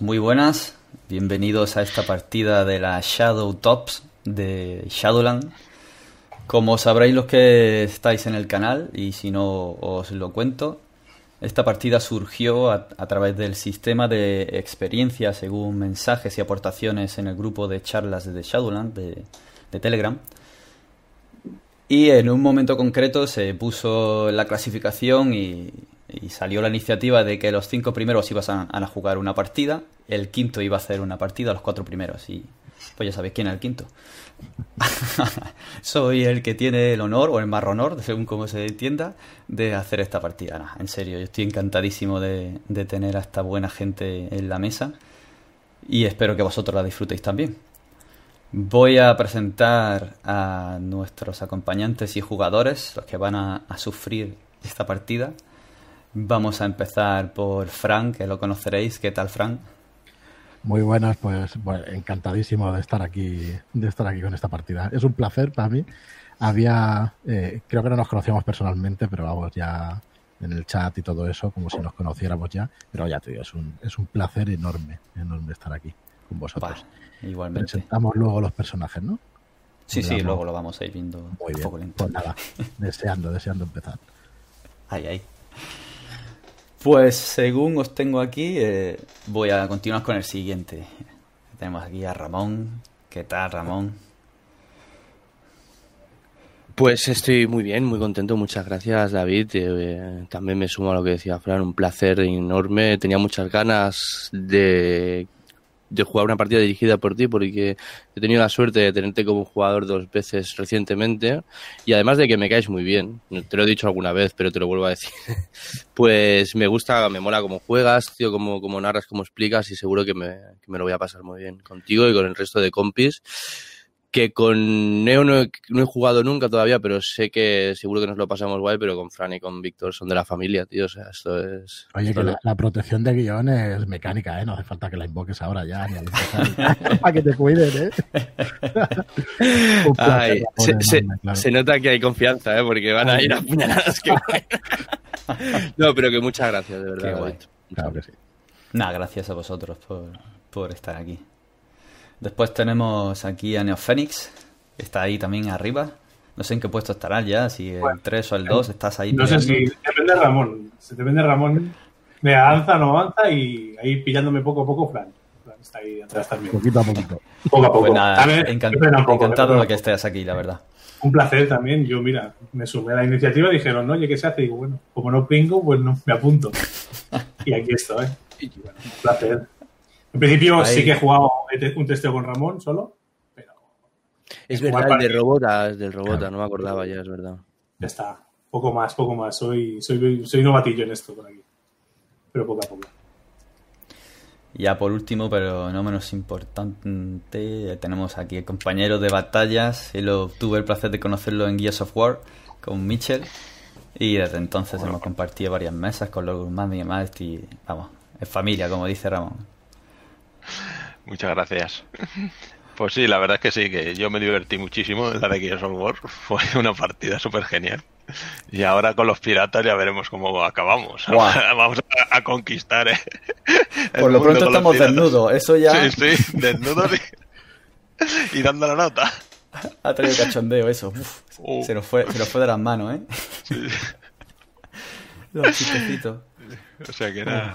Muy buenas, bienvenidos a esta partida de la Shadow Tops de Shadowland. Como sabréis los que estáis en el canal, y si no os lo cuento, esta partida surgió a, través del sistema de experiencia según mensajes y aportaciones en el grupo de charlas de Shadowland de, Telegram. Y en un momento concreto se puso la clasificación y, salió la iniciativa de que los cinco primeros iban a, jugar una partida, el quinto iba a hacer una partida, los cuatro primeros. Y pues ya sabéis quién es el quinto. Soy el que tiene el honor, o el más honor, según como se entienda, de hacer esta partida. en serio, yo estoy encantadísimo de, tener a esta buena gente en la mesa y espero que vosotros la disfrutéis también. Voy a presentar a nuestros acompañantes y jugadores, los que van a sufrir esta partida. Vamos a empezar por Frank, que lo conoceréis. ¿Qué tal, Frank? Muy buenas, pues encantadísimo de estar aquí, de estar aquí con esta partida. Es un placer para mí. Había, eh, creo que no nos conocíamos personalmente, pero vamos ya en el chat y todo eso, como si nos conociéramos ya. Pero ya te digo, es un, es un placer enorme, enorme estar aquí con vosotros. igualmente. Presentamos luego los personajes, ¿no? Sí, sí, luego lo vamos a ir viendo Muy bien. Pues nada, deseando, deseando empezar. Ahí, ahí. Pues según os tengo aquí, eh, voy a continuar con el siguiente. Tenemos aquí a Ramón. ¿Qué tal, Ramón? Pues estoy muy bien, muy contento. Muchas gracias, David. Eh, también me sumo a lo que decía Fran, un placer enorme. Tenía muchas ganas de de jugar una partida dirigida por ti, porque he tenido la suerte de tenerte como jugador dos veces recientemente y además de que me caes muy bien, te lo he dicho alguna vez, pero te lo vuelvo a decir, pues me gusta, me mola cómo juegas, tío, cómo, cómo narras, cómo explicas y seguro que me, que me lo voy a pasar muy bien contigo y con el resto de compis que con Neo no he, jugado nunca todavía, pero sé que seguro que nos lo pasamos guay, pero con Fran y con Víctor son de la familia, tío, o sea, esto es... Oye, que la, protección de guion es mecánica, ¿eh? No hace falta que la invoques ahora ya, ni para que te cuiden, ¿eh? se, nota que hay confianza, ¿eh? Porque van a ir a puñaladas, que No, pero que muchas gracias, de verdad. Claro que sí. Nada, gracias a vosotros por, por estar aquí. Después tenemos aquí a Neophénix, que está ahí también arriba. No sé en qué puesto estará ya, si el 3 o el 2, estás ahí. No sé si depende de Ramón. Se depende de Ramón. Me avanza, no avanza y ahí pillándome poco a poco, Fran. está ahí atrás también. Poquito a poquito. Poco a poco. Pues encantado de que estés aquí, la verdad. Un placer también. Yo, mira, me sumé a la iniciativa, dijeron, oye, ¿qué se hace? Y digo, bueno, como no pingo, pues no, me apunto. y aquí estoy. Y bueno, un placer. En principio sí que he jugado un testeo con Ramón solo, pero... Es verdad, el de Robota, del Robota, no me acordaba ya, es verdad. Ya está, poco más, poco más. Soy, soy, soy novatillo en esto por aquí, pero poco a poco. Ya por último, pero no menos importante, tenemos aquí el compañero de batallas. Y lo, tuve el placer de conocerlo en Gears of War con Mitchell. Y desde entonces hemos compartido varias mesas con los Guzmán y demás. Y vamos, es familia, como dice Ramón. Muchas gracias. Pues sí, la verdad es que sí, que yo me divertí muchísimo en la de Gears of War. Fue una partida súper genial. Y ahora con los piratas ya veremos cómo acabamos. Vamos a, conquistar. Eh, Por lo pronto estamos desnudos, eso ya. Sí, sí, desnudos y, dando la nota. Ha traído cachondeo eso. Uh. se, nos fue, se nos fue de las manos, ¿eh? Sí. Los chistecitos. O sea que era,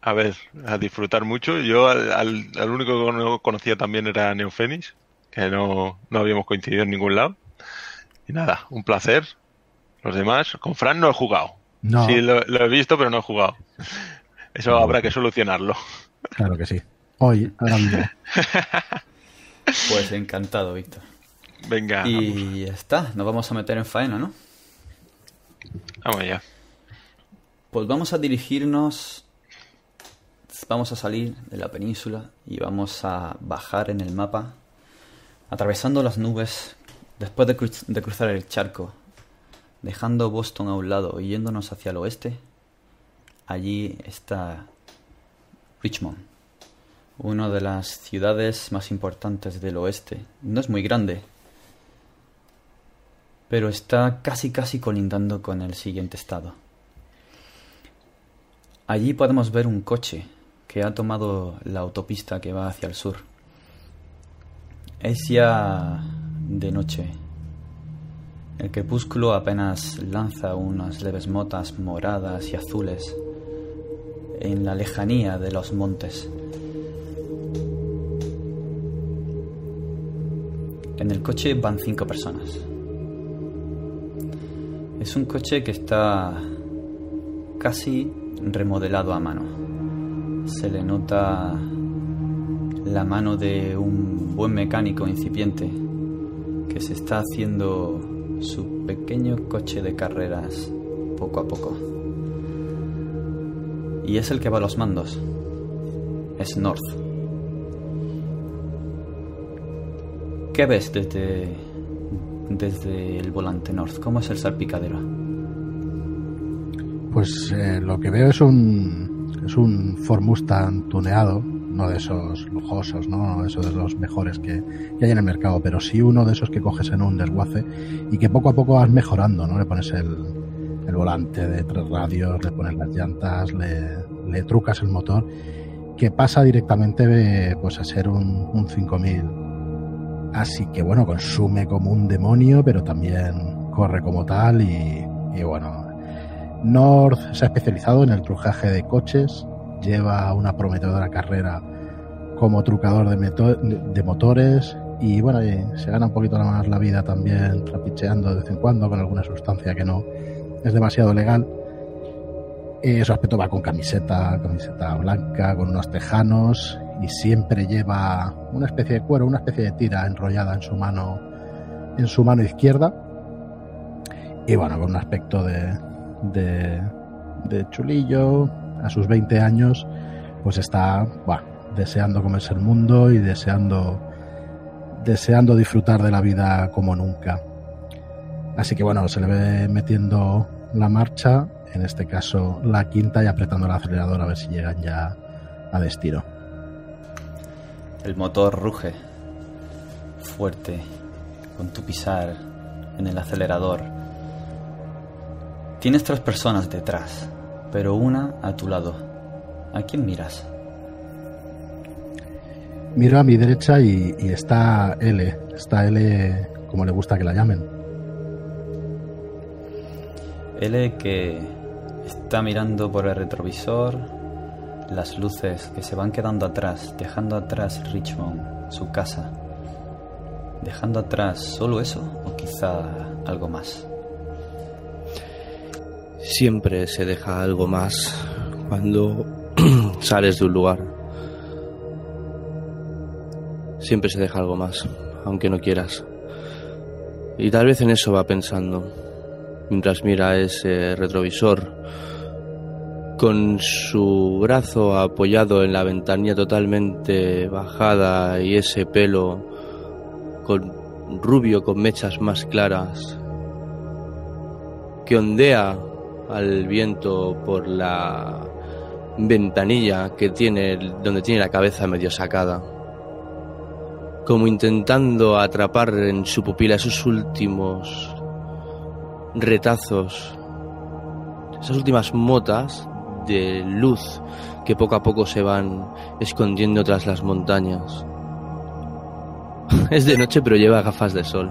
a, ver, a disfrutar mucho. Yo al, único que no conocía también era Neofénix, que no, no habíamos coincidido en ningún lado. Y nada, un placer. Los demás, con Fran no he jugado. No. Sí, lo, he visto, pero no he jugado. Eso habrá que solucionarlo. Claro que sí. Hoy, ahora mismo. Pues encantado, Víctor. Venga. Y ya está, nos vamos a meter en faena, ¿no? Vamos ya. Pues vamos a dirigirnos, vamos a salir de la península y vamos a bajar en el mapa, atravesando las nubes, después de, cruzar el charco, dejando Boston a un lado y yéndonos hacia el oeste. Allí está Richmond, una de las ciudades más importantes del oeste. No es muy grande, pero está casi casi colindando con el siguiente estado. Allí podemos ver un coche que ha tomado la autopista que va hacia el sur. Es ya de noche. El crepúsculo apenas lanza unas leves motas moradas y azules en la lejanía de los montes. En el coche van cinco personas. Es un coche que está casi remodelado a mano. Se le nota la mano de un buen mecánico incipiente que se está haciendo su pequeño coche de carreras poco a poco. Y es el que va a los mandos. Es North. ¿Qué ves desde, desde el volante North? ¿Cómo es el salpicadero? Pues eh, lo que veo es un, es un Ford tuneado, no de esos lujosos, no, no de esos de los mejores que, que, hay en el mercado, pero sí uno de esos que coges en un desguace y que poco a poco vas mejorando, ¿no? Le pones el, el volante de tres radios, le pones las llantas, le, le trucas el motor, que pasa directamente pues, a ser un, un 5000. Así que bueno, consume como un demonio, pero también corre como tal y, y bueno, North se ha especializado en el trucaje de coches, lleva una prometedora carrera como trucador de, de motores y bueno, se gana un poquito más la vida también trapicheando de vez en cuando con alguna sustancia que no es demasiado legal. Y su aspecto va con camiseta, camiseta blanca, con unos tejanos y siempre lleva una especie de cuero, una especie de tira enrollada en su mano, en su mano izquierda. Y bueno, con un aspecto de, de, de chulillo, a sus 20 años, pues está bueno, deseando comerse el mundo y deseando, deseando disfrutar de la vida como nunca. Así que bueno, se le ve metiendo la marcha, en este caso la quinta, y apretando el acelerador a ver si llegan ya a destino. El motor ruge fuerte con tu pisar en el acelerador Tienes tres personas detrás, pero una a tu lado. ¿A quién miras? Miro a mi derecha y, y, está L. Está L como le gusta que la llamen. L que está mirando por el retrovisor las luces que se van quedando atrás, dejando atrás Richmond, su casa. Dejando atrás solo eso o quizá algo más. Siempre se deja algo más cuando sales de un lugar. Siempre se deja algo más, aunque no quieras. Y tal vez en eso va pensando, mientras mira ese retrovisor, con su brazo apoyado en la ventanilla totalmente bajada y ese pelo con rubio con mechas más claras que ondea al viento por la ventanilla que tiene donde tiene la cabeza medio sacada como intentando atrapar en su pupila esos últimos retazos esas últimas motas de luz que poco a poco se van escondiendo tras las montañas. Es de noche pero lleva gafas de sol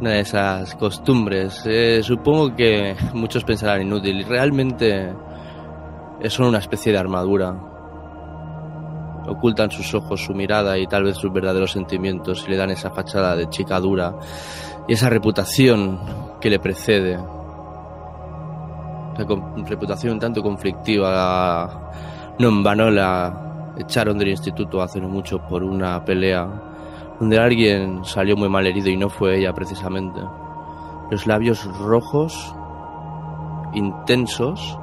una de esas costumbres. Eh, supongo que muchos pensarán inútil y realmente son una especie de armadura. Ocultan sus ojos, su mirada y tal vez sus verdaderos sentimientos y le dan esa fachada de chica dura y esa reputación que le precede. La reputación tanto conflictiva. No en vano la echaron del instituto hace no mucho por una pelea donde alguien salió muy mal herido y no fue ella precisamente. Los labios rojos, intensos,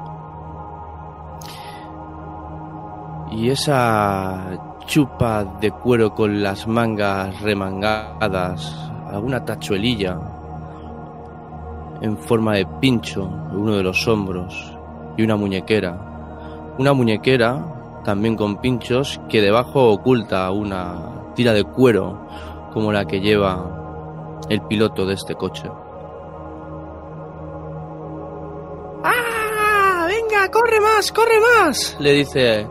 y esa chupa de cuero con las mangas remangadas, alguna tachuelilla en forma de pincho en uno de los hombros y una muñequera. Una muñequera también con pinchos que debajo oculta una tira de cuero como la que lleva el piloto de este coche. ¡Ah! ¡Venga! corre más, corre más, le dice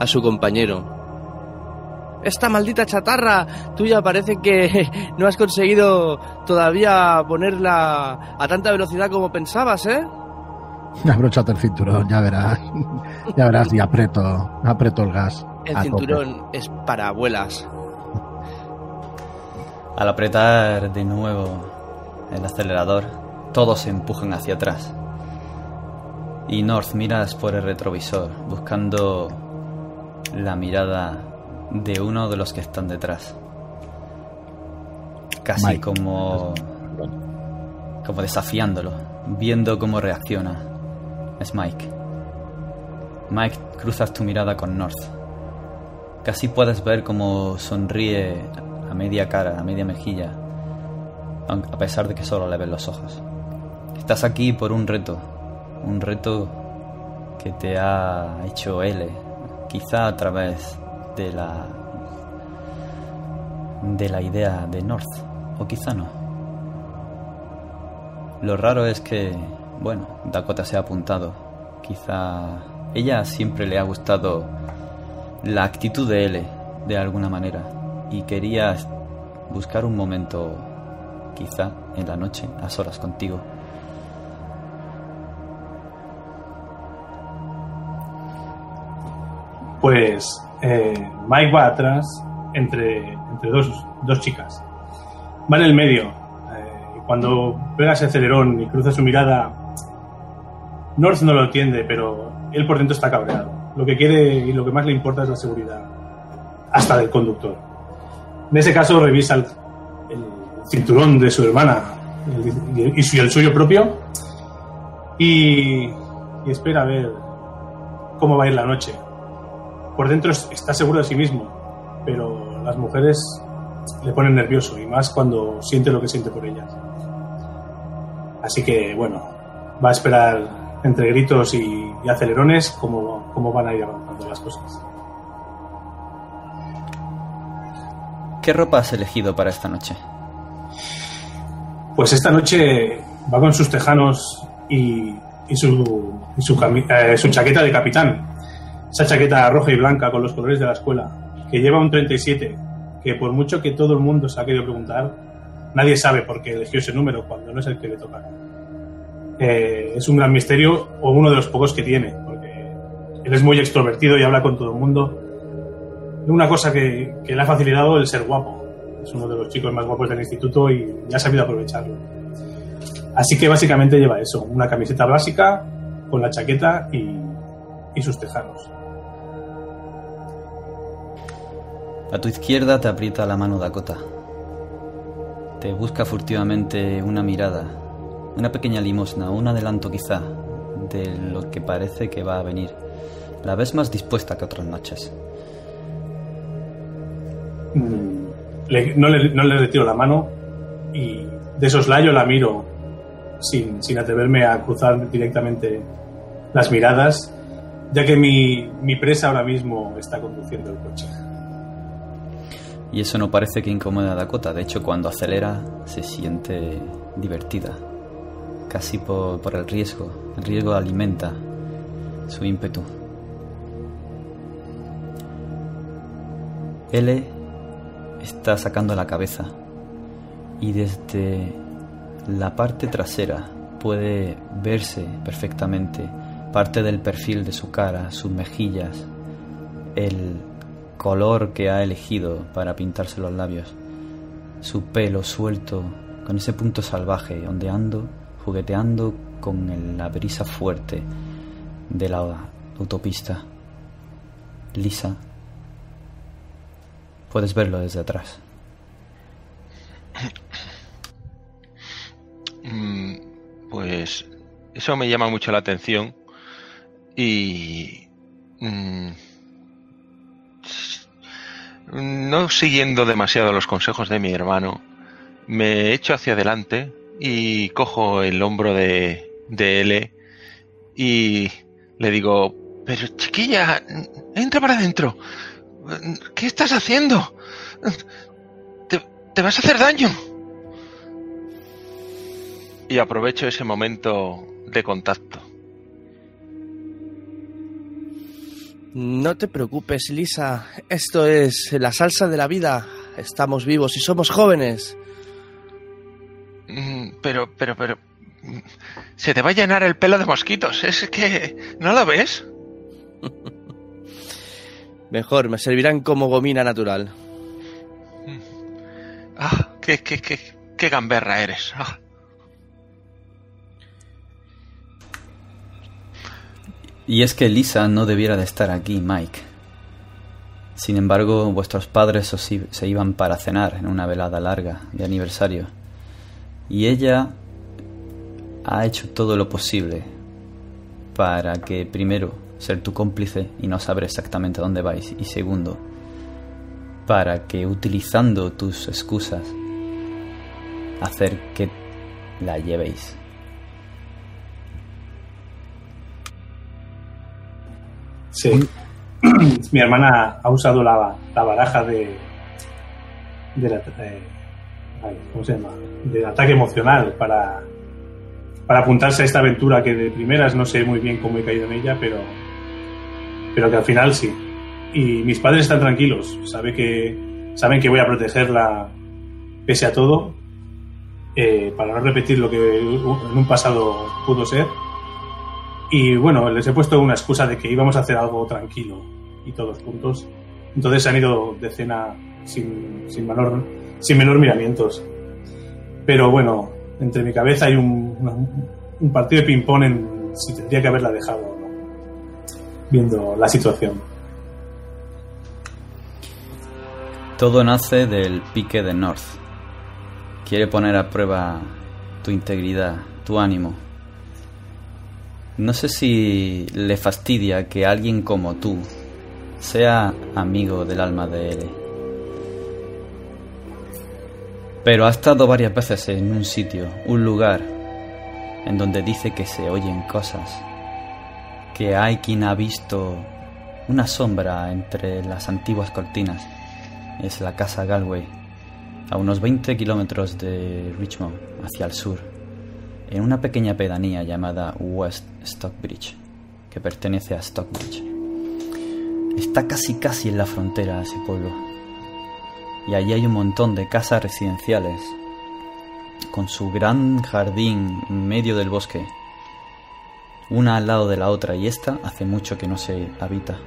a su compañero. Esta maldita chatarra tuya parece que no has conseguido todavía ponerla a tanta velocidad como pensabas, ¿eh? Abróchate el cinturón, ya verás. Ya verás y aprieto, aprieto el gas. El a cinturón tope. es para abuelas. Al apretar de nuevo el acelerador, todos se empujan hacia atrás. Y North miras por el retrovisor, buscando la mirada de uno de los que están detrás. Casi Mike. como, como desafiándolo, viendo cómo reacciona. Es Mike. Mike, cruzas tu mirada con North. Casi puedes ver cómo sonríe a media cara, a media mejilla, a pesar de que solo le ven los ojos. Estás aquí por un reto, un reto que te ha hecho L, quizá a través de la de la idea de North, o quizá no. Lo raro es que, bueno, Dakota se ha apuntado. Quizá ella siempre le ha gustado la actitud de L, de alguna manera, y quería buscar un momento, quizá en la noche, a solas contigo. Pues eh, Mike va atrás entre, entre dos, dos chicas. Va en el medio. eh, cuando pega ese acelerón y cruza su mirada, North no lo entiende, pero él por dentro está cabreado. Lo que quiere y lo que más le importa es la seguridad, hasta del conductor. En ese caso revisa el, cinturón de su hermana y, el suyo propio y, y espera a ver cómo va a ir la noche por dentro es- está seguro de sí mismo, pero las mujeres le ponen nervioso y más cuando siente lo que siente por ellas. Así que, bueno, va a esperar entre gritos y, y acelerones cómo, cómo van a ir avanzando las cosas. ¿Qué ropa has elegido para esta noche? Pues esta noche va con sus tejanos y, y su, y su, eh, su chaqueta de capitán. Esa chaqueta roja y blanca con los colores de la escuela, que lleva un 37, que por mucho que todo el mundo se ha querido preguntar, nadie sabe por qué eligió ese número cuando no es el que le toca. Eh, es un gran misterio o uno de los pocos que tiene, porque él es muy extrovertido y habla con todo el mundo. Una cosa que, que le ha facilitado el ser guapo. Es uno de los chicos más guapos del instituto y ya ha sabido aprovecharlo. Así que básicamente lleva eso, una camiseta básica con la chaqueta y, y sus tejanos. A tu izquierda te aprieta la mano Dakota. Te busca furtivamente una mirada, una pequeña limosna, un adelanto quizá de lo que parece que va a venir. La ves más dispuesta que otras noches. Mm, le- no, le, no le retiro la mano y de soslayo la miro sin, sin atreverme a cruzar directamente las miradas, ya que mi, mi presa ahora mismo está conduciendo el coche. Y eso no parece que incomode a Dakota. De hecho, cuando acelera se siente divertida. Casi por, el riesgo. El riesgo alimenta su ímpetu. L está sacando la cabeza y desde la parte trasera puede verse perfectamente parte del perfil de su cara, sus mejillas, el color que ha elegido para pintarse los labios, su pelo suelto con ese punto salvaje, ondeando, jugueteando con la brisa fuerte de la autopista. Lisa, puedes verlo desde atrás. Mm, Pues eso me llama mucho la atención y mm, no siguiendo demasiado los consejos de mi hermano, me echo hacia adelante y cojo el hombro de, de L y le digo, pero chiquilla, entra para adentro. ¿Qué estás haciendo? Te, te vas a hacer daño. Y aprovecho ese momento de contacto. No te preocupes, Lisa. Esto es la salsa de la vida. Estamos vivos y somos jóvenes. Mm, Pero, pero, pero... mm, Se te va a llenar el pelo de mosquitos. Es que... ¿No lo ves? Mejor, me servirán como gomina natural. Ah, qué, qué, qué, qué gamberra eres. Ah. Y es que Lisa no debiera de estar aquí, Mike. Sin embargo, vuestros padres os i- se iban para cenar en una velada larga de aniversario. Y ella ha hecho todo lo posible para que, primero, ser tu cómplice y no saber exactamente dónde vais. Y segundo, para que, utilizando tus excusas, hacer que la llevéis. Sí. Mi hermana ha usado la, baraja de. de la- eh, ¿Cómo se llama? Del ataque emocional para. Para apuntarse a esta aventura que de primeras no sé muy bien cómo he caído en ella, pero. Pero que al final sí. Y mis padres están tranquilos. Sabe que, saben que voy a protegerla pese a todo. eh, para no repetir lo que en un pasado pudo ser. Y bueno, les he puesto una excusa de que íbamos a hacer algo tranquilo y todos juntos. Entonces se han ido de cena sin, sin, menor, sin menor miramientos. Pero bueno, entre mi cabeza hay un partido de ping-pong en si tendría que haberla dejado o no, viendo la situación. Todo nace del pique de North. Quiere poner a prueba tu integridad, tu ánimo. No sé si le fastidia que alguien como tú sea amigo del alma de él. Pero ha estado varias veces en un sitio, un lugar, en donde dice que se oyen cosas, que hay quien ha visto una sombra entre las antiguas cortinas es la casa Galway, a unos 20 kilómetros de Richmond, hacia el sur, en una pequeña pedanía llamada West Stockbridge, que pertenece a Stockbridge. Está casi casi en la frontera ese pueblo, y allí hay un montón de casas residenciales, con su gran jardín en medio del bosque, una al lado de la otra, y esta hace mucho que no se habita.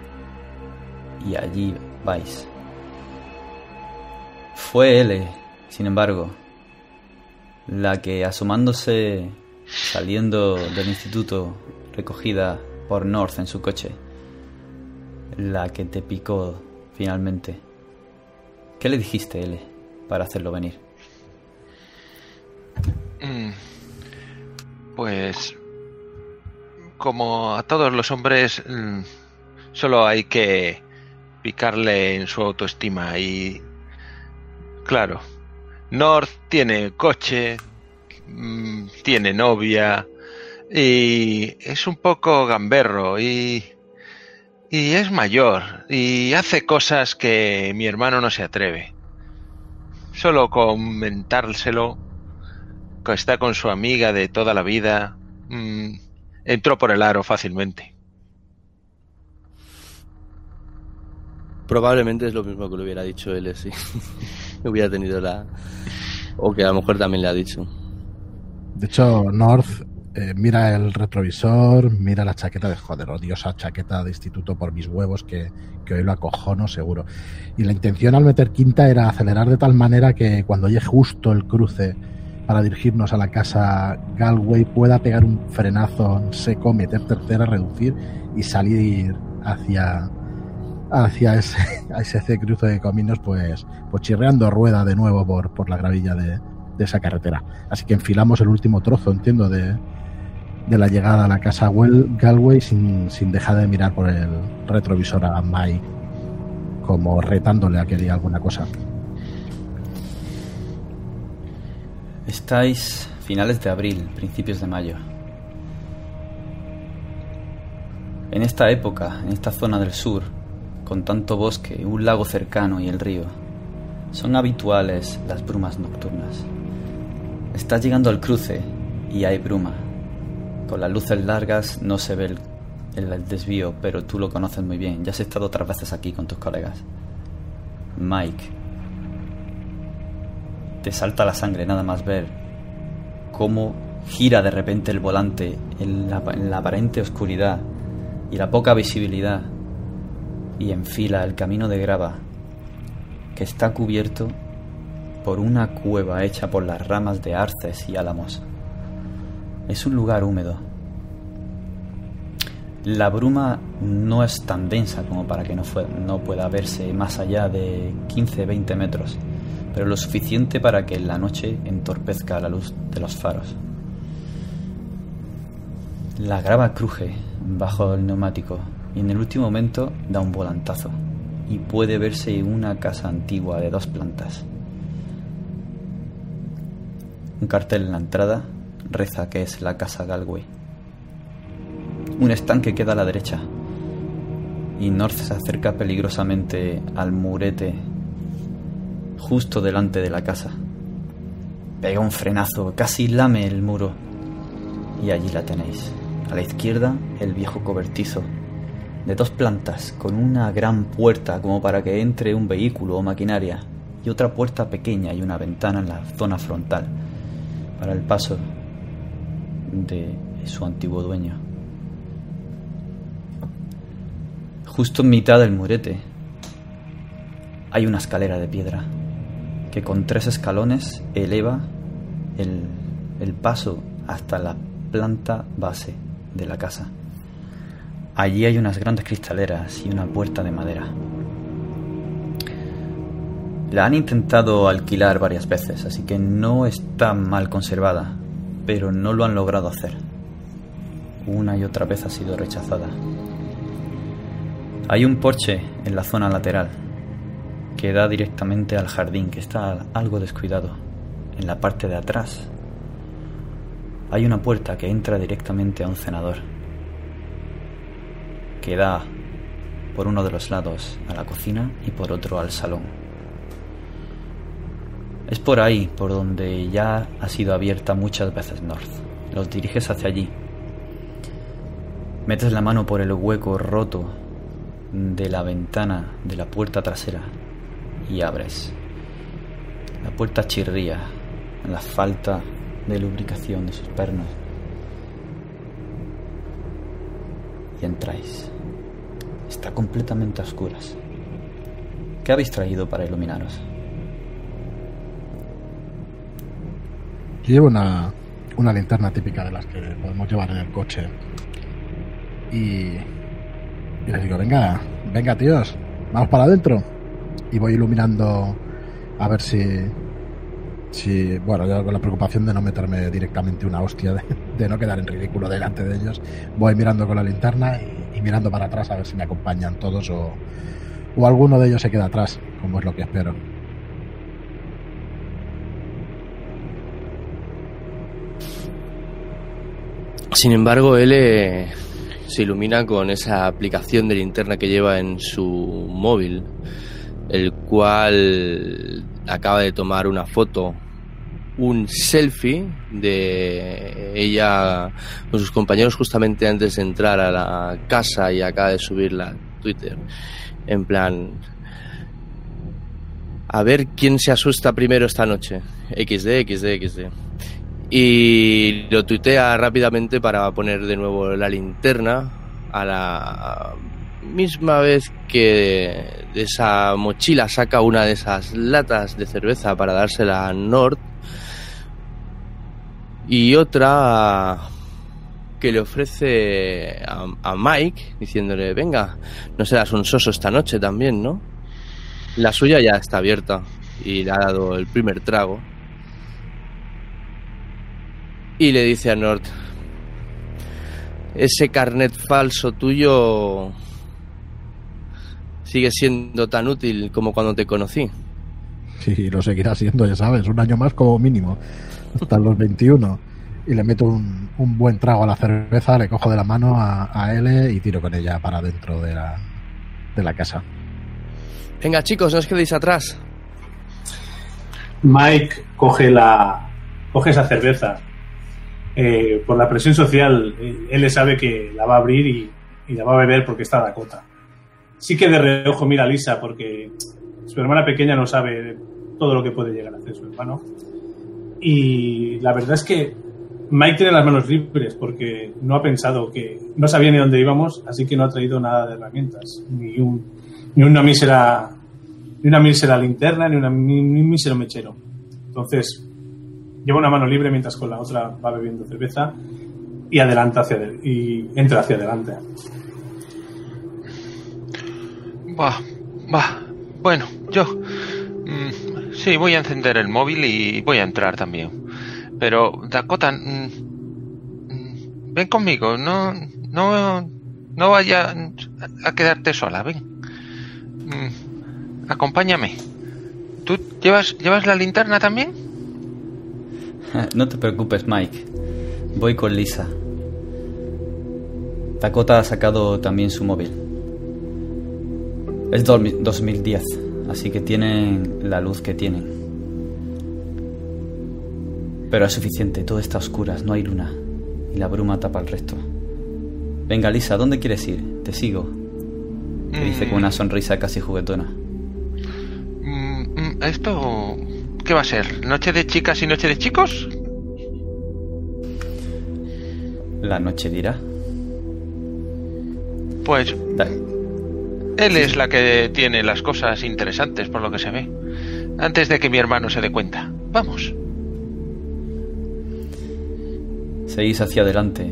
Y allí vais. Fue L, sin embargo, la que asomándose, saliendo del instituto, recogida por North en su coche, la que te picó finalmente. ¿Qué le dijiste, L, para hacerlo venir? Mm, Pues como a todos los hombres mm, solo hay que picarle en su autoestima y claro, North tiene coche, mm, tiene novia y es un poco gamberro y y es mayor y hace cosas que mi hermano no se atreve. Solo comentárselo que está con su amiga de toda la vida, mm, entró por el aro fácilmente. Probablemente es lo mismo que le hubiera dicho él, sí. hubiera tenido la... O que a lo mejor también le ha dicho. De hecho, North eh, mira el retrovisor, mira la chaqueta de joder, odiosa chaqueta de instituto por mis huevos que, que hoy lo acojono seguro. Y la intención al meter quinta era acelerar de tal manera que cuando llegue justo el cruce para dirigirnos a la casa Galway pueda pegar un frenazo en seco, meter tercera, reducir y salir hacia hacia ese, a ese cruce de caminos pues, pues chirreando rueda de nuevo por, por la gravilla de, de esa carretera. Así que enfilamos el último trozo, entiendo, de, de la llegada a la casa Galway sin, sin dejar de mirar por el retrovisor a Mike como retándole a que diga alguna cosa. Estáis finales de abril, principios de mayo. En esta época, en esta zona del sur, con tanto bosque, un lago cercano y el río, son habituales las brumas nocturnas. Estás llegando al cruce y hay bruma. Con las luces largas no se ve el, desvío, pero tú lo conoces muy bien. Ya has estado otras veces aquí con tus colegas. Mike. Te salta la sangre nada más ver cómo gira de repente el volante en la, en la aparente oscuridad y la poca visibilidad y enfila el camino de grava que está cubierto por una cueva hecha por las ramas de arces y álamos. Es un lugar húmedo. La bruma no es tan densa como para que no, pueda verse más allá de 15-20 metros, pero lo suficiente para que en la noche entorpezca la luz de los faros. La grava cruje bajo el neumático y en el último momento da un volantazo y puede verse una casa antigua de dos plantas. Un cartel en la entrada reza que es la casa Galway. Un estanque queda a la derecha y North se acerca peligrosamente al murete justo delante de la casa. Pega un frenazo, casi lame el muro y allí la tenéis. A la izquierda el viejo cobertizo de dos plantas con una gran puerta como para que entre un vehículo o maquinaria y otra puerta pequeña y una ventana en la zona frontal para el paso de su antiguo dueño. Justo en mitad del murete hay una escalera de piedra que con tres escalones eleva el, el paso hasta la planta base de la casa. Allí hay unas grandes cristaleras y una puerta de madera. La han intentado alquilar varias veces, así que no está mal conservada, pero no lo han logrado hacer. Una y otra vez ha sido rechazada. Hay un porche en la zona lateral que da directamente al jardín, que está algo descuidado. En la parte de atrás hay una puerta que entra directamente a un cenador que da por uno de los lados a la cocina y por otro al salón. Es por ahí por donde ya ha sido abierta muchas veces North. Los diriges hacia allí. Metes la mano por el hueco roto de la ventana de la puerta trasera y abres. La puerta chirría en la falta de lubricación de sus pernos. Y entráis. Está completamente a oscuras. ¿Qué habéis traído para iluminaros? Yo llevo una, una linterna típica de las que podemos llevar en el coche. Y, les digo, venga, venga tíos, vamos para adentro. Y voy iluminando a ver si, si bueno, yo con la preocupación de no meterme directamente una hostia, de, de no quedar en ridículo delante de ellos, voy mirando con la linterna y, y, mirando para atrás a ver si me acompañan todos o, o alguno de ellos se queda atrás, como es lo que espero. Sin embargo, él eh, se ilumina con esa aplicación de linterna que lleva en su móvil, el cual acaba de tomar una foto, un selfie de ella con sus compañeros justamente antes de entrar a la casa y acaba de subirla a Twitter. En plan, a ver quién se asusta primero esta noche. XD, XD, XD y lo tuitea rápidamente para poner de nuevo la linterna a la misma vez que de esa mochila saca una de esas latas de cerveza para dársela a Nord y otra que le ofrece a, a Mike diciéndole venga no serás un soso esta noche también no la suya ya está abierta y le ha dado el primer trago y le dice a Nord, ese carnet falso tuyo sigue siendo tan útil como cuando te conocí. Sí, lo seguirá siendo, ya sabes, un año más como mínimo, hasta los 21. Y le meto un, un, buen trago a la cerveza, le cojo de la mano a, a L y tiro con ella para dentro de la, de la casa. Venga chicos, no os quedéis atrás. Mike coge la coge esa cerveza eh, por la presión social, él le sabe que la va a abrir y, la va a beber porque está Dakota. Sí que de reojo mira Lisa porque su hermana pequeña no sabe todo lo que puede llegar a hacer su hermano. Y la verdad es que Mike tiene las manos libres porque no ha pensado que no sabía ni dónde íbamos, así que no ha traído nada de herramientas, ni, ni una mísera ni una mísera linterna, ni, ni un mísero mechero. Entonces, lleva una mano libre mientras con la otra va bebiendo cerveza y adelanta hacia y entra hacia adelante. Va, va. Bueno, yo mm, sí voy a encender el móvil y voy a entrar también. Pero Dakota, mm, mm, ven conmigo, no, no, no vaya a quedarte sola, ven. acompáñame. ¿Tú llevas, llevas la linterna también? No te preocupes, Mike. Voy con Lisa. Dakota ha sacado también su móvil. Es 2010, así que tienen la luz que tienen. Pero es suficiente, todo está a oscuras, no hay luna. Y la bruma tapa el resto. Venga, Lisa, ¿dónde quieres ir? Te sigo. Te dice con una mm. sonrisa casi juguetona. Mm, mm, ¿Esto qué va a ser? ¿Noche de chicas y noche de chicos? La noche dirá. Pues él es la que tiene las cosas interesantes por lo que se ve. Antes de que mi hermano se dé cuenta. Vamos. Seguís hacia adelante.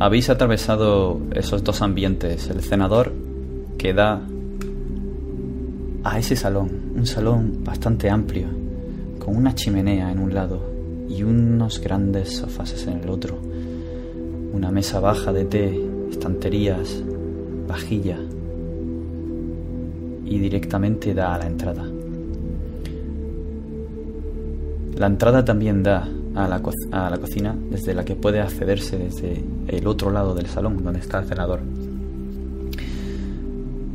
Habéis atravesado esos dos ambientes. El cenador que da a ese salón. Un salón bastante amplio. Con una chimenea en un lado y unos grandes sofás en el otro. Una mesa baja de té, estanterías, vajilla y directamente da a la entrada. La entrada también da a la, a la cocina desde la que puede accederse desde el otro lado del salón donde está el cenador.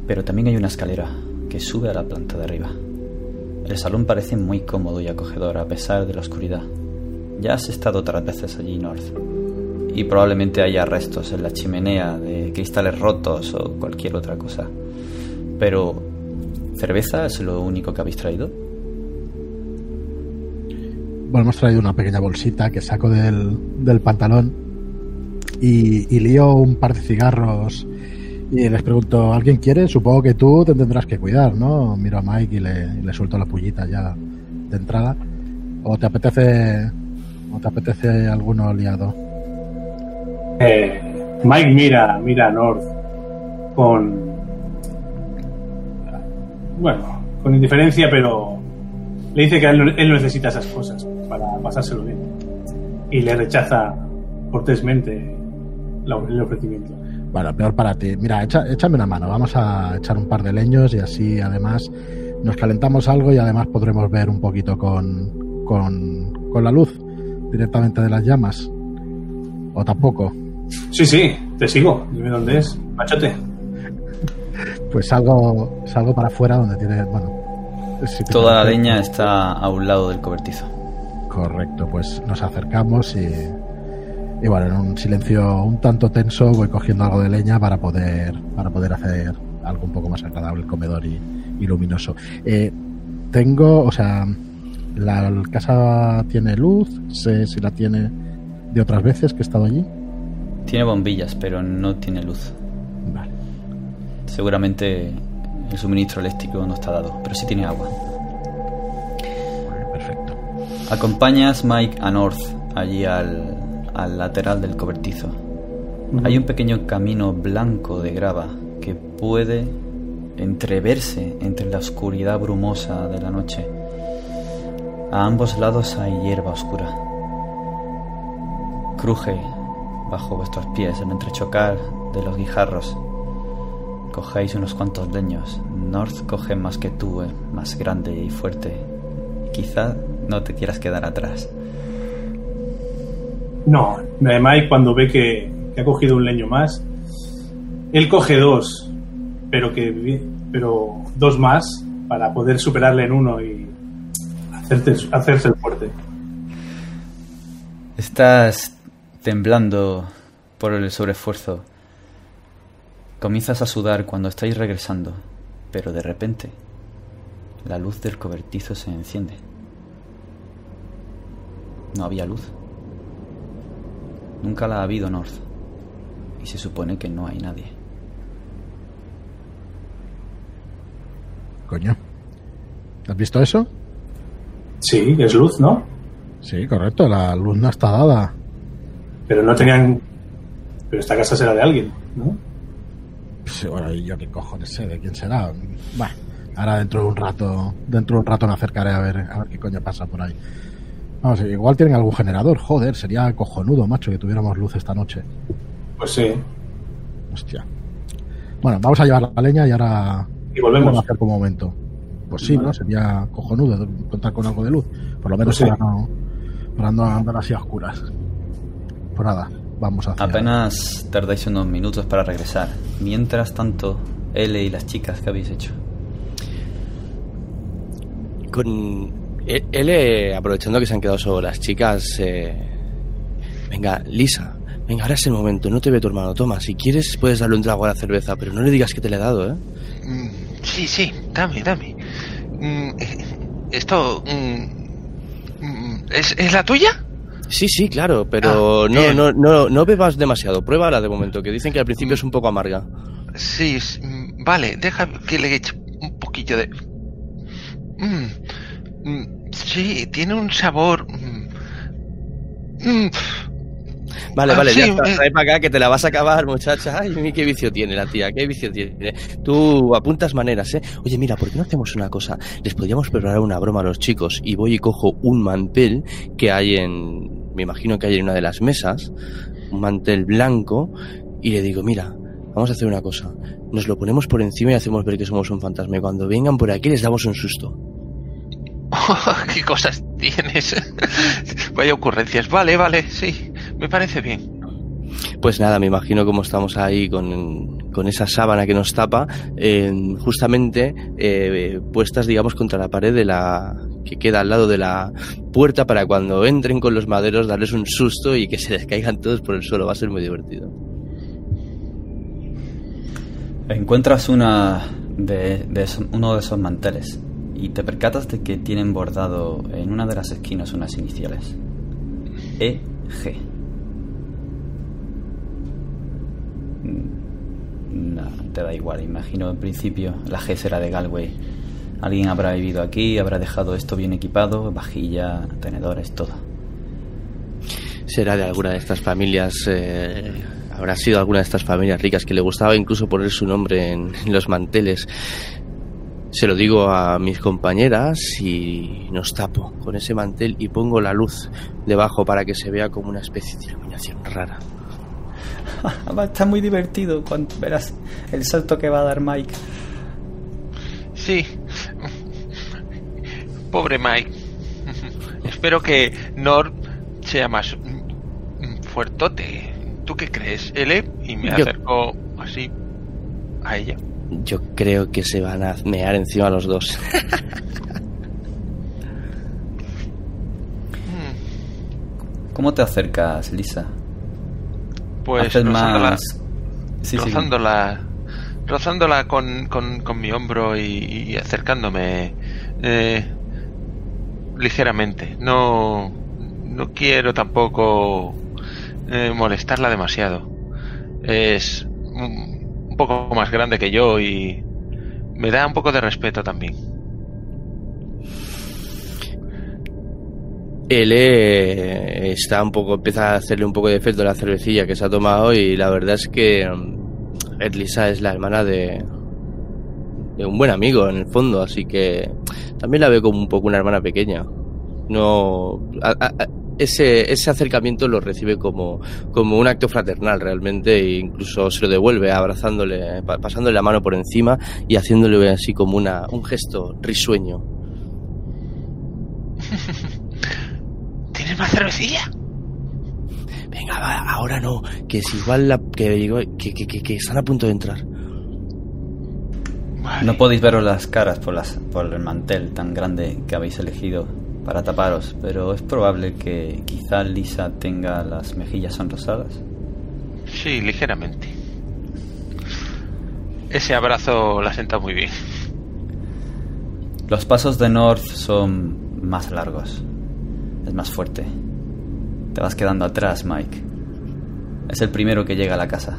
Pero también hay una escalera que sube a la planta de arriba. El salón parece muy cómodo y acogedor a pesar de la oscuridad. Ya has estado otras veces allí, North. Y probablemente haya restos en la chimenea de cristales rotos o cualquier otra cosa. Pero, ¿cerveza es lo único que habéis traído? Bueno, hemos traído una pequeña bolsita que saco del, del pantalón y, y, lío un par de cigarros y les pregunto, ¿alguien quiere? Supongo que tú te tendrás que cuidar, ¿no? Miro a Mike y le, suelto la pullita ya de entrada. ¿O te apetece, o te apetece alguno liado? Eh, Mike mira, mira a North con, bueno, con indiferencia, pero le dice que él, no necesita esas cosas para pasárselo bien. Y le rechaza cortésmente el ofrecimiento. Bueno, peor para ti. Mira, échame una mano. Vamos a echar un par de leños y así además nos calentamos algo y además podremos ver un poquito con, con, con la luz directamente de las llamas. ¿O tampoco? Sí, sí, te sigo. Dime dónde es. Machote. Pues salgo, salgo para afuera donde tiene. Bueno. Toda la leña está a un lado del cobertizo. Correcto, pues nos acercamos y, y bueno, en un silencio un tanto tenso voy cogiendo algo de leña para poder, para poder hacer algo un poco más agradable, el comedor y, luminoso. Eh, tengo, o sea, la casa tiene luz, sé si la tiene de otras veces que he estado allí. Tiene bombillas, pero no tiene luz. Vale. Seguramente el suministro eléctrico no está dado, pero sí tiene agua. perfecto. Acompañas Mike a North, allí al, al lateral del cobertizo. Hay un pequeño camino blanco de grava que puede entreverse entre la oscuridad brumosa de la noche. A ambos lados hay hierba oscura. Cruje bajo vuestros pies el entrechocar de los guijarros. Cogéis unos cuantos leños. North coge más que tú, eh, más grande y fuerte. Quizá no te quieras quedar atrás. No, Mike cuando ve que, ha cogido un leño más, él coge dos, pero que pero dos más para poder superarle en uno y hacerse el fuerte. Estás temblando por el sobreesfuerzo. Comienzas a sudar cuando estáis regresando, pero de repente la luz del cobertizo se enciende. No había luz. Nunca la ha habido North. Y se supone que no hay nadie. Coño. ¿Has visto eso? Sí, es luz, ¿no? Sí, correcto. La luz no está dada. Pero no tenían. Pero esta casa será de alguien, ¿no? Sí, bueno, y yo qué cojones sé de quién será. Bueno, ahora dentro de un rato, dentro de un rato me acercaré a ver, a ver qué coño pasa por ahí. Vamos, igual tienen algún generador, joder, sería cojonudo, macho, que tuviéramos luz esta noche. Pues sí. Hostia. Bueno, vamos a llevar la leña y ahora Y volvemos. vamos a hacer un momento. Pues sí, Vale. ¿no? Sería cojonudo contar con algo de luz. Por lo menos Pues sí. para no, para no andar así a oscuras. Pues nada, vamos a hacer. Apenas tardáis unos minutos para regresar. Mientras tanto, L y las chicas que habéis hecho. Con él, eh, aprovechando que se han quedado solo las chicas, eh, venga, Lisa, venga, ahora es el momento, no te ve tu hermano, toma, si quieres puedes darle un trago a la cerveza, pero no le digas que te le he dado, ¿eh? Mm, Sí, sí, dame, dame. Mm, eh, Esto... mm, ¿Es, ¿Es la tuya? Sí, sí, claro, pero Ah, no, no, no, no bebas demasiado, pruébala de momento, que dicen que al principio es un poco amarga. Sí, vale, deja que le eche un poquillo de... Mm, sí, tiene un sabor... mm, mm, Vale, Ah, vale, ya está, eh. trae para acá que te la vas a acabar, muchacha. Ay, qué vicio tiene la tía, qué vicio tiene. Tú apuntas maneras, ¿eh? Oye, mira, ¿por qué no hacemos una cosa? Les podríamos preparar una broma a los chicos y voy y cojo un mantel que hay en... Me imagino que hay en una de las mesas, un mantel blanco, y le digo, mira, vamos a hacer una cosa. Nos lo ponemos por encima y hacemos ver que somos un fantasma. Y cuando vengan por aquí les damos un susto. ¿Qué cosas tienes? Vaya ocurrencias. Vale, vale, sí, me parece bien. Pues nada, me imagino cómo estamos ahí con, con esa sábana que nos tapa, eh, justamente eh, puestas, digamos, contra la pared de la que queda al lado de la puerta para cuando entren con los maderos darles un susto y que se les caigan todos por el suelo. Va a ser muy divertido. Encuentras una de, uno de esos manteles y te percatas de que tienen bordado en una de las esquinas unas iniciales. E G. Mm, No, te da igual, imagino en principio la G será de Galway. Alguien habrá vivido aquí, habrá dejado esto bien equipado, vajilla, tenedores, todo. Será de alguna de estas familias, eh, habrá sido alguna de estas familias ricas que le gustaba incluso poner su nombre en los manteles. Se lo digo a mis compañeras y nos tapo con ese mantel y pongo la luz debajo para que se vea como una especie de iluminación rara. Va a estar muy divertido cuando verás el salto que va a dar Mike. Sí. Pobre Mike. Espero que Nor sea más fuertote. ¿Tú qué crees, L? Y me Yo- acerco así a ella. Yo creo que se van a mear encima los dos. Mm, ¿Cómo te acercas, Lisa? Pues rozándola, más... Sí, sí. rozándola, rozándola con, con, con mi hombro y, y acercándome eh, ligeramente. No, no quiero tampoco eh, molestarla demasiado. Es un, poco más grande que yo y me da un poco de respeto también. Él eh, está un poco, empieza a hacerle un poco de efecto la cervecilla que se ha tomado y la verdad es que mm, Lisa es la hermana de, un buen amigo en el fondo, así que también la veo como un poco una hermana pequeña. No, a- a- a- ese, ese acercamiento lo recibe como, como un acto fraternal realmente e incluso se lo devuelve abrazándole, pa- pasándole la mano por encima y haciéndole así como una, un gesto risueño. ¿Tienes más cervecilla? Venga, va, ahora no, que es igual la, que, digo- que, que, que, que están a punto de entrar. Vale. No podéis veros las caras por, las, por el mantel tan grande que habéis elegido para taparos, pero es probable que quizá Lisa tenga las mejillas sonrosadas. Sí, ligeramente. ese abrazo la senta muy bien. Los pasos de North son más largos. Es más fuerte. Te vas quedando atrás, Mike. Es el primero que llega a la casa.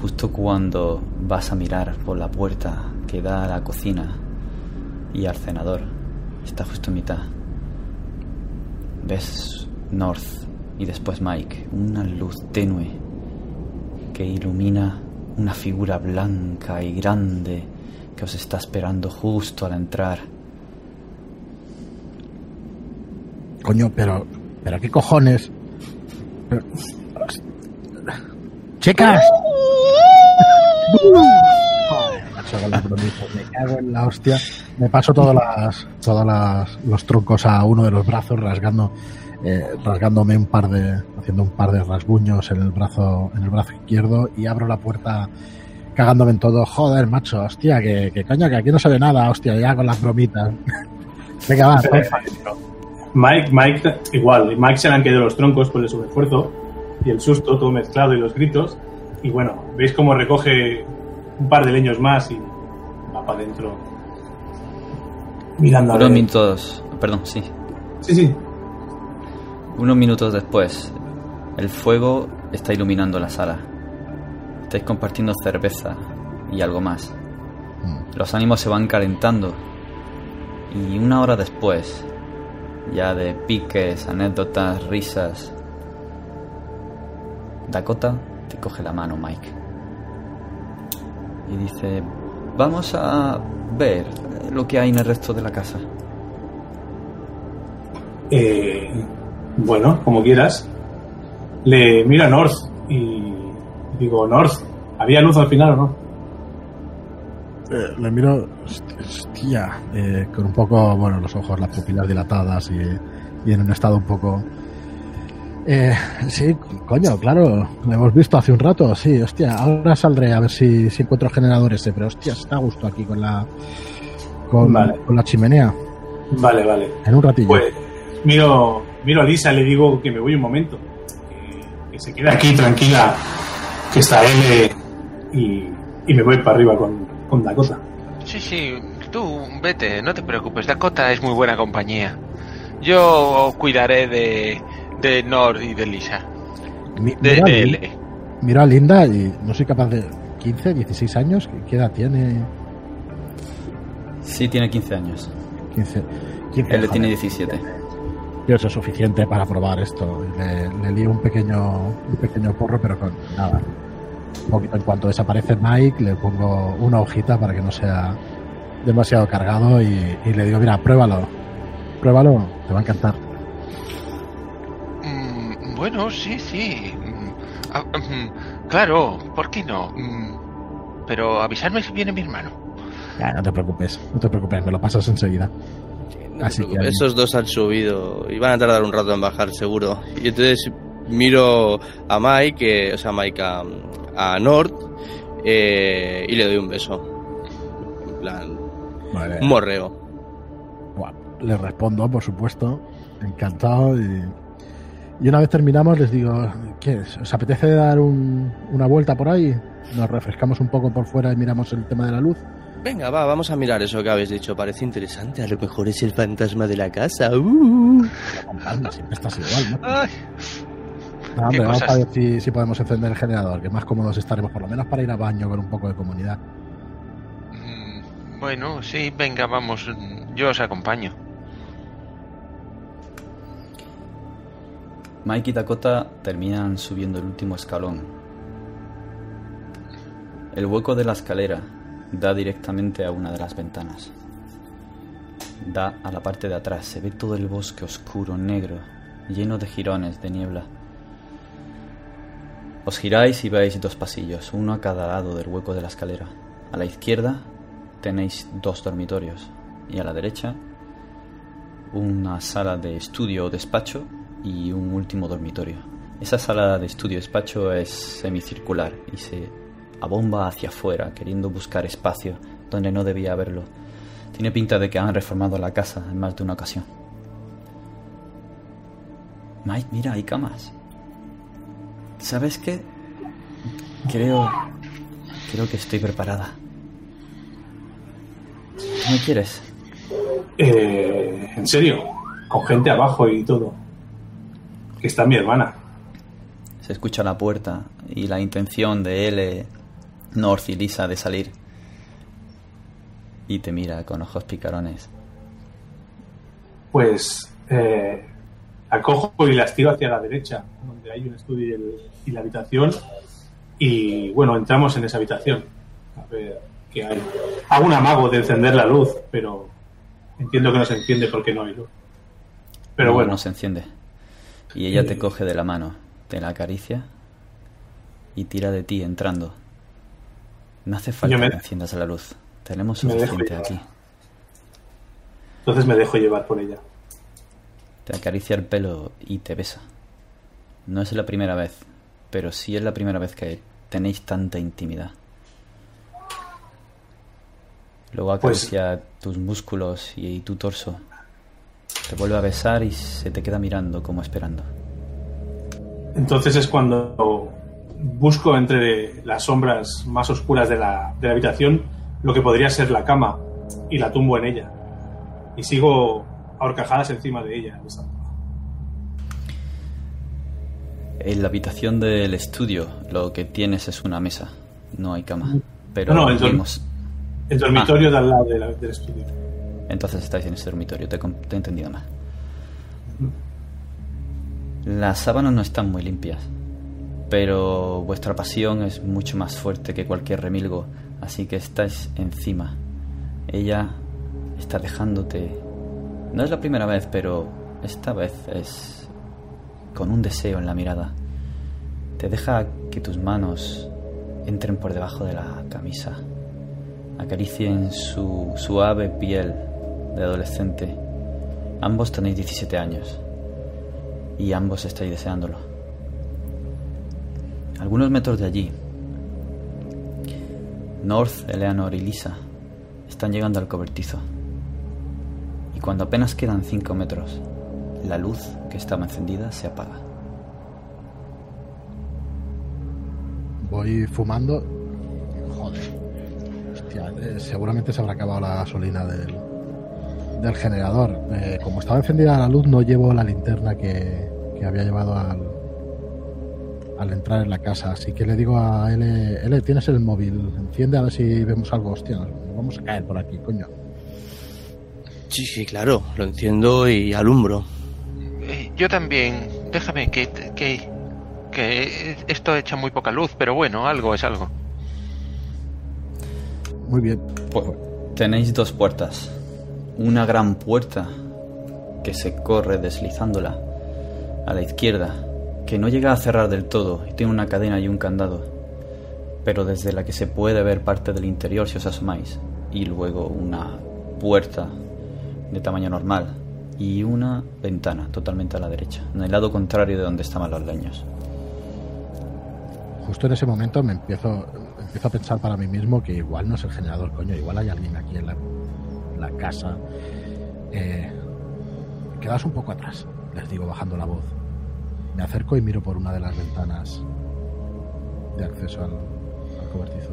Justo cuando vas a mirar por la puerta que da a la cocina y al cenador, está justo en mitad. Ves North y después Mike, una luz tenue que ilumina una figura blanca y grande que os está esperando justo al entrar. Coño, pero. ¿Pero qué cojones? Pero- ¡Chicas! Me cago en la hostia. Me paso todas las, todas los troncos a uno de los brazos, rasgando, eh, rasgándome un par de, haciendo un par de rasguños en el brazo, en el brazo izquierdo y abro la puerta cagándome en todo. Joder, macho, hostia, que, que coño, que aquí no se ve nada, hostia, ya con las bromitas. Venga, va, porfa. Mike, Mike, igual, Mike se le han caído los troncos por el sobreesfuerzo y el susto, todo mezclado y los gritos. Y bueno, veis cómo recoge un par de leños más y va para adentro. Mirando Unos minutos, perdón, sí. Sí, sí. Unos minutos después, el fuego está iluminando la sala. Estáis compartiendo cerveza y algo más. Los ánimos se van calentando. Y una hora después, ya de piques, anécdotas, risas, Dakota te coge la mano, Mike. Y dice, vamos a ver lo que hay en el resto de la casa. Eh, bueno, como quieras. Le miro a North y digo, North, ¿había luz al final o no? Eh, le miro, host- hostia, eh, con un poco, bueno, los ojos, las pupilas dilatadas y, y en un estado un poco... Eh, sí, coño, claro, lo hemos visto hace un rato, sí, hostia, ahora saldré a ver si, si encuentro generadores, eh, pero hostia, está a gusto aquí con la con, Vale. con la chimenea, Vale, vale. en un ratillo. Pues miro, miro a Lisa le digo que me voy un momento. Que, que se quede aquí tranquila, que está él eh, y, y me voy para arriba con, con Dakota. Sí, sí, tú vete, no te preocupes. Dakota es muy buena compañía. Yo cuidaré de, de Nord y de Lisa. Mi- De, mira, de Lin- L. miro a Linda y no soy capaz de... 15, 16 años, ¿qué- ¿qué edad tiene? Sí, tiene 15 años. 15. 15 Él le tiene 17. Yo eso es suficiente para probar esto. Le, le lío un pequeño, un pequeño porro, pero con nada. Un poquito en cuanto desaparece Mike, le pongo una hojita para que no sea demasiado cargado y, y le digo, mira, pruébalo. Pruébalo, te va a encantar. Bueno, sí, sí. Mm, ah, mm, claro, ¿por qué no? Mm, pero avisarme si viene mi hermano. Ya, no te preocupes, no te preocupes, me lo pasas enseguida. No Así que- Esos dos han subido y van a tardar un rato en bajar, seguro. Y entonces miro a Mike, eh, o sea, a Mike a, a Nord, eh, y le doy un beso. En plan, Vale. un morreo. Buah, Le respondo, por supuesto, encantado. Y, y una vez terminamos, les digo, ¿qué es? ¿Os apetece dar un- una vuelta por ahí? Nos refrescamos un poco por fuera y miramos el tema de la luz. Venga, va, vamos a mirar eso que habéis dicho. Parece interesante. A lo mejor es el fantasma de la casa. Uh. Con calma, siempre estás igual, ¿no? Ay, No, hombre, qué vamos cosas. a ver si, si podemos encender el generador, que más cómodos estaremos, por lo menos para ir a baño con un poco de comunidad. mm, bueno, sí, venga, vamos. Yo os acompaño. Mike y Dakota terminan subiendo el último escalón. El hueco de la escalera da directamente a una de las ventanas. Da a la parte de atrás. Se ve todo el bosque oscuro, negro, lleno de jirones de niebla. Os giráis y veis dos pasillos, uno a cada lado del hueco de la escalera. A la izquierda tenéis dos dormitorios y a la derecha una sala de estudio o despacho y un último dormitorio. Esa sala de estudio despacho es semicircular y se abomba hacia afuera, queriendo buscar espacio donde no debía haberlo. Tiene pinta de que han reformado la casa en más de una ocasión. Mike, mira, hay camas. ¿Sabes qué? Creo. Creo que estoy preparada. ¿Qué quieres? Eh, en serio, con gente abajo y todo. Está mi hermana. Se escucha la puerta y la intención de él, North y Lisa, de salir. Y te mira con ojos picarones. Pues eh, acojo y las tiro hacia la derecha, donde hay un estudio y, el- y la habitación. Y bueno, entramos en esa habitación. A ver qué hay. Hago un amago de encender la luz, pero entiendo que no se enciende porque no hay luz. Pero No, bueno, No se enciende. Y ella te Eh. coge de la mano, te la acaricia y tira de ti entrando. No hace falta me- que enciendas la luz. Tenemos suficiente aquí. entonces me dejo llevar por ella. Te acaricia el pelo y te besa. No es la primera vez, pero sí es la primera vez que tenéis tanta intimidad. Luego Pues- acaricia tus músculos y tu torso. Te vuelve a besar y se te queda mirando como esperando. Entonces es cuando busco entre las sombras más oscuras de la, de la habitación lo que podría ser la cama y la tumbo en ella. Y sigo a horcajadas encima de ella. En la habitación del estudio lo que tienes es una mesa, no hay cama. Pero No, no, el dorm- vimos- El dormitorio de al lado de la- del estudio. Entonces estáis en ese dormitorio, te, te he entendido mal. Las sábanas no están muy limpias, pero vuestra pasión es mucho más fuerte que cualquier remilgo, así que estáis encima. Ella está dejándote... No es la primera vez, pero esta vez es con un deseo en la mirada. Te deja que tus manos entren por debajo de la camisa acaricien su suave piel de adolescente. Ambos tenéis 17 años y ambos estáis deseándolo. Algunos metros de allí, North, Eleanor y Lisa están llegando al cobertizo. Y cuando apenas quedan 5 metros, la luz que estaba encendida se apaga. Voy fumando. Joder. Hostia, eh, seguramente se habrá acabado la gasolina del, del generador. Eh, como estaba encendida la luz, no llevo la linterna que, que había llevado al, al entrar en la casa. Así que le digo a L, L, tienes el móvil, enciende a ver si vemos algo. Hostia, nos vamos a caer por aquí, coño. Sí, sí, claro. Lo enciendo y alumbro. Eh, yo también. Déjame que, que, que esto echa muy poca luz, pero bueno, algo es algo. Muy bien. Pues, tenéis dos puertas. Una gran puerta que se corre deslizándola a la izquierda, que no llega a cerrar del todo y tiene una cadena y un candado, pero desde la que se puede ver parte del interior si os asomáis. Y luego una puerta de tamaño normal y una ventana totalmente a la derecha, en el lado contrario de donde estaban los leños. Justo en ese momento me empiezo, empiezo a pensar para mí mismo que igual no es el generador, coño, igual hay alguien aquí en la, la casa. Eh, quedaos un poco atrás, les digo bajando la voz. Me acerco y miro por una de las ventanas de acceso al, al cobertizo.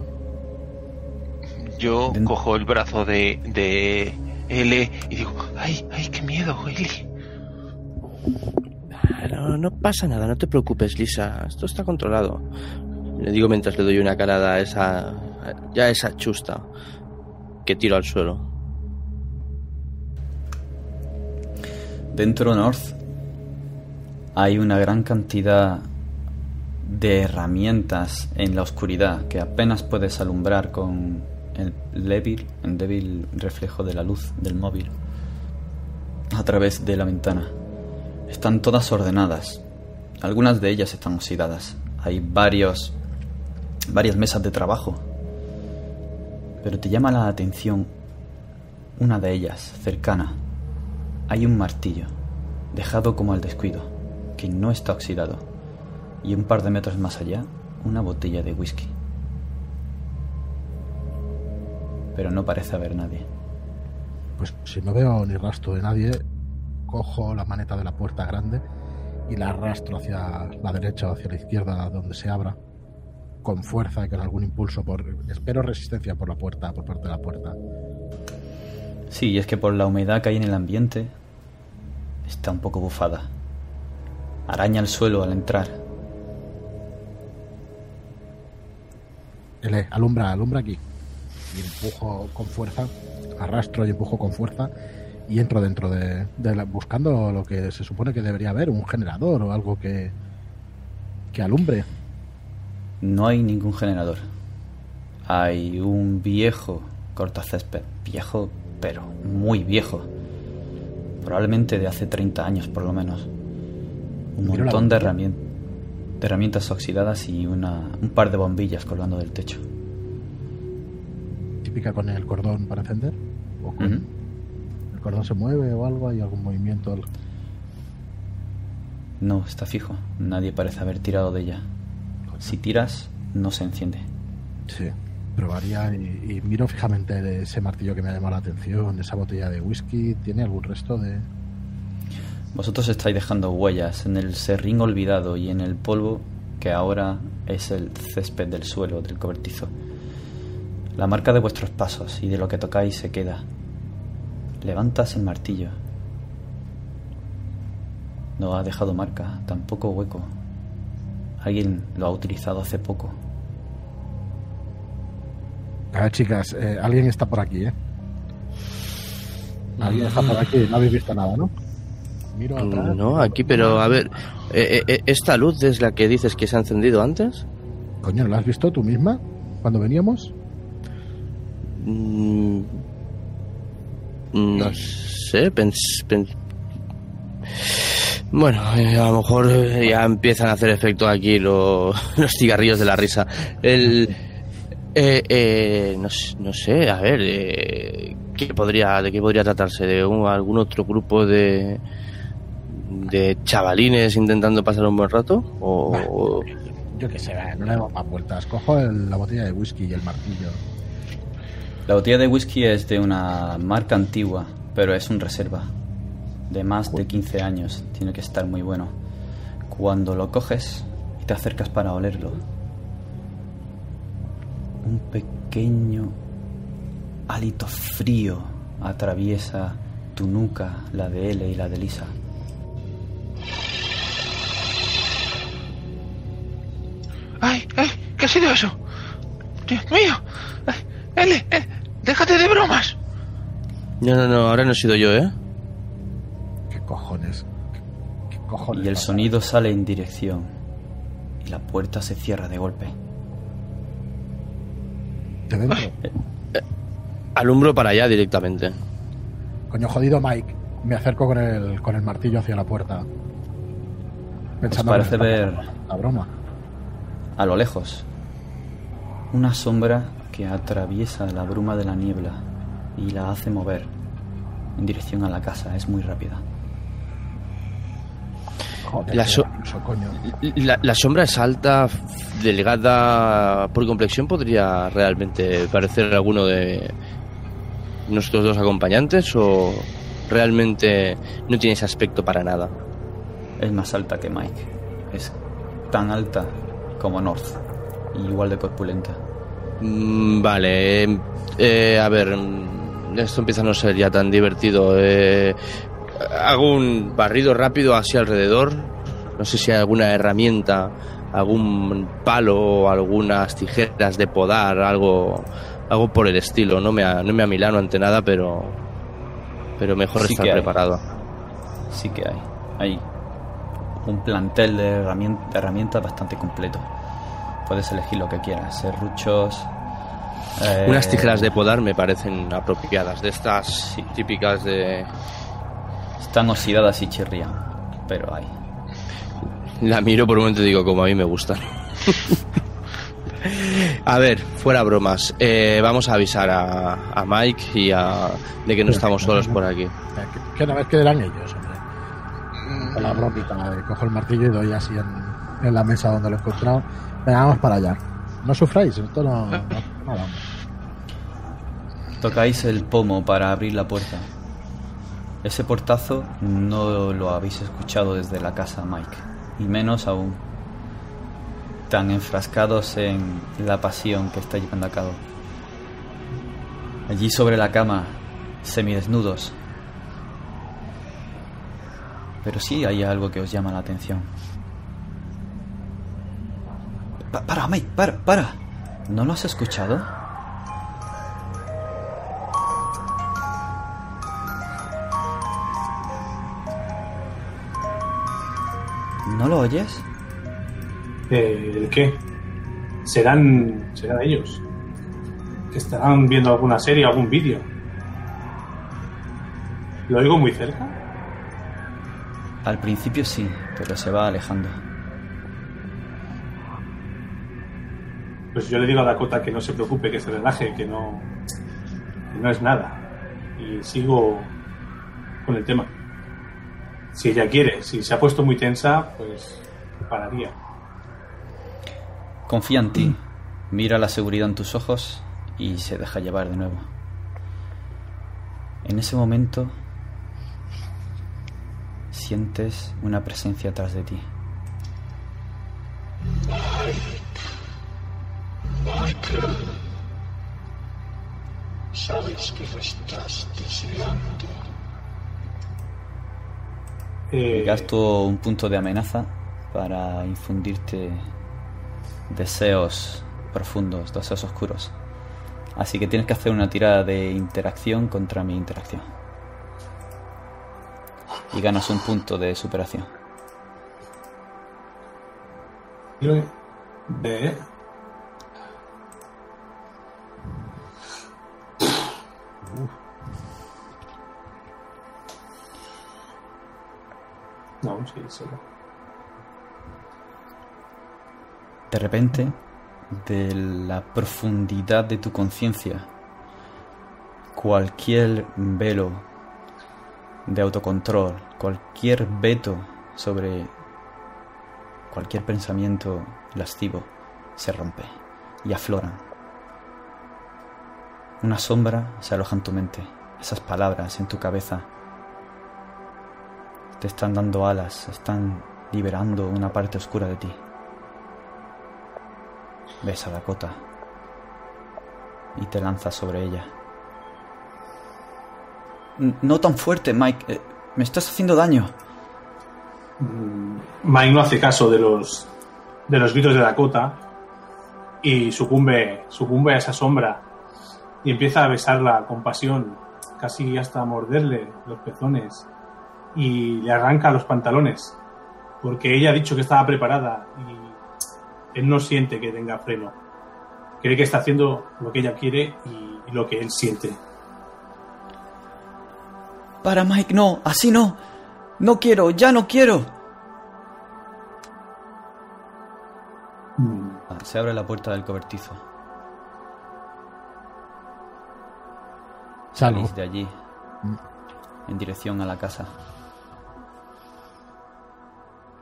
Yo Den- cojo el brazo de, de L y digo, ay, ay, qué miedo, Eli. Ah, No, no pasa nada, no te preocupes, Lisa. Esto está controlado. Le digo mientras le doy una carada a esa. ya a esa chusta que tiro al suelo. Dentro North hay una gran cantidad de herramientas en la oscuridad que apenas puedes alumbrar con el débil, el débil reflejo de la luz del móvil a través de la ventana. Están todas ordenadas. Algunas de ellas están oxidadas. Hay varios varias mesas de trabajo. Pero te llama la atención una de ellas, cercana, hay un martillo, dejado como al descuido, que no está oxidado, y un par de metros más allá, una botella de whisky. Pero no parece haber nadie. Pues si no veo ni rastro de nadie, cojo la maneta de la puerta grande y la arrastro hacia la derecha o hacia la izquierda donde se abra. con fuerza y con algún impulso. por Espero resistencia por la puerta, por parte de la puerta. Sí, es que por la humedad que hay en el ambiente está un poco bufada. Araña el suelo al entrar. Ele, alumbra, alumbra aquí. Y empujo con fuerza, arrastro y empujo con fuerza y entro dentro de, de la- buscando lo que se supone que debería haber, un generador o algo que, que alumbre. No hay ningún generador. Hay un viejo cortacésped. Viejo, pero muy viejo. Probablemente de hace 30 años, por lo menos. Un montón de, de herramientas oxidadas y una, un par de bombillas colgando del techo. Típica con el cordón para encender. O con-. ¿El cordón se mueve o algo? ¿Hay algún movimiento? No, está fijo. Nadie parece haber tirado de ella. Si tiras, no se enciende. Sí. Probaría y, y miro fijamente ese martillo que me ha llamado la atención, esa botella de whisky. ¿Tiene algún resto de...? Vosotros estáis dejando huellas en el serrín olvidado y en el polvo que ahora es el césped del suelo del cobertizo. La marca de vuestros pasos y de lo que tocáis se queda. Levantas el martillo. No ha dejado marca, tampoco hueco. Alguien lo ha utilizado hace poco. A ver, chicas, eh, alguien está por aquí, ¿eh? Alguien está por aquí, no habéis visto nada, ¿no? Miro atrás. No, aquí, pero a ver, eh, eh, ¿esta luz es la que dices que se ha encendido antes? Coño, ¿la has visto tú misma cuando veníamos? Mm, No sé, pens, pens- Bueno, a lo mejor ya empiezan a hacer efecto aquí lo- los cigarrillos de la risa. El... eh, eh, no, s- no sé, a ver, eh, ¿qué podría, ¿de qué podría tratarse? ¿De un- algún otro grupo de, de chavalines intentando pasar un buen rato? ¿O, Yo qué sé, va, no le damos más vueltas. Cojo el- la botella de whisky y el martillo. La botella de whisky es de una marca antigua, pero es un reserva. De más de 15 años. Tiene que estar muy bueno. Cuando lo coges y te acercas para olerlo, un pequeño hálito frío atraviesa tu nuca, la de L y la de Lisa. ¡Ay, ay! ¿Qué ha sido eso? ¡Dios mío! Ay, L, eh, déjate de bromas. No, no, no, ahora no he sido yo, ¿eh? ¿Qué cojones? ¿Qué, qué cojones? Y el sonido sale en dirección. Y la puerta se cierra de golpe. De dentro. Alumbro para allá directamente. Coño, jodido Mike. Me acerco con el, con el martillo hacia la puerta. Pensando parece que ver- La broma. A lo lejos, una sombra que atraviesa la bruma de la niebla y la hace mover en dirección a la casa. Es muy rápida. Joder, La qué so- gracioso, coño. La, la sombra es alta, delgada por complexión. ¿Podría realmente parecer alguno de nuestros dos acompañantes o realmente no tiene ese aspecto para nada? Es más alta que Mike. Es tan alta como North. Y igual de corpulenta. Mm, Vale, eh, eh, a ver, mm, esto empieza a no ser ya tan divertido. eh, hago un barrido rápido hacia alrededor. No sé si hay alguna herramienta, algún palo algunas tijeras de podar, algo, algo por el estilo. No me, no me amilano ante nada, pero, pero mejor Sí estar preparado. Sí que hay. Hay un plantel de herramien- de herramientas bastante completo. Puedes elegir lo que quieras. Serruchos. eh, Unas tijeras de podar me parecen apropiadas, de estas típicas de, Están oxidadas y chirrían. Pero hay. La miro por un momento y digo, como a mí me gustan. a ver, fuera bromas. eh, vamos a avisar a, a Mike y a, de que no estamos solos por aquí. Que, que una vez quedarán ellos, hombre. Con la bromita, eh, cojo el martillo y doy así en, en la mesa donde lo he encontrado. Venga, vamos para allá. No sufráis, esto no. no- nada, hombre. Tocáis el pomo para abrir la puerta. Ese portazo no lo habéis escuchado desde la casa, Mike. Y menos aún. tan enfrascados en la pasión que está llevando a cabo. Allí sobre la cama, semidesnudos. Pero sí hay algo que os llama la atención. para, Mike, para, para. ¿No lo has escuchado? ¿No lo oyes? Eh, ¿El qué? Serán, serán ellos. Que estarán viendo alguna serie, algún vídeo. ¿Lo oigo muy cerca? Al principio sí, pero se va alejando. Pues yo le digo a Dakota que no se preocupe, que se relaje, que no, que no es nada. Y sigo con el tema. Si ella quiere, si se ha puesto muy tensa, pues pararía. Confía en ti, mira la seguridad en tus ojos y se deja llevar de nuevo. En ese momento sientes una presencia atrás de ti. sabes que lo estás deseando. Eh... Gasto un punto de amenaza para infundirte deseos profundos, deseos oscuros. Así que tienes que hacer una tirada de interacción contra mi interacción. Y ganas un punto de superación. De No, sí, De repente, de la profundidad de tu conciencia, cualquier velo de autocontrol, cualquier veto sobre cualquier pensamiento lascivo se rompe y afloran. Una sombra se aloja en tu mente, esas palabras en tu cabeza te están dando alas, están liberando una parte oscura de ti. Ves a Dakota y te lanzas sobre ella. No tan fuerte, Mike. Eh, me estás haciendo daño. Mm, Mike no hace caso de los de los gritos de Dakota y sucumbe, sucumbe a esa sombra y empieza a besarla con pasión, casi hasta morderle los pezones y le arranca los pantalones porque ella ha dicho que estaba preparada y él no siente que tenga freno. Cree que está haciendo lo que ella quiere y, lo que él siente. Para Mike, no, así no. No quiero, ya no quiero. Mm. Se abre la puerta del cobertizo. Salís de allí, mm. en dirección a la casa.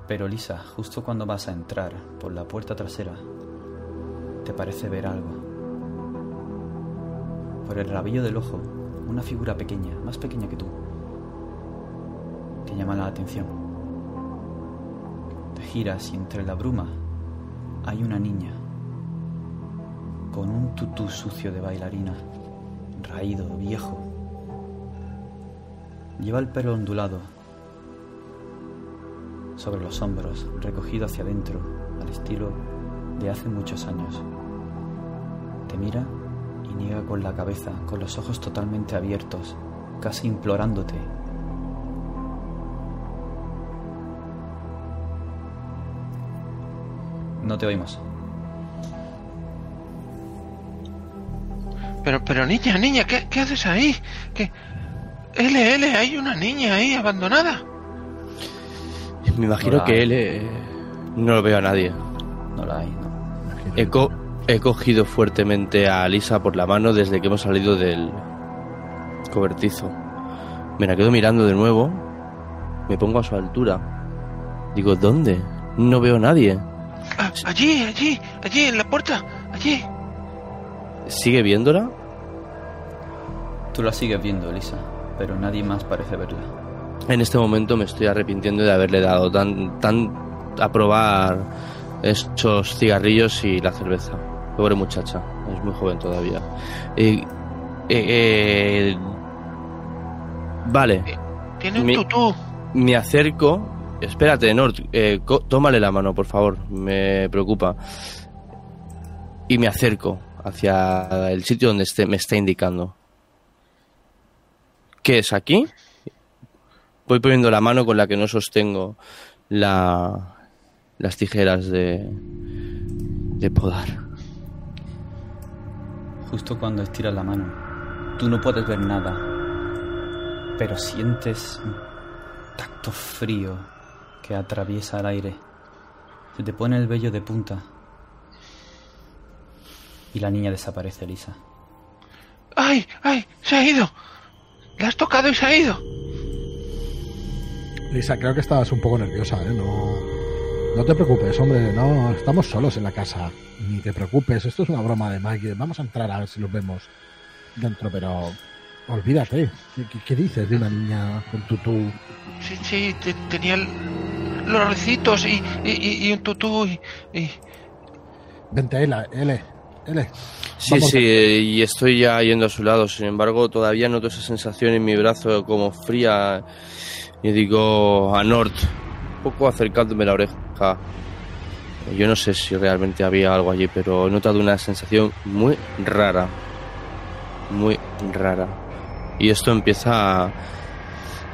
Pero Lisa, justo cuando vas a entrar por la puerta trasera, te parece ver algo. Por el rabillo del ojo, una figura pequeña, más pequeña que tú. Te llama la atención. Te giras y entre la bruma hay una niña con un tutú sucio de bailarina, raído, viejo. Lleva el pelo ondulado sobre los hombros, recogido hacia adentro, al estilo de hace muchos años. Te mira y niega con la cabeza, con los ojos totalmente abiertos, casi implorándote. No te oímos. Pero, pero niña, niña, ¿qué, qué haces ahí? ¿Qué? L, L, hay una niña ahí abandonada. Me imagino que él eh, no lo veo a nadie. No la hay, no. He, cogido fuertemente a Lisa por la mano desde que hemos salido del cobertizo. Me la quedo mirando de nuevo. Me pongo a su altura. Digo, ¿dónde? No veo a nadie. Ah, allí, allí, allí, en la puerta, allí. ¿Sigue viéndola? Tú la sigues viendo, Lisa, pero nadie más parece verla. En este momento me estoy arrepintiendo de haberle dado tan, tan a probar esos cigarrillos y la cerveza. Pobre muchacha, es muy joven todavía. Eh, eh, eh, vale. Tiene un tutú. Me acerco. Espérate, Nord, eh, tómale la mano, por favor. Me preocupa. Y me acerco hacia el sitio donde esté, me está indicando. ¿Qué es aquí? Voy poniendo la mano con la que no sostengo la, las tijeras de, de podar. Justo cuando estiras la mano, tú no puedes ver nada, pero sientes un tacto frío que atraviesa el aire. Se te pone el vello de punta. Y la niña desaparece, Lisa. ¡Ay, ay! ¡Se ha ido! ¡La has tocado y se ha ido! Lisa, creo que estabas un poco nerviosa, ¿eh? No, no te preocupes, hombre, no, estamos solos en la casa. Ni te preocupes, esto es una broma de Mike. Vamos a entrar a ver si los vemos dentro, pero olvídate. ¿Qué, qué- qué dices de una niña con tutú? Sí, sí, te- tenía el- los recitos y, y, y- y un tutú y, y- Vente, L, L, L. Sí, Vamos sí, y estoy ya yendo a su lado. Sin embargo, todavía noto esa sensación en mi brazo como fría. Y digo a Nord, un poco acercándome la oreja. Yo no sé si realmente había algo allí, pero he notado una sensación muy rara. Muy rara. Y esto empieza a...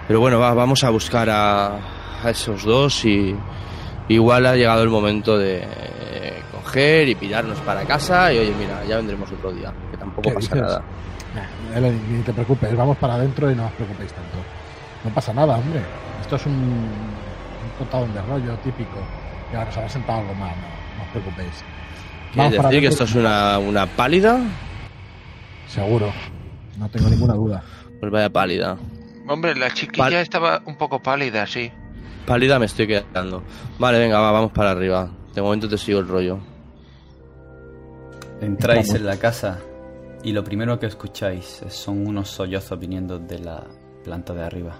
Pero bueno, va, vamos a buscar a, a esos dos y igual ha llegado el momento de coger y pirarnos para casa y oye, mira, ya vendremos otro día, que tampoco ¿Qué pasa dices? nada. Nah, L, ni te preocupes, vamos para adentro y no os preocupéis tanto. No pasa nada, hombre. Esto es un, un contador de rollo típico. Ya nos habrá sentado algo más, no, no os preocupéis. ¿Quieres decir que esto es una, una pálida? Seguro, no tengo ninguna duda. Pues vaya pálida. Hombre, la chiquilla estaba un poco pálida, sí. Pálida me estoy quedando. Vale, venga, va, vamos para arriba. De momento te sigo el rollo. Entráis en la casa y lo primero que escucháis son unos sollozos viniendo de la planta de arriba.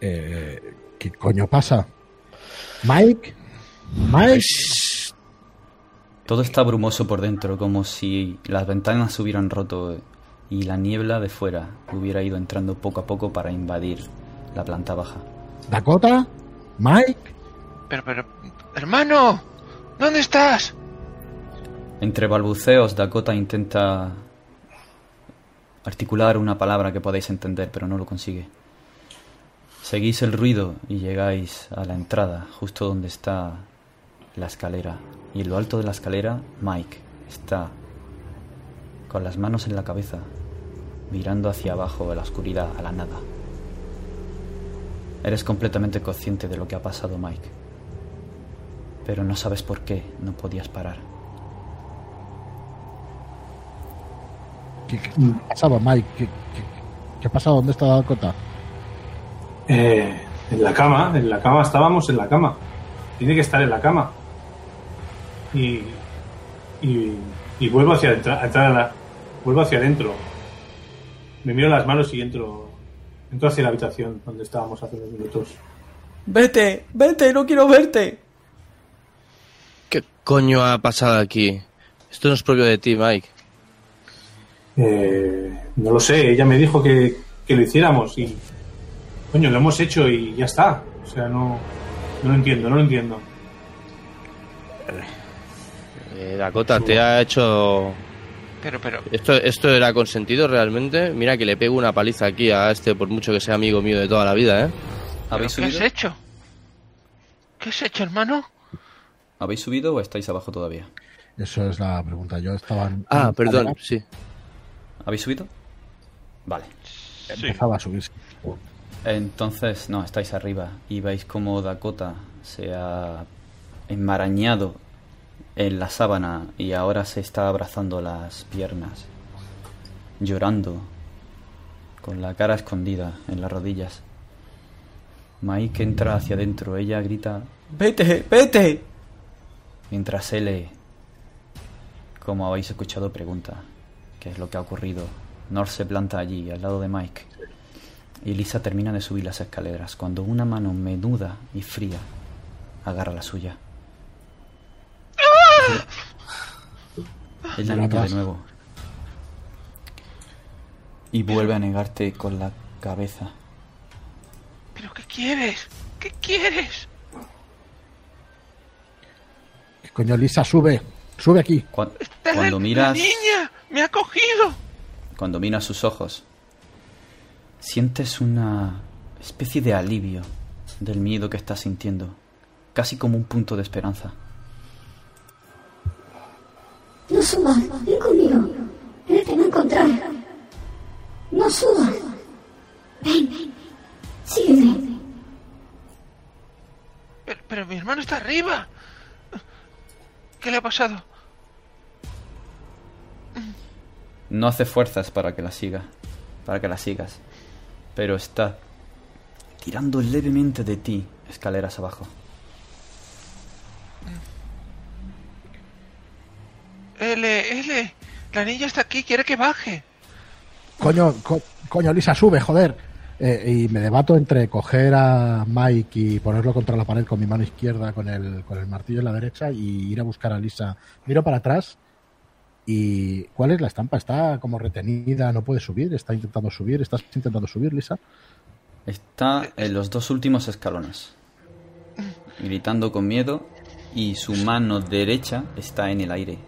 Eh, ¿Qué coño pasa? ¿Mike? ¿Mike? Todo está brumoso por dentro, como si las ventanas se hubieran roto y la niebla de fuera hubiera ido entrando poco a poco para invadir la planta baja. ¿Dakota? ¿Mike? Pero, pero, hermano, ¿dónde estás? Entre balbuceos, Dakota intenta articular una palabra que podáis entender, pero no lo consigue. Seguís el ruido y llegáis a la entrada, justo donde está la escalera. Y en lo alto de la escalera, Mike está con las manos en la cabeza, mirando hacia abajo a la oscuridad, a la nada. Eres completamente consciente de lo que ha pasado, Mike. Pero no sabes por qué no podías parar. ¿Qué, pasaba, Mike? ¿Qué, qué, qué ha pasado? ¿Dónde está Dakota? Eh, en la cama, en la cama estábamos en la cama. Tiene que estar en la cama. Y. Y, y vuelvo hacia adentro. a entrar a la- vuelvo hacia adentro. Me miro las manos y entro. Entro hacia la habitación donde estábamos hace unos minutos. Vete, vete, no quiero verte. ¿Qué coño ha pasado aquí? Esto no es propio de ti, Mike. Eh, no lo sé, ella me dijo que, que lo hiciéramos y. Coño, lo hemos hecho y ya está. O sea, no. No lo entiendo, no lo entiendo. Eh, Dakota, te ha hecho... Pero, pero, ¿Esto, ¿Esto era consentido realmente? Mira que le pego una paliza aquí a este, por mucho que sea amigo mío de toda la vida, ¿eh? ¿pero ¿Habéis ¿qué has hecho? ¿Qué has hecho, hermano? ¿Habéis subido o estáis abajo todavía? Eso es la pregunta. Yo estaba. en- Ah, perdón, sí. ¿Habéis subido? Vale. Empezaba a subirse. Entonces, no, estáis arriba y veis cómo Dakota se ha enmarañado en la sábana y ahora se está abrazando las piernas, llorando, con la cara escondida en las rodillas. Mike entra hacia adentro, ella grita, ¡Vete, vete! Mientras él, como habéis escuchado, pregunta qué es lo que ha ocurrido. Nor se planta allí, al lado de Mike. Y Lisa termina de subir las escaleras cuando una mano menuda y fría agarra la suya. Es la niña de nuevo. Y vuelve a negarte con la cabeza. ¿Pero qué quieres? ¿Qué quieres? Coño, Lisa, sube. Sube aquí. Cuando la miras, niña me ha cogido. cuando miras sus ojos, sientes una especie de alivio del miedo que estás sintiendo, casi como un punto de esperanza. No subas, ven conmigo. Él te va a encontrar. No subas. Ven, ven. Sígueme. Pero, pero mi hermano está arriba. ¿Qué le ha pasado? No hace fuerzas para que la siga, para que la sigas, pero está tirando levemente de ti escaleras abajo. L, L, la niña está aquí, quiere que baje. Coño, co- coño, Lisa, sube, joder. Eh, y me debato entre coger a Mike y ponerlo contra la pared con mi mano izquierda, con el, con el martillo en la derecha, y ir a buscar a Lisa. Miro para atrás y... ¿Cuál es la estampa? Está como retenida, no puede subir, está intentando subir. ¿Estás intentando subir, Lisa? Está en los dos últimos escalones, gritando con miedo y su mano derecha está en el aire.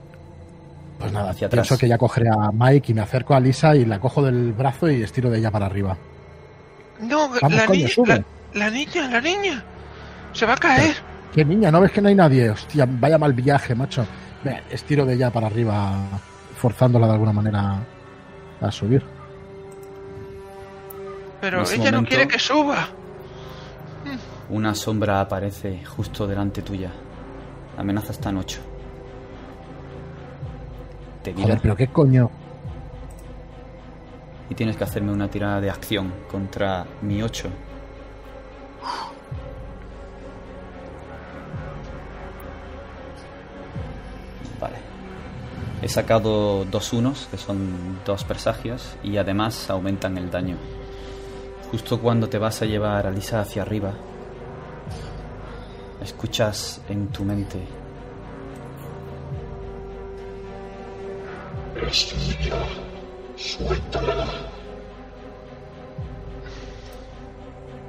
Pues nada, Hacia pienso atrás. que ya cogeré a Mike y me acerco a Lisa y la cojo del brazo y estiro de ella para arriba. No, Vamos, la coño, niña, sube. la, la niña, la niña. Se va a caer. ¿Qué niña? ¿No ves que no hay nadie? Hostia, vaya mal viaje, macho. Estiro de ella para arriba, forzándola de alguna manera a subir. Pero ella no quiere que suba. Una sombra aparece justo delante tuya. La amenaza está en 8. Te Joder, pero qué coño. y tienes que hacerme una tirada de acción contra mi 8. He sacado dos unos, que son dos presagios, y además aumentan el daño. Justo cuando te vas a llevar a Lisa hacia arriba, escuchas en tu mente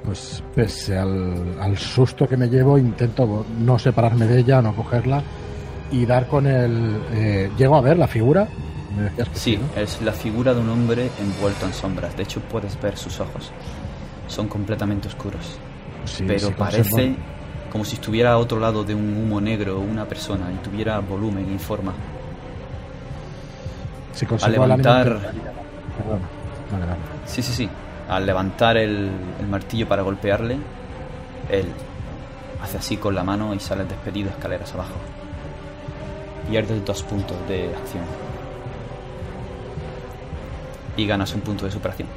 Pues pese al, al susto que me llevo, intento no separarme de ella, no cogerla y dar con el... eh, ¿Llego a ver la figura? Me decías que Sí, ¿no? es la figura de un hombre envuelto en sombras. De hecho, puedes ver sus ojos. Son completamente oscuros. Sí, pero parece como si estuviera a otro lado de un humo negro una persona y tuviera volumen y forma. al levantar-. Vale, vale. Sí, sí, sí. Al levantar el, el martillo para golpearle, él hace así con la mano y sale despedido escaleras abajo. Pierdes dos puntos de acción. Y ganas un punto de superación.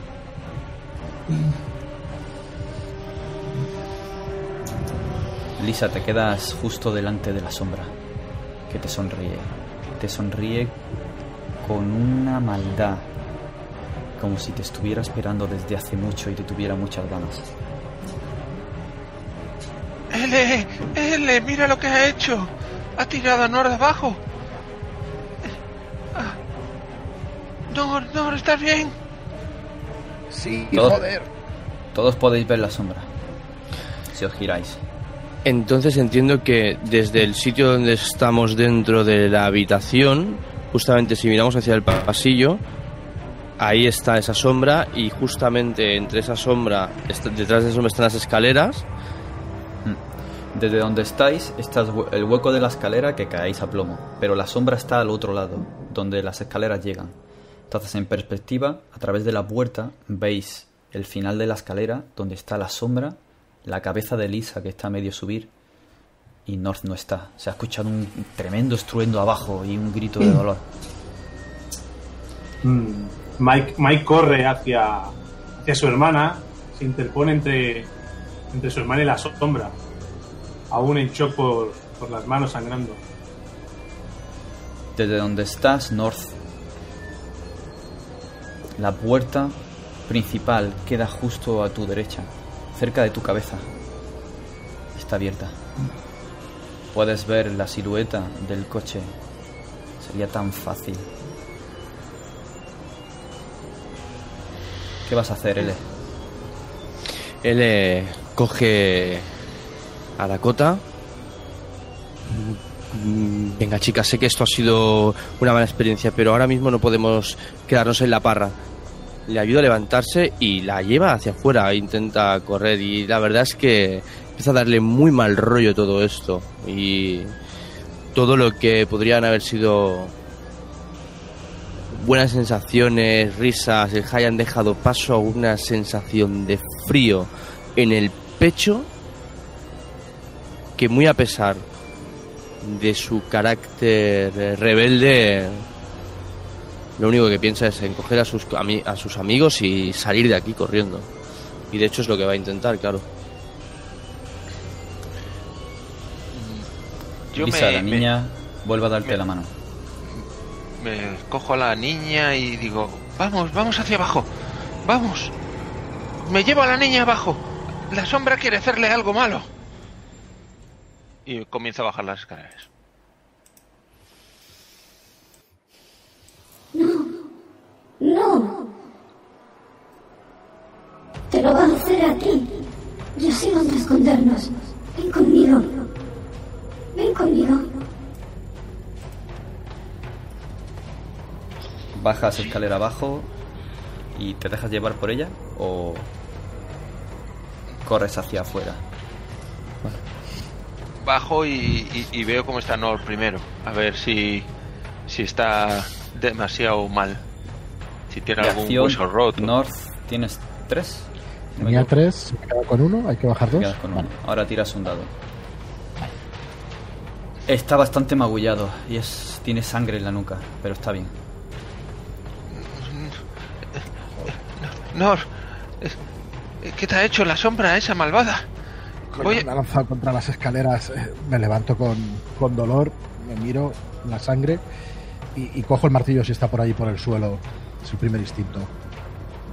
Lisa, te quedas justo delante de la sombra que te sonríe. Te sonríe con una maldad como si te estuviera esperando desde hace mucho y te tuviera muchas ganas. L, L, mira lo que ha hecho. Ha tirado a Nor de abajo. Ah. Nor, Nor, ¿estás bien? Sí, Todos- joder. Todos podéis ver la sombra. Si os giráis. Entonces entiendo que desde el sitio donde estamos dentro de la habitación, justamente si miramos hacia el pa- pasillo, ahí está esa sombra y justamente entre esa sombra, detrás de esa sombra están las escaleras. Desde donde estáis está el hue- el hueco de la escalera que caéis a plomo, pero la sombra está al otro lado, donde las escaleras llegan. Entonces, en perspectiva, a través de la puerta, veis el final de la escalera, donde está la sombra, la cabeza de Lisa que está a medio subir, y North no está. Se ha escuchado un tremendo estruendo abajo y un grito de dolor. Mm, Mike, Mike corre hacia, hacia su hermana, se interpone entre, entre su hermana y la sombra, aún en shock por, por las manos sangrando. Desde donde estás, North, la puerta principal queda justo a tu derecha, cerca de tu cabeza. Está abierta. puedes ver la silueta del coche. Sería tan fácil. ¿Qué vas a hacer, L? Eh, coge a Dakota. Venga, chicas, sé que esto ha sido una mala experiencia, pero ahora mismo no podemos quedarnos en la parra. Le ayuda a levantarse y la lleva hacia afuera, intenta correr y la verdad es que empieza a darle muy mal rollo todo esto y todo lo que podrían haber sido buenas sensaciones, risas, el hayan dejado paso a una sensación de frío en el pecho que muy a pesar de su carácter eh, rebelde, lo único que piensa es en coger a sus, a sus amigos y salir de aquí corriendo. Y de hecho es lo que va a intentar, claro. Yo Lisa, me, la me- niña, vuelve a darte la mano. me cojo a la niña y digo, vamos, vamos hacia abajo, vamos. Me llevo a la niña abajo. La sombra quiere hacerle algo malo. Y comienza a bajar las escaleras. No. Te lo va a hacer a ti. Yo sé dónde escondernos. Ven conmigo. Ven conmigo. Bajas escalera abajo y te dejas llevar por ella o corres hacia afuera. Bajo y, y- y veo cómo está Nor primero. A ver si, si está demasiado mal. Si tiene De algún acción, hueso roto. North, ¿tienes tres? Me Tenía tres, me quedo con uno, hay que bajar Te dos. con uno. Vale. Ahora tiras un dado. Está bastante magullado y es tiene sangre en la nuca, pero está bien. Nor, ¿qué te ha hecho la sombra esa malvada? A- Me ha lanzado contra las escaleras, eh, me levanto con, con dolor, me miro la sangre y, y cojo el martillo si está por ahí por el suelo. Es el primer instinto.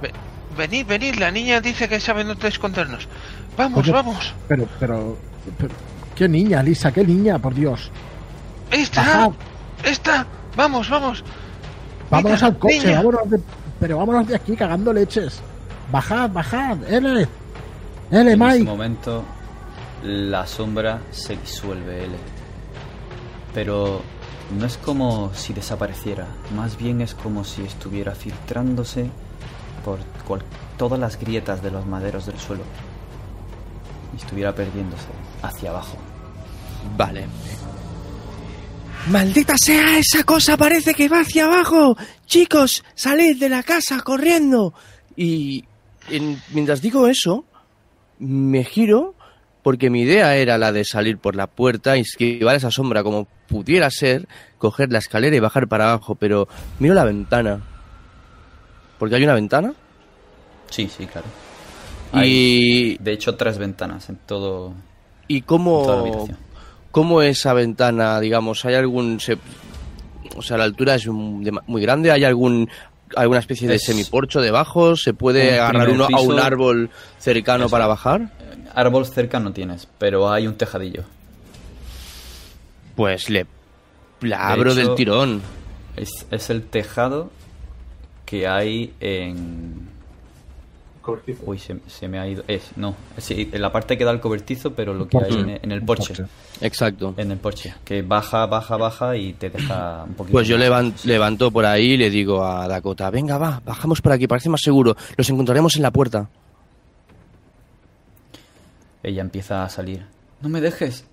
Ve- venid, venid, la niña dice que sabe dónde escondernos. Vamos, Oye, vamos. Pero, pero, pero- ¿qué niña, Lisa? ¿Qué niña? Por Dios. ¡Esta! Bajad, ¡Esta! ¡Vamos, vamos! vámonos al coche, niña. vámonos de, pero vámonos de aquí cagando leches. Bajad, bajad, L. L, En ese Mike. momento la sombra se disuelve L. Pero no es como si desapareciera, más bien es como si estuviera filtrándose por cual- todas las grietas de los maderos del suelo y estuviera perdiéndose hacia abajo. Vale. ¡Maldita sea esa cosa! Parece que va hacia abajo. Chicos, salid de la casa corriendo. Y en- mientras digo eso, me giro porque mi idea era la de salir por la puerta y esquivar esa sombra como pudiera ser, coger la escalera y bajar para abajo, pero miro la ventana. Porque hay una ventana Sí, sí, claro. Hay, y, de hecho, tres ventanas en todo y cómo. ¿Cómo esa ventana, digamos, hay algún... se- o sea, la altura es muy grande, hay algún alguna especie de Es- semiporcho debajo, se puede Un agarrar uno a un árbol cercano para bajar. Árbol cerca no tienes, pero hay un tejadillo. Pues le la abro hecho- del tirón. Es, es el tejado que hay en... Cobertizo. Uy, se, se me ha ido... Es, no, sí, en la parte que da el cobertizo, pero lo que hay en, en el porche. Exacto. En el porche. Que baja, baja, baja y te deja un poquito... Pues yo más. levan- levanto por ahí y le digo a Dakota, venga, va, bajamos por aquí, parece más seguro. Los encontraremos en la puerta. Ella empieza a salir. No me dejes.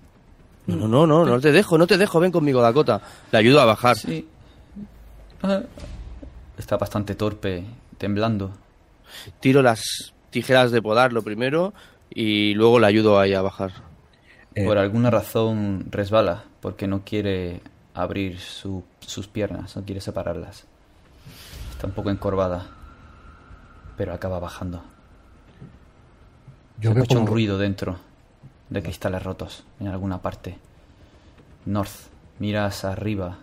No, no, no, no, no te dejo, no te dejo, ven conmigo, Dakota. Le ayudo a bajar. Sí. Ah. Está bastante torpe, temblando. Tiro las tijeras de podar lo primero y luego le ayudo ahí a bajar. Eh, Por alguna razón resbala, porque no quiere abrir su- sus piernas, no quiere separarlas. Está un poco encorvada, pero acaba bajando. Yo Se veo escucha un ruido dentro de cristales rotos en alguna parte. North, miras arriba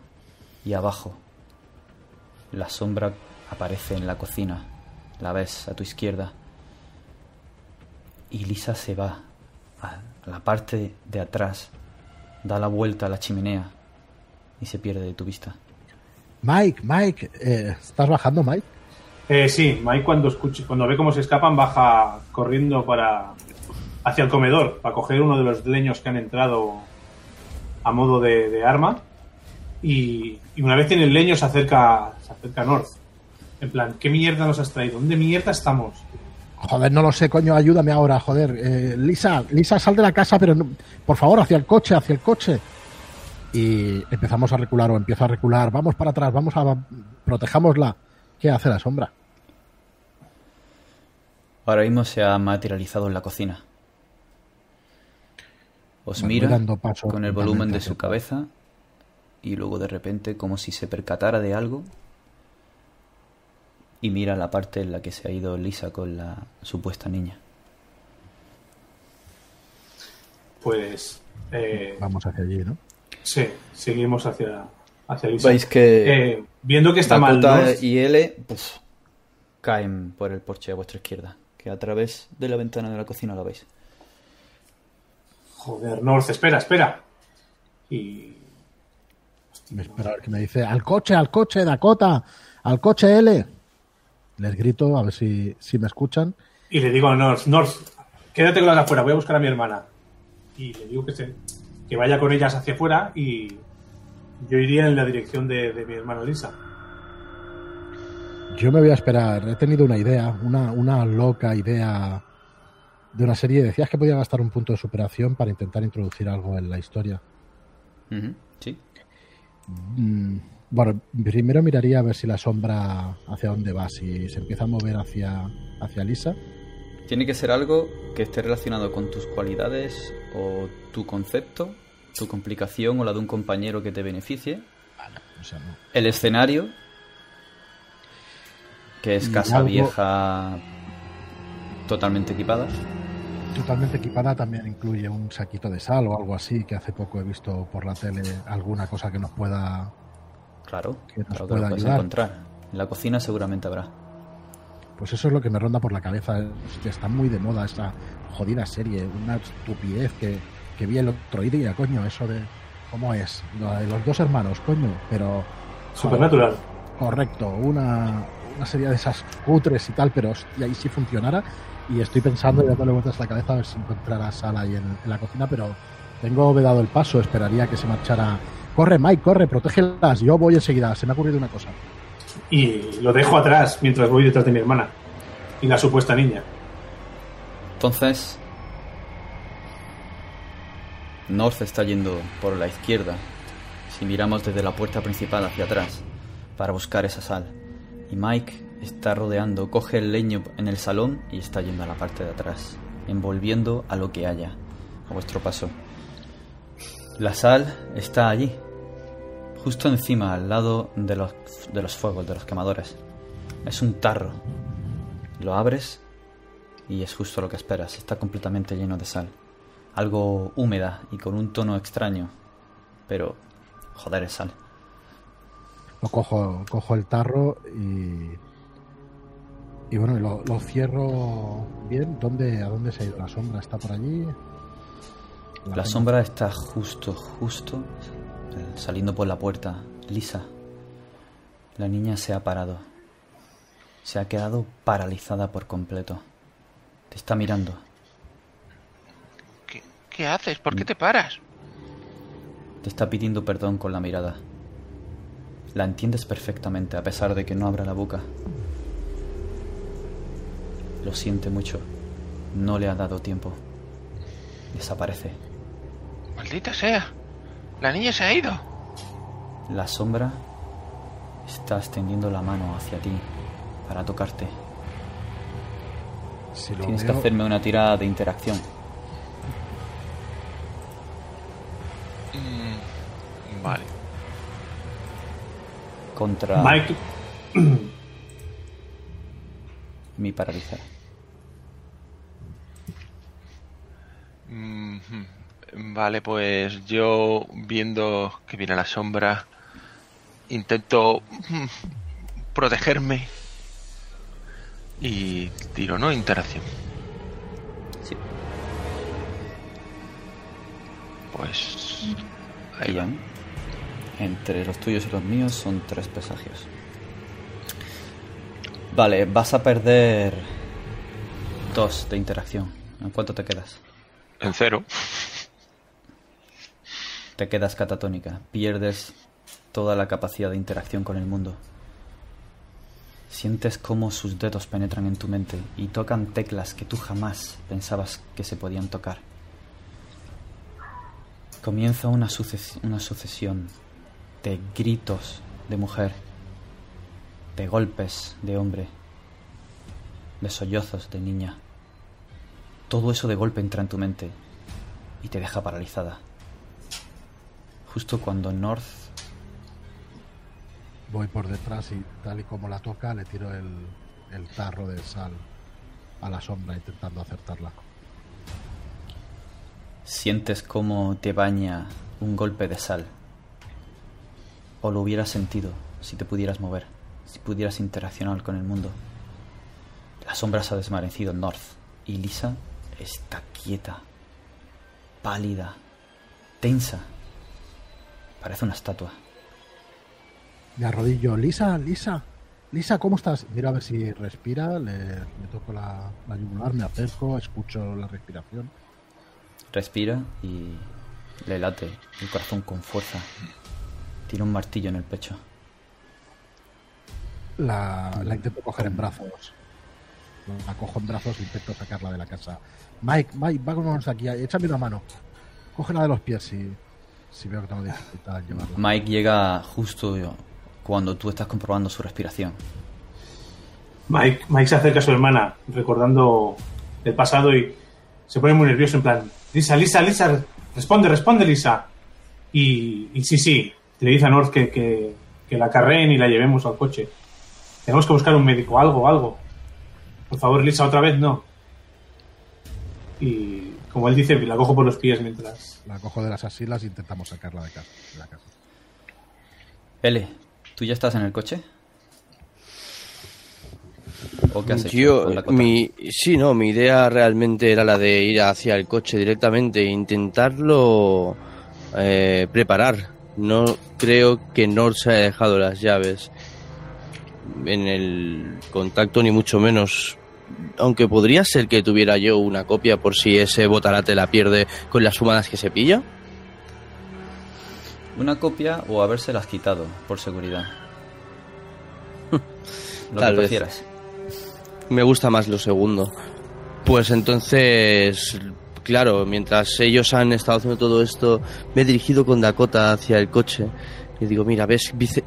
y abajo. La sombra aparece en la cocina. La ves a tu izquierda. Y Lisa se va a a la parte de atrás da la vuelta a la chimenea y se pierde de tu vista. Mike, Mike, eh, ¿estás bajando, Mike? Eh, sí, Mike cuando escuche, cuando ve cómo se escapan baja corriendo para hacia el comedor para coger uno de los leños que han entrado a modo de, arma y, y una vez tiene el leño se acerca se acerca a North en plan ¿qué mierda nos has traído? ¿dónde mierda estamos? Joder, no lo sé, coño, ayúdame ahora, joder. Eh, Lisa, Lisa, sal de la casa, pero no- por favor, hacia el coche, hacia el coche. Y empezamos a recular o empiezo a recular. Vamos para atrás, vamos a... Protejámosla. ¿Qué hace la sombra? Ahora mismo se ha materializado en la cocina. Os mira voy dando paso con el volumen de su cabeza y luego de repente, como si se percatara de algo, y mira la parte en la que se ha ido Lisa con la supuesta niña. pues eh, Vamos hacia allí, ¿no? sí, seguimos hacia, hacia Lisa Veis que Eh, viendo que está mal Dakota North, y L pues, caen por el porche a vuestra izquierda, que a través de la ventana de la cocina lo veis. joder North espera, espera y Me espera qué me dice. Al coche, al coche, Dakota. Al coche L. Les grito a ver si, si me escuchan. Y le digo a North, North, quédate con las de afuera, voy a buscar a mi hermana. Y le digo que, se, que vaya con ellas hacia afuera y yo iría en la dirección de, de mi hermana Lisa. Yo me voy a esperar. He tenido una idea, una, una loca idea de una serie. Decías que podía gastar un punto de superación para intentar introducir algo en la historia. Sí. Mm, bueno, primero miraría a ver si la sombra hacia dónde va, si se empieza a mover hacia, hacia Lisa. Tiene que ser algo que esté relacionado con tus cualidades o tu concepto, tu complicación o la de un compañero que te beneficie. O sea, no. El escenario, que es casa algo- vieja totalmente equipada. Totalmente equipada también incluye un saquito de sal o algo así, que hace poco he visto por la tele alguna cosa que nos pueda... Claro, Que nos claro que pueda lo ayudar. encontrar. En la cocina seguramente habrá. Pues eso es lo que me ronda por la cabeza. Está muy de moda esa jodida serie, una estupidez que, que vi el otro día, coño, eso de... ¿Cómo es? Lo de los dos hermanos, coño, pero... Supernatural. Correcto, una, una serie de esas cutres y tal, pero hostia, ahí sí funcionara. Y estoy pensando y dándole vueltas a la cabeza a ver si encontrara sala ahí en, en la cocina, pero tengo vedado el paso, esperaría que se marchara. Corre, Mike, corre, protégelas, yo voy enseguida, se me ha ocurrido una cosa. Y lo dejo atrás mientras voy detrás de mi hermana y la supuesta niña. Entonces, North está yendo por la izquierda, si miramos desde la puerta principal hacia atrás, para buscar esa sal. Y Mike está rodeando, coge el leño en el salón y está yendo a la parte de atrás, envolviendo a lo que haya, a vuestro paso. La sal está allí, justo encima, al lado de los, de los fuegos, de los quemadores. Es un tarro. Lo abres y es justo lo que esperas. Está completamente lleno de sal. Algo húmeda y con un tono extraño. Pero, joder, es sal. Lo cojo, cojo el tarro y. Y bueno, lo, lo cierro bien. ¿Dónde, ¿A dónde se ha ido la sombra? ¿Está por allí? La sombra está justo, justo eh, saliendo por la puerta. Lisa. La niña se ha parado. Se ha quedado paralizada por completo. Te está mirando. ¿Qué, haces? ¿Por qué te paras? Te está pidiendo perdón con la mirada. La entiendes perfectamente a pesar de que no abra la boca. Lo siente mucho. No le ha dado tiempo. Desaparece. Maldita sea. La niña se ha ido. La sombra está extendiendo la mano hacia ti para tocarte. Si lo Tienes que hacerme una tirada de interacción. Mm, vale. Contra Mike, mi paralizar. Mhm. Vale, pues yo viendo que viene la sombra, intento mm, protegerme y tiro, ¿no? Interacción. Pues Ahí. Entre los tuyos y los míos son tres presagios. Vale, vas a perder dos de interacción. ¿En cuánto te quedas? En cero. Te quedas catatónica. Pierdes toda la capacidad de interacción con el mundo. Sientes cómo sus dedos penetran en tu mente y tocan teclas que tú jamás pensabas que se podían tocar. Comienza una, suces- una sucesión de gritos de mujer, de golpes de hombre, de sollozos de niña. Todo eso de golpe entra en tu mente y te deja paralizada. Justo cuando North Voy por detrás y tal y como la toca le tiro el tarro de sal a la sombra intentando acertarla. Sientes cómo te baña un golpe de sal. O lo hubieras sentido si te pudieras mover, si pudieras interaccionar con el mundo. La sombra se ha desvanecido en North y Lisa está quieta, pálida, tensa. Parece una estatua. Me arrodillo. Lisa, Lisa, Lisa, ¿cómo estás? Miro a ver si respira, le, le toco la, la yugular, me acerco, escucho la respiración. Respira y le late el corazón con fuerza. Tiene un martillo en el pecho. La, la intento coger en brazos. La cojo en brazos e intento sacarla de la casa. Mike, Mike, vámonos de aquí, échame una mano. Cógela de los pies si, si veo que tengo dificultad en llevarla. Mike llega justo cuando tú estás comprobando su respiración. Mike, Mike se acerca a su hermana, recordando el pasado y se pone muy nervioso en plan, Lisa, Lisa, Lisa, responde, responde, Lisa. Y, y sí, sí, le dice a North que, que, que la carreen y la llevemos al coche. Tenemos que buscar un médico, algo, algo. Por favor, Lisa, otra vez no. Y como él dice, la cojo por los pies mientras... La cojo de las asilas e intentamos sacarla de, casa, de la casa. L, ¿tú ya estás en el coche? ¿O qué has hecho Yo, mi, sí, no, mi idea realmente era la de ir hacia el coche directamente e intentarlo eh, preparar. No creo que Nord se haya dejado las llaves en el contacto, ni mucho menos. Aunque podría ser que tuviera yo una copia por si ese botarate la pierde con las fumadas que se pilla. Una copia o habérselas quitado, por seguridad. Lo Tal que vez. Me gusta más lo segundo. Pues entonces, claro, mientras ellos han estado haciendo todo esto, me he dirigido con Dakota hacia el coche. Y digo, mira, ves, Vice-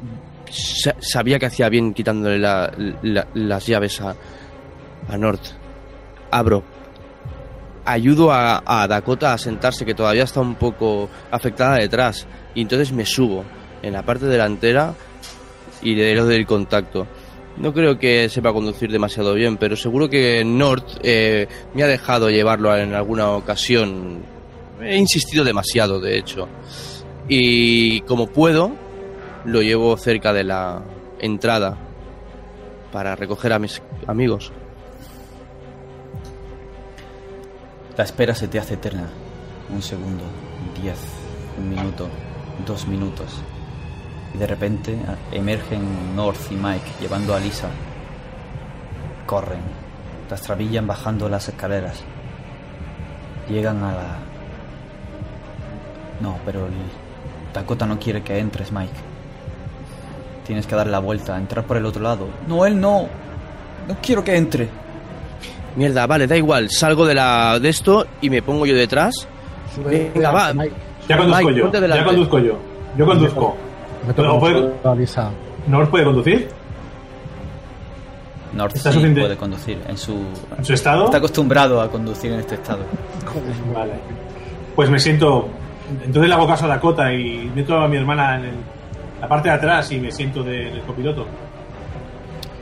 sa- sabía que hacía bien quitándole la- la- las llaves a, a. Abro. Ayudo a, Dakota a sentarse, que todavía está un poco afectada detrás. Y entonces me subo en la parte delantera y le doy del contacto. No creo que sepa conducir demasiado bien, pero seguro que Nord eh, me ha dejado llevarlo en alguna ocasión. He insistido demasiado, de hecho. Y como puedo, lo llevo cerca de la entrada para recoger a mis amigos. La espera se te hace eterna. Un segundo, diez, un minuto, dos minutos. Y de repente emergen North y Mike llevando a Lisa. Corren, trastrabillan bajando las escaleras. Llegan a la... No, pero el... Dakota no quiere que entres, Mike. Tienes que dar la vuelta, entrar por el otro lado. No, él no. No quiero que entre. Mierda, vale, da igual. Salgo de la de esto y me pongo yo detrás. Sube, Venga, va. Mike, Ya conduzco Mike, yo, ya conduzco yo. Yo conduzco. Me toco puede- mucho a Lisa. ¿North puede conducir? North Está sí suficiente. puede conducir en su... ¿En su estado? Está acostumbrado a conducir en este estado. Vale. Pues me siento. Entonces le hago caso a Dakota y meto a mi hermana en el- la parte de atrás y me siento de- del copiloto.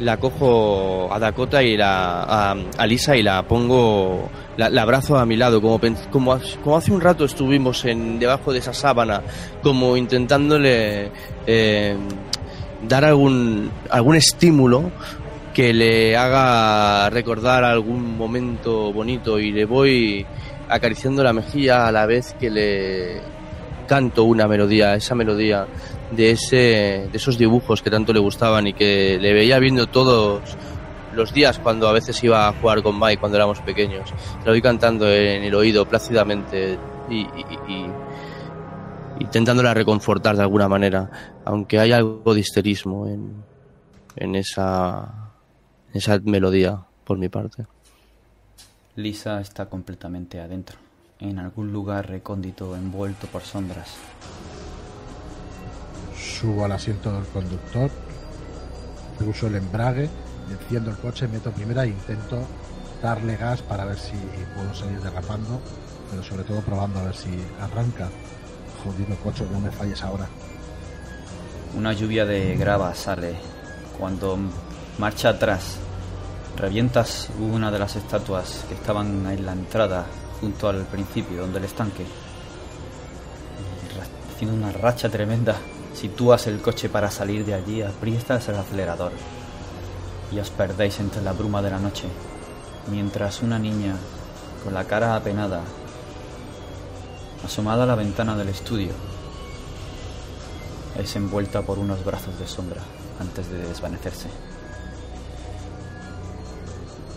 La cojo a Dakota y la, a, Lisa y la pongo, la, abrazo a mi lado, como, como, como hace un rato estuvimos en, debajo de esa sábana, como intentándole eh, dar algún, algún estímulo que le haga recordar algún momento bonito. Y le voy acariciando la mejilla a la vez que le canto una melodía, esa melodía de, ese, de esos dibujos que tanto le gustaban y que le veía viendo todos los días cuando a veces iba a jugar con Mike cuando éramos pequeños. Lo vi cantando en el oído plácidamente y, intentándola reconfortar de alguna manera, aunque hay algo de histerismo en, en esa, esa melodía por mi parte. Lisa está completamente adentro, en algún lugar recóndito envuelto por sombras. Subo al asiento del conductor, uso el embrague, enciendo el coche, meto primera e intento darle gas para ver si puedo salir derrapando, pero sobre todo probando a ver si arranca. Jodido coche, no me falles ahora. Una lluvia de grava sale cuando marcha atrás. Revientas una de las estatuas que estaban en la entrada junto al principio, donde el estanque. Haciendo una racha tremenda, sitúas el coche para salir de allí, aprietas el acelerador y os perdéis entre la bruma de la noche, mientras una niña, con la cara apenada, asomada a la ventana del estudio, es envuelta por unos brazos de sombra antes de desvanecerse.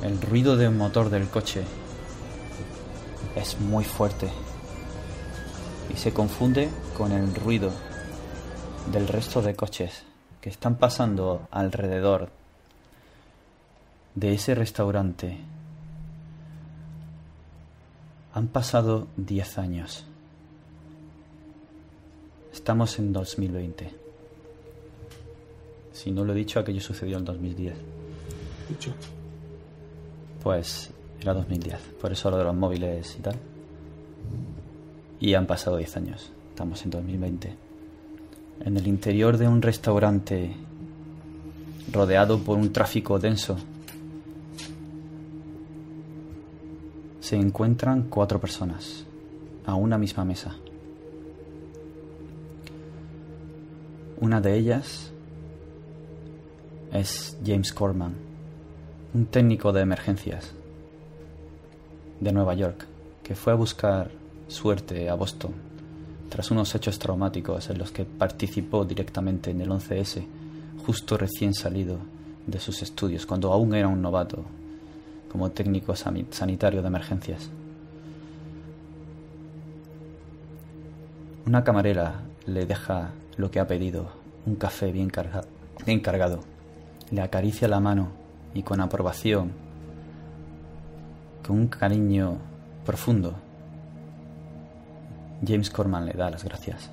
El ruido del motor del coche es muy fuerte y se confunde con el ruido del resto de coches que están pasando alrededor de ese restaurante. Han pasado 10 años. Estamos en 2020. Si no lo he dicho, aquello sucedió en 2010. Dicho. Pues era 2010, por eso lo de los móviles y tal. Y han pasado 10 años, estamos en 2020. En el interior de un restaurante rodeado por un tráfico denso, se encuentran cuatro personas a una misma mesa. Una de ellas es James Corman, un técnico de emergencias de Nueva York, que fue a buscar suerte a Boston tras unos hechos traumáticos en los que participó directamente en el 11S, justo recién salido de sus estudios, cuando aún era un novato como técnico sanitario de emergencias. Una camarera le deja lo que ha pedido, un café bien, bien cargado le acaricia la mano y con aprobación, con un cariño profundo, James Corman le da las gracias.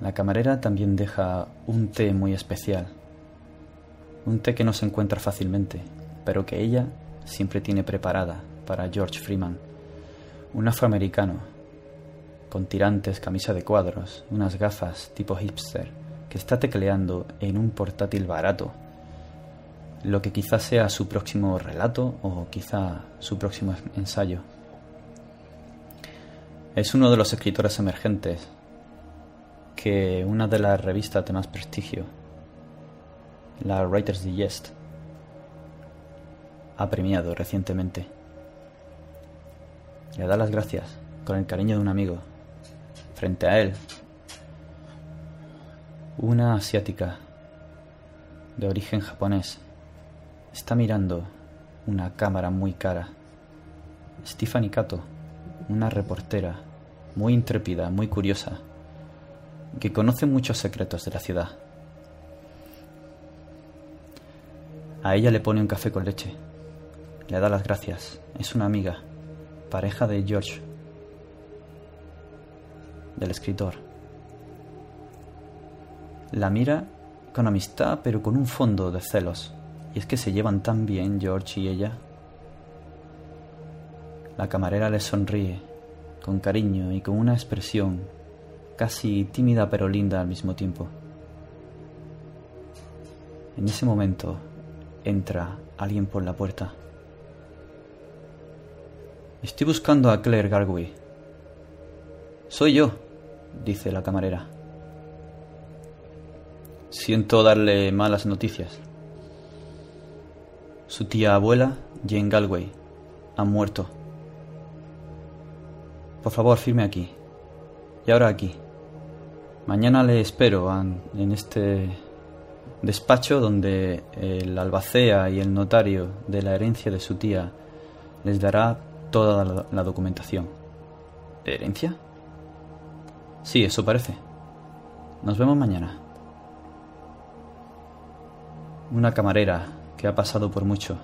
La camarera también deja un té muy especial, un té que no se encuentra fácilmente, pero que ella siempre tiene preparada para George Freeman, un afroamericano, con tirantes, camisa de cuadros, unas gafas tipo hipster está tecleando en un portátil barato lo que quizá sea su próximo relato o quizá su próximo ensayo. Es uno de los escritores emergentes que una de las revistas de más prestigio, la Writers Digest, ha premiado recientemente. Le da las gracias con el cariño de un amigo. Frente a él una asiática de origen japonés está mirando una cámara muy cara. Stephanie Kato, una reportera muy intrépida, muy curiosa, que conoce muchos secretos de la ciudad. A ella le pone un café con leche. Le da las gracias. Es una amiga, pareja de George, del escritor. La mira con amistad, pero con un fondo de celos. Y es que se llevan tan bien George y ella. La camarera le sonríe, con cariño y con una expresión casi tímida pero linda al mismo tiempo. En ese momento entra alguien por la puerta. Estoy buscando a Claire Gargway. Soy yo, dice la camarera. Siento darle malas noticias. Su tía abuela, Jane Galway, ha muerto. Por favor, firme aquí. Y ahora aquí. Mañana le espero en este despacho donde el albacea y el notario de la herencia de su tía les dará toda la documentación. ¿Herencia? Sí, eso parece. Nos vemos mañana. Una camarera que ha pasado por mucho,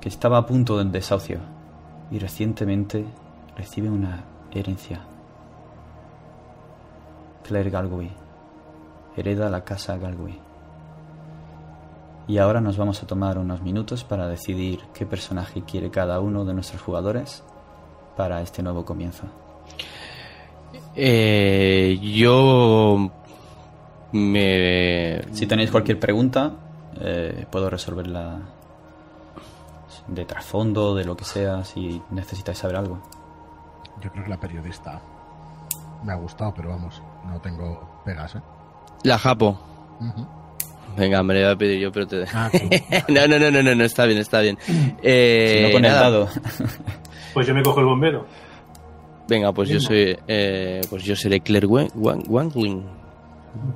que estaba a punto del desahucio y recientemente recibe una herencia. Claire Galway hereda la casa Galway. Y ahora nos vamos a tomar unos minutos para decidir qué personaje quiere cada uno de nuestros jugadores para este nuevo comienzo. Eh, yo me Si tenéis cualquier pregunta, eh, puedo resolverla de trasfondo, de lo que sea, si necesitáis saber algo. Yo creo que la periodista me ha gustado, pero vamos, no tengo pegas, ¿eh? la japo. Venga, me le voy a pedir yo, pero te. Ah, sí. no, no, no, no, no, no, está bien, está bien. Si Eh, no con el nada. dado. Pues yo me cojo el bombero. Venga, pues yo soy, eh, pues yo seré Claire Wan- Wan- Wangling.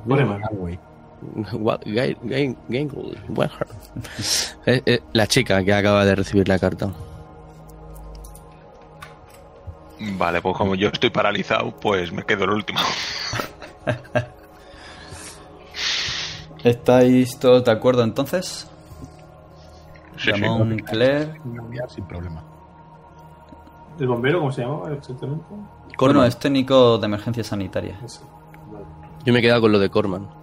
Poleman. Galway. Wa- Eh, eh, la chica que acaba de recibir la carta. Vale, pues como yo estoy paralizado, pues me quedo el último. ¿Estáis todos de acuerdo entonces? Sí, sí. Ramón, Claire. Cambiar sin problema. ¿El bombero cómo se llamaba exactamente? Bueno, es técnico de emergencia sanitaria. Vale. Yo me he quedado con lo de Corman.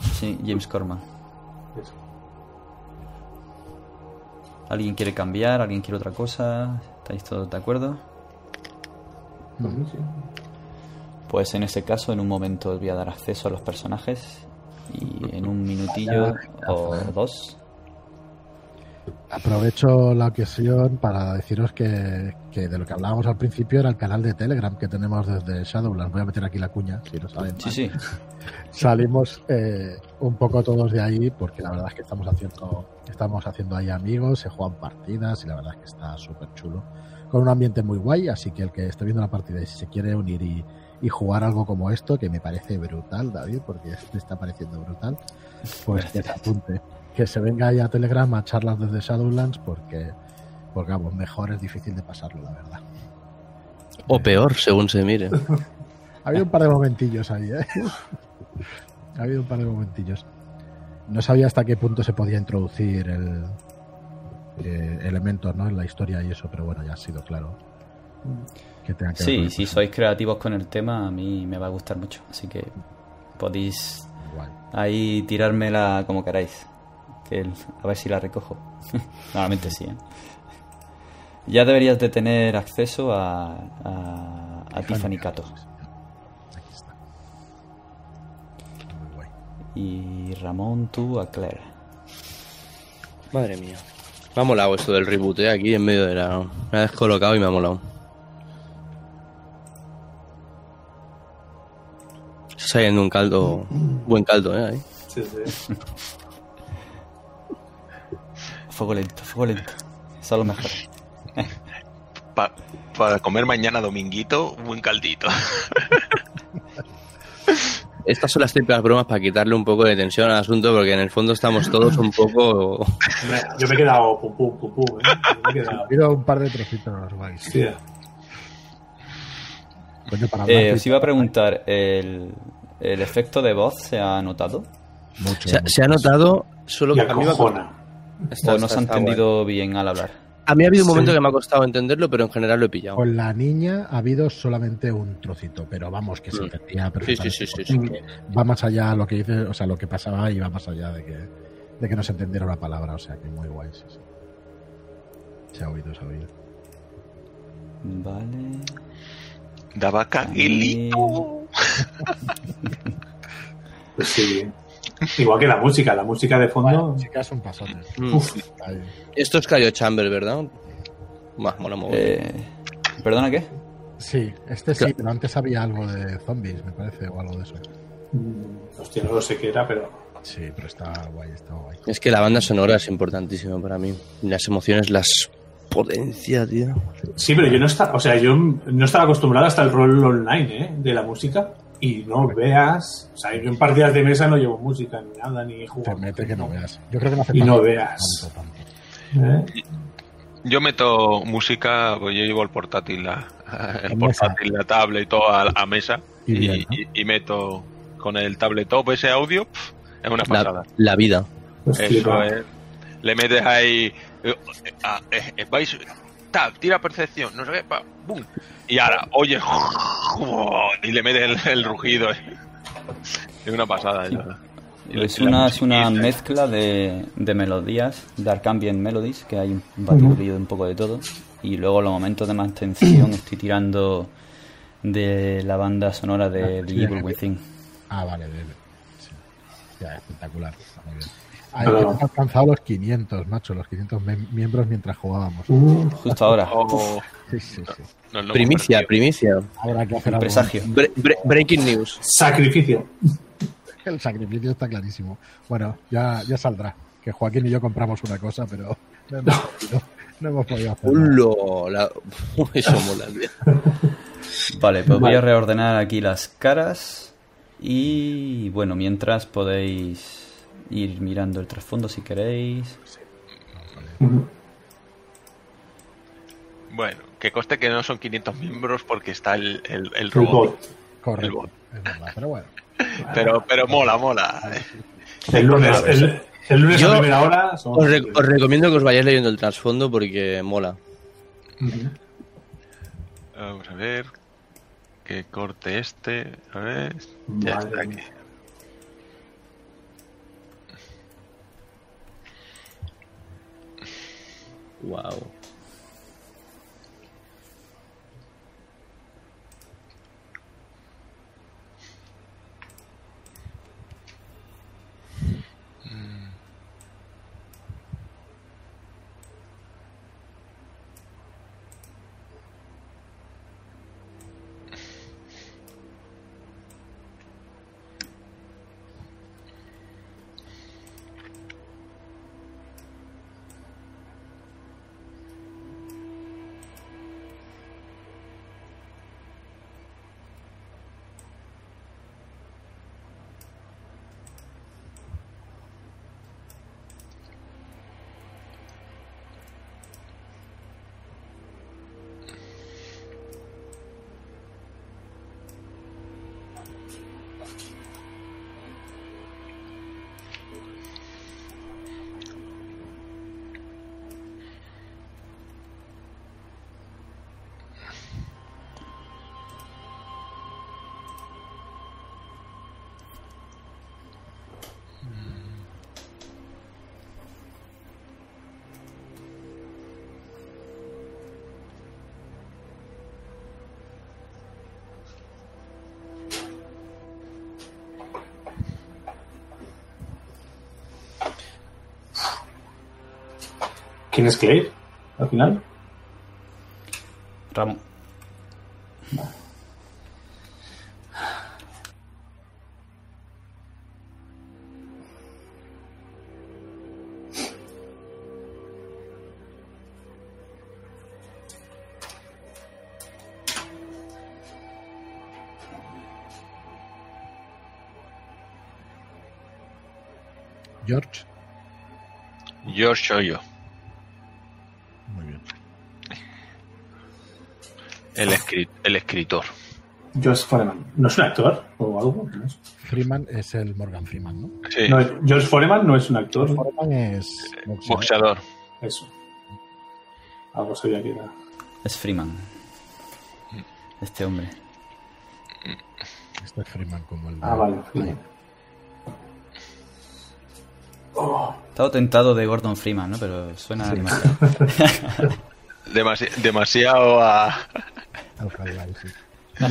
Sí, James Corman. ¿Alguien quiere cambiar? ¿Alguien quiere otra cosa? ¿Estáis todos de acuerdo? Pues sí. Pues en ese caso, en un momento os voy a dar acceso a los personajes y en un minutillo o dos. Aprovecho la ocasión para deciros que, que de lo que hablábamos al principio era el canal de Telegram que tenemos desde Shadowlands. Voy a meter aquí la cuña, si no saben. Sí, sí. Salimos eh, un poco todos de ahí porque la verdad es que estamos haciendo, estamos haciendo ahí amigos, se juegan partidas y la verdad es que está súper chulo. Con un ambiente muy guay, así que el que esté viendo la partida y si se quiere unir y, y jugar algo como esto, que me parece brutal, David, porque me está pareciendo brutal, pues que se apunte. Que se venga ahí a Telegram a charlas desde Shadowlands porque, porque vamos, mejor es difícil de pasarlo, la verdad. O peor, según se mire. Ha habido un par de momentillos ahí, ¿eh? ha habido un par de momentillos. No sabía hasta qué punto se podía introducir el eh, elementos ¿no? en la historia y eso, pero bueno, ya ha sido claro. Que tenga que Sí, si sois creativos con el tema, a mí me va a gustar mucho. Así que podéis. Guay. ahí tirármela como queráis. Que el- a ver si la recojo. Normalmente sí, ¿eh? Ya deberías de tener acceso a, a, a Tiffany Cato. Aquí está. Muy guay. Y Ramón, tú a Claire. Madre mía. Me ha molado esto del reboot, ¿eh? Aquí en medio de la... Me ha descolocado y me ha molado. Está saliendo un caldo... Buen caldo, ¿eh? Ahí. Sí, sí. Fuego lento, fuego lento. Eso es lo mejor. Pa- para comer mañana dominguito, buen caldito. Estas son las típicas bromas para quitarle un poco de tensión al asunto, porque en el fondo estamos todos un poco... Yo me he quedado pum pum pum pum. ¿eh? Yo me he quedado. Un par de trocitos guays. Coño, para hablar Eh, os iba a preguntar, ¿el, ¿el efecto de voz se ha notado? mucho, Se, ha- mucho. se ha notado solo que a mí, me ha, acojona. Está- ¿O no se ha entendido bien al hablar? A mí ha habido un Sí. momento que me ha costado entenderlo, pero en general lo he pillado. Con la niña ha habido solamente un trocito, pero vamos, que se Mm. entendía perfectamente. sí, sí, sí, Va más allá lo que dice, o sea, lo que pasaba y va más allá de que, de que no se entendiera una palabra, o sea, que muy guay, sí, sí. Se ha oído, se ha oído. Vale. Daba caguilito. Pues sí. Igual que la música, la música de fondo. chicas son pasones. Mm. Esto es Cryo Chamber, ¿verdad? Más mola. Eh, ¿Perdona qué? Sí, este sí, pero antes había algo de zombies, me parece, o algo de eso. mm, hostia, no lo sé qué era, pero. Sí, pero está guay, está guay. Es que la banda sonora es importantísima para mí. Las emociones las potencia, tío. Sí, pero yo no estaba, o sea, yo no estaba acostumbrado hasta el rol online, ¿eh? De la música. Y no veas, o sea, yo en partidas de mesa no llevo música ni nada, ni Te juego. mete que no veas. Yo creo que no hace Y no veas. ¿Eh? Yo meto música, pues yo llevo el portátil, la, el En mesa. portátil, la tablet y todo a, a mesa. Y Y, bien, ¿no? y- y meto con el tabletop ese audio, pf, es una pasada. la vida. Pues Eso es. Le metes ahí. eh, ah, eh, eh, vais. Tira percepción, no sé qué, pa, ¡bum! Y ahora, oye, y le metes el, el rugido. Es una pasada. Y Es una, es una mezcla de, de melodías, Dark Ambient Melodies, que hay un de un poco de todo. Y luego los momentos de más tensión estoy tirando de la banda sonora de The sí, Evil. Within. Ah, vale. de- sí. Ya, espectacular. Está muy bien. Pero- hemos alcanzado los 500, macho, los 500 mem- miembros mientras jugábamos. Uh, Justo ahora. Oh, Sí, sí, sí. Primicia, perdido. primicia. Ahora que hacer. Presagio. Bre- bre- breaking news. sacrificio. El sacrificio está clarísimo. Bueno, ya, ya saldrá. Que Joaquín y yo compramos una cosa, pero no hemos podido, no hemos podido hacerlo. Ulo, la- Eso mola. Vale, pues voy a reordenar aquí las caras. Y bueno, mientras podéis ir mirando el trasfondo si queréis. Bueno, que coste que no son 500 miembros porque está el, el, el robot. bot. El Correcto. bot. Es verdad, pero bueno. Pero, pero mola, mola. El lunes, el, el lunes Yo- a primera hora. somos- Os, re- os recomiendo que os vayáis leyendo el trasfondo porque mola. Vamos a ver. Que corte este. A ver. Ya está aquí. Mía. ¿Quién es Claire? Al final. Ramón. George. George soy yo. El escritor. George Foreman. ¿No es un actor o algo? No, es- Freeman es el Morgan Freeman, ¿no? Sí. no, George Foreman no es un actor. Foreman es boxeador. boxeador. Eso. Algo sabía que era. Es Freeman. Este hombre. Este es Freeman como el de- Ah, vale. Freeman. Estaba tentado de Gordon Freeman, ¿no? Pero suena demasiado. Demasi- demasiado a. Live, sí.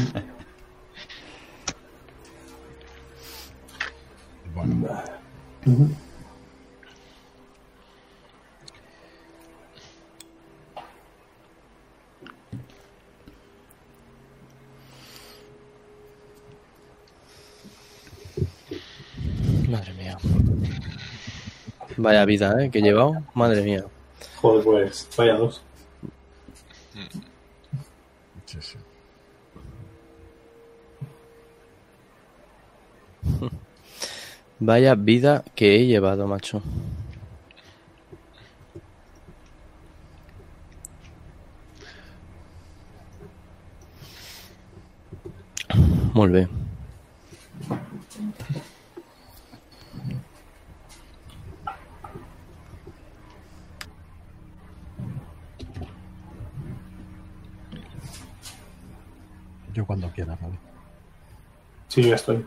Bueno. Madre mía. Vaya vida, ¿eh? Que he llevado. Madre mía. Joder, pues. Vaya dos. Vaya vida que he llevado, macho. Molt bé. Yo cuando quiera, ¿vale? Sí, ya estoy.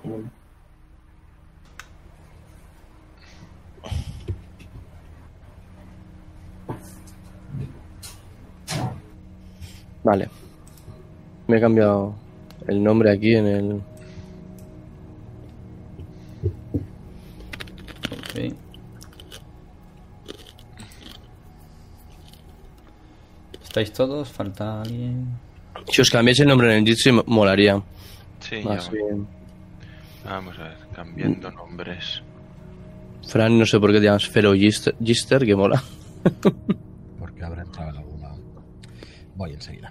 Vale. Me he cambiado el nombre aquí en el... Ok. ¿Estáis todos? ¿Falta alguien? Si os cambiáis el nombre en el Jitsi, molaría. Sí, Más ya- bien. vamos a ver, cambiando nombres. Fran, no sé por qué te llamas Fero Gister, Gister, que mola. Porque habrá entrado. Voy enseguida.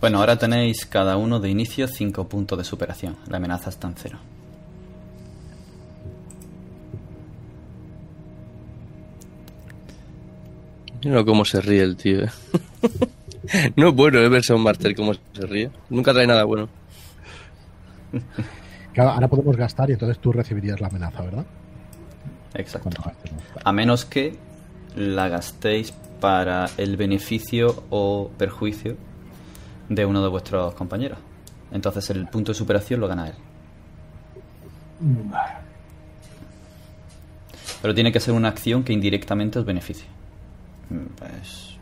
Bueno, ahora tenéis cada uno de inicio 5 puntos de superación. La amenaza está en cero. Mira cómo se ríe el tío. eh. no es bueno, es verse a un Martel cómo se ríe. Nunca trae nada bueno. Claro, ahora podemos gastar y entonces tú recibirías la amenaza, ¿verdad? Exacto. A menos que la gastéis para el beneficio o perjuicio de uno de vuestros compañeros. Entonces el punto de superación lo gana él. Pero tiene que ser una acción que indirectamente os beneficie. Mm, Pues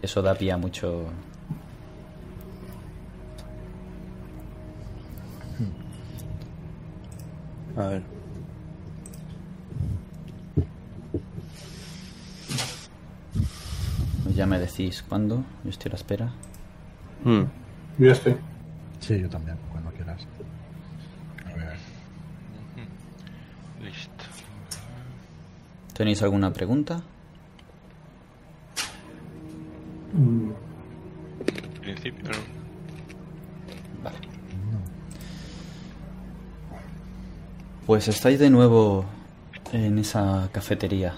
eso da pie a mucho. A ver. Ya me decís cuándo. Yo estoy a la espera. Hmm. Yo estoy. Sí, yo también, cuando quieras. A ver. Listo. ¿Tenéis alguna pregunta? Mm, En principio no. Pues estáis de nuevo en esa cafetería.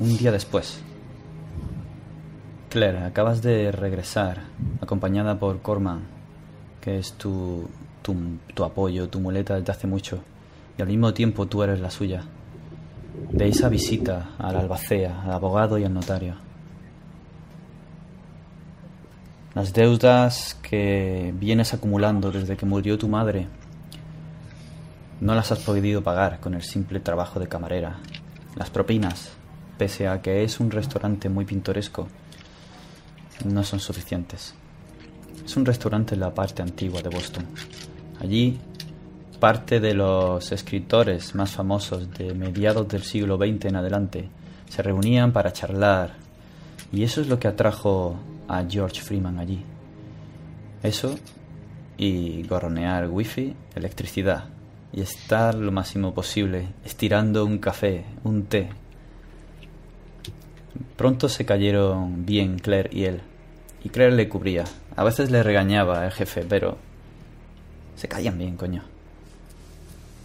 Un día después. Claire, acabas de regresar, acompañada por Corman, que es tu, tu, tu apoyo, tu muleta desde hace mucho, y al mismo tiempo tú eres la suya. De esa visita al albacea, al abogado y al notario. Las deudas que vienes acumulando desde que murió tu madre no las has podido pagar con el simple trabajo de camarera. Las propinas, pese a que es un restaurante muy pintoresco, no son suficientes. Es un restaurante en la parte antigua de Boston. Allí, parte de los escritores más famosos de mediados del siglo XX en adelante se reunían para charlar. Y eso es lo que atrajo a George Freeman allí. Eso y gorronear wifi, electricidad y estar lo máximo posible estirando un café, un té. Pronto se cayeron bien Claire y él. Y Claire le cubría. A veces le regañaba el jefe, pero se caían bien, coño.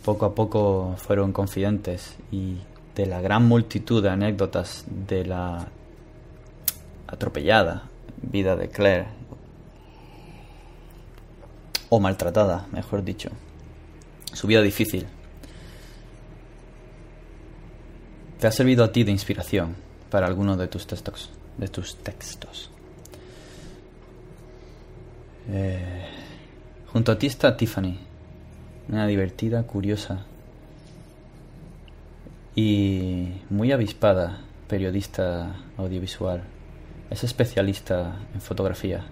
Poco a poco fueron confidentes y de la gran multitud de anécdotas de la atropellada vida de Claire o maltratada, mejor dicho. Su vida difícil. Te ha servido a ti de inspiración para alguno de tus textos. De tus textos. Eh, junto a ti está Tiffany, una divertida, curiosa y muy avispada periodista audiovisual. Es especialista en fotografía.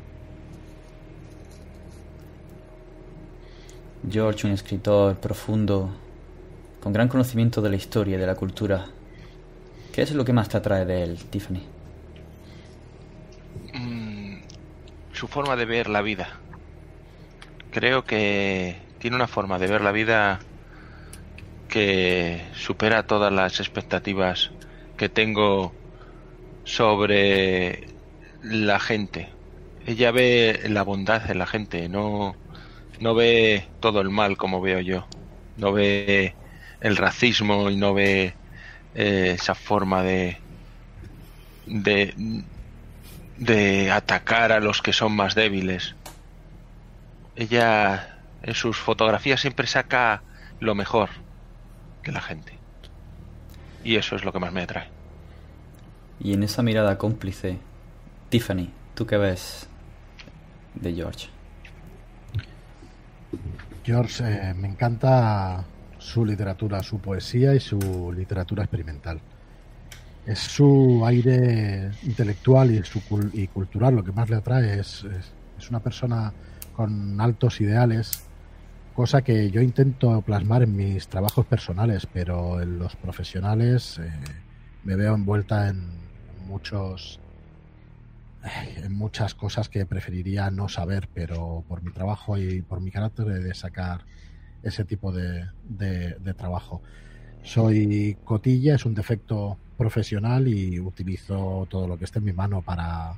George, un escritor profundo, con gran conocimiento de la historia y de la cultura. ¿Qué es lo que más te atrae de él, Tiffany? Mm, su forma de ver la vida. Creo que tiene una forma de ver la vida que supera todas las expectativas que tengo sobre la gente. ella ve la bondad en la gente, no, no ve todo el mal como veo yo. No ve el racismo y no ve eh, esa forma de, de de atacar a los que son más débiles. Ella en sus fotografías siempre saca lo mejor de la gente. Y eso es lo que más me atrae. Y en esa mirada cómplice, Tiffany, ¿tú qué ves de George? George, eh, me encanta su literatura, su poesía y su literatura experimental. Es su aire intelectual y, su, y cultural lo que más le atrae. Es, es, una persona con altos ideales, cosa que yo intento plasmar en mis trabajos personales, pero en los profesionales eh, me veo envuelta en muchos muchas cosas que preferiría no saber, pero por mi trabajo y por mi carácter de sacar ese tipo de, de, trabajo. Soy cotilla, es un defecto profesional y utilizo todo lo que esté en mi mano para,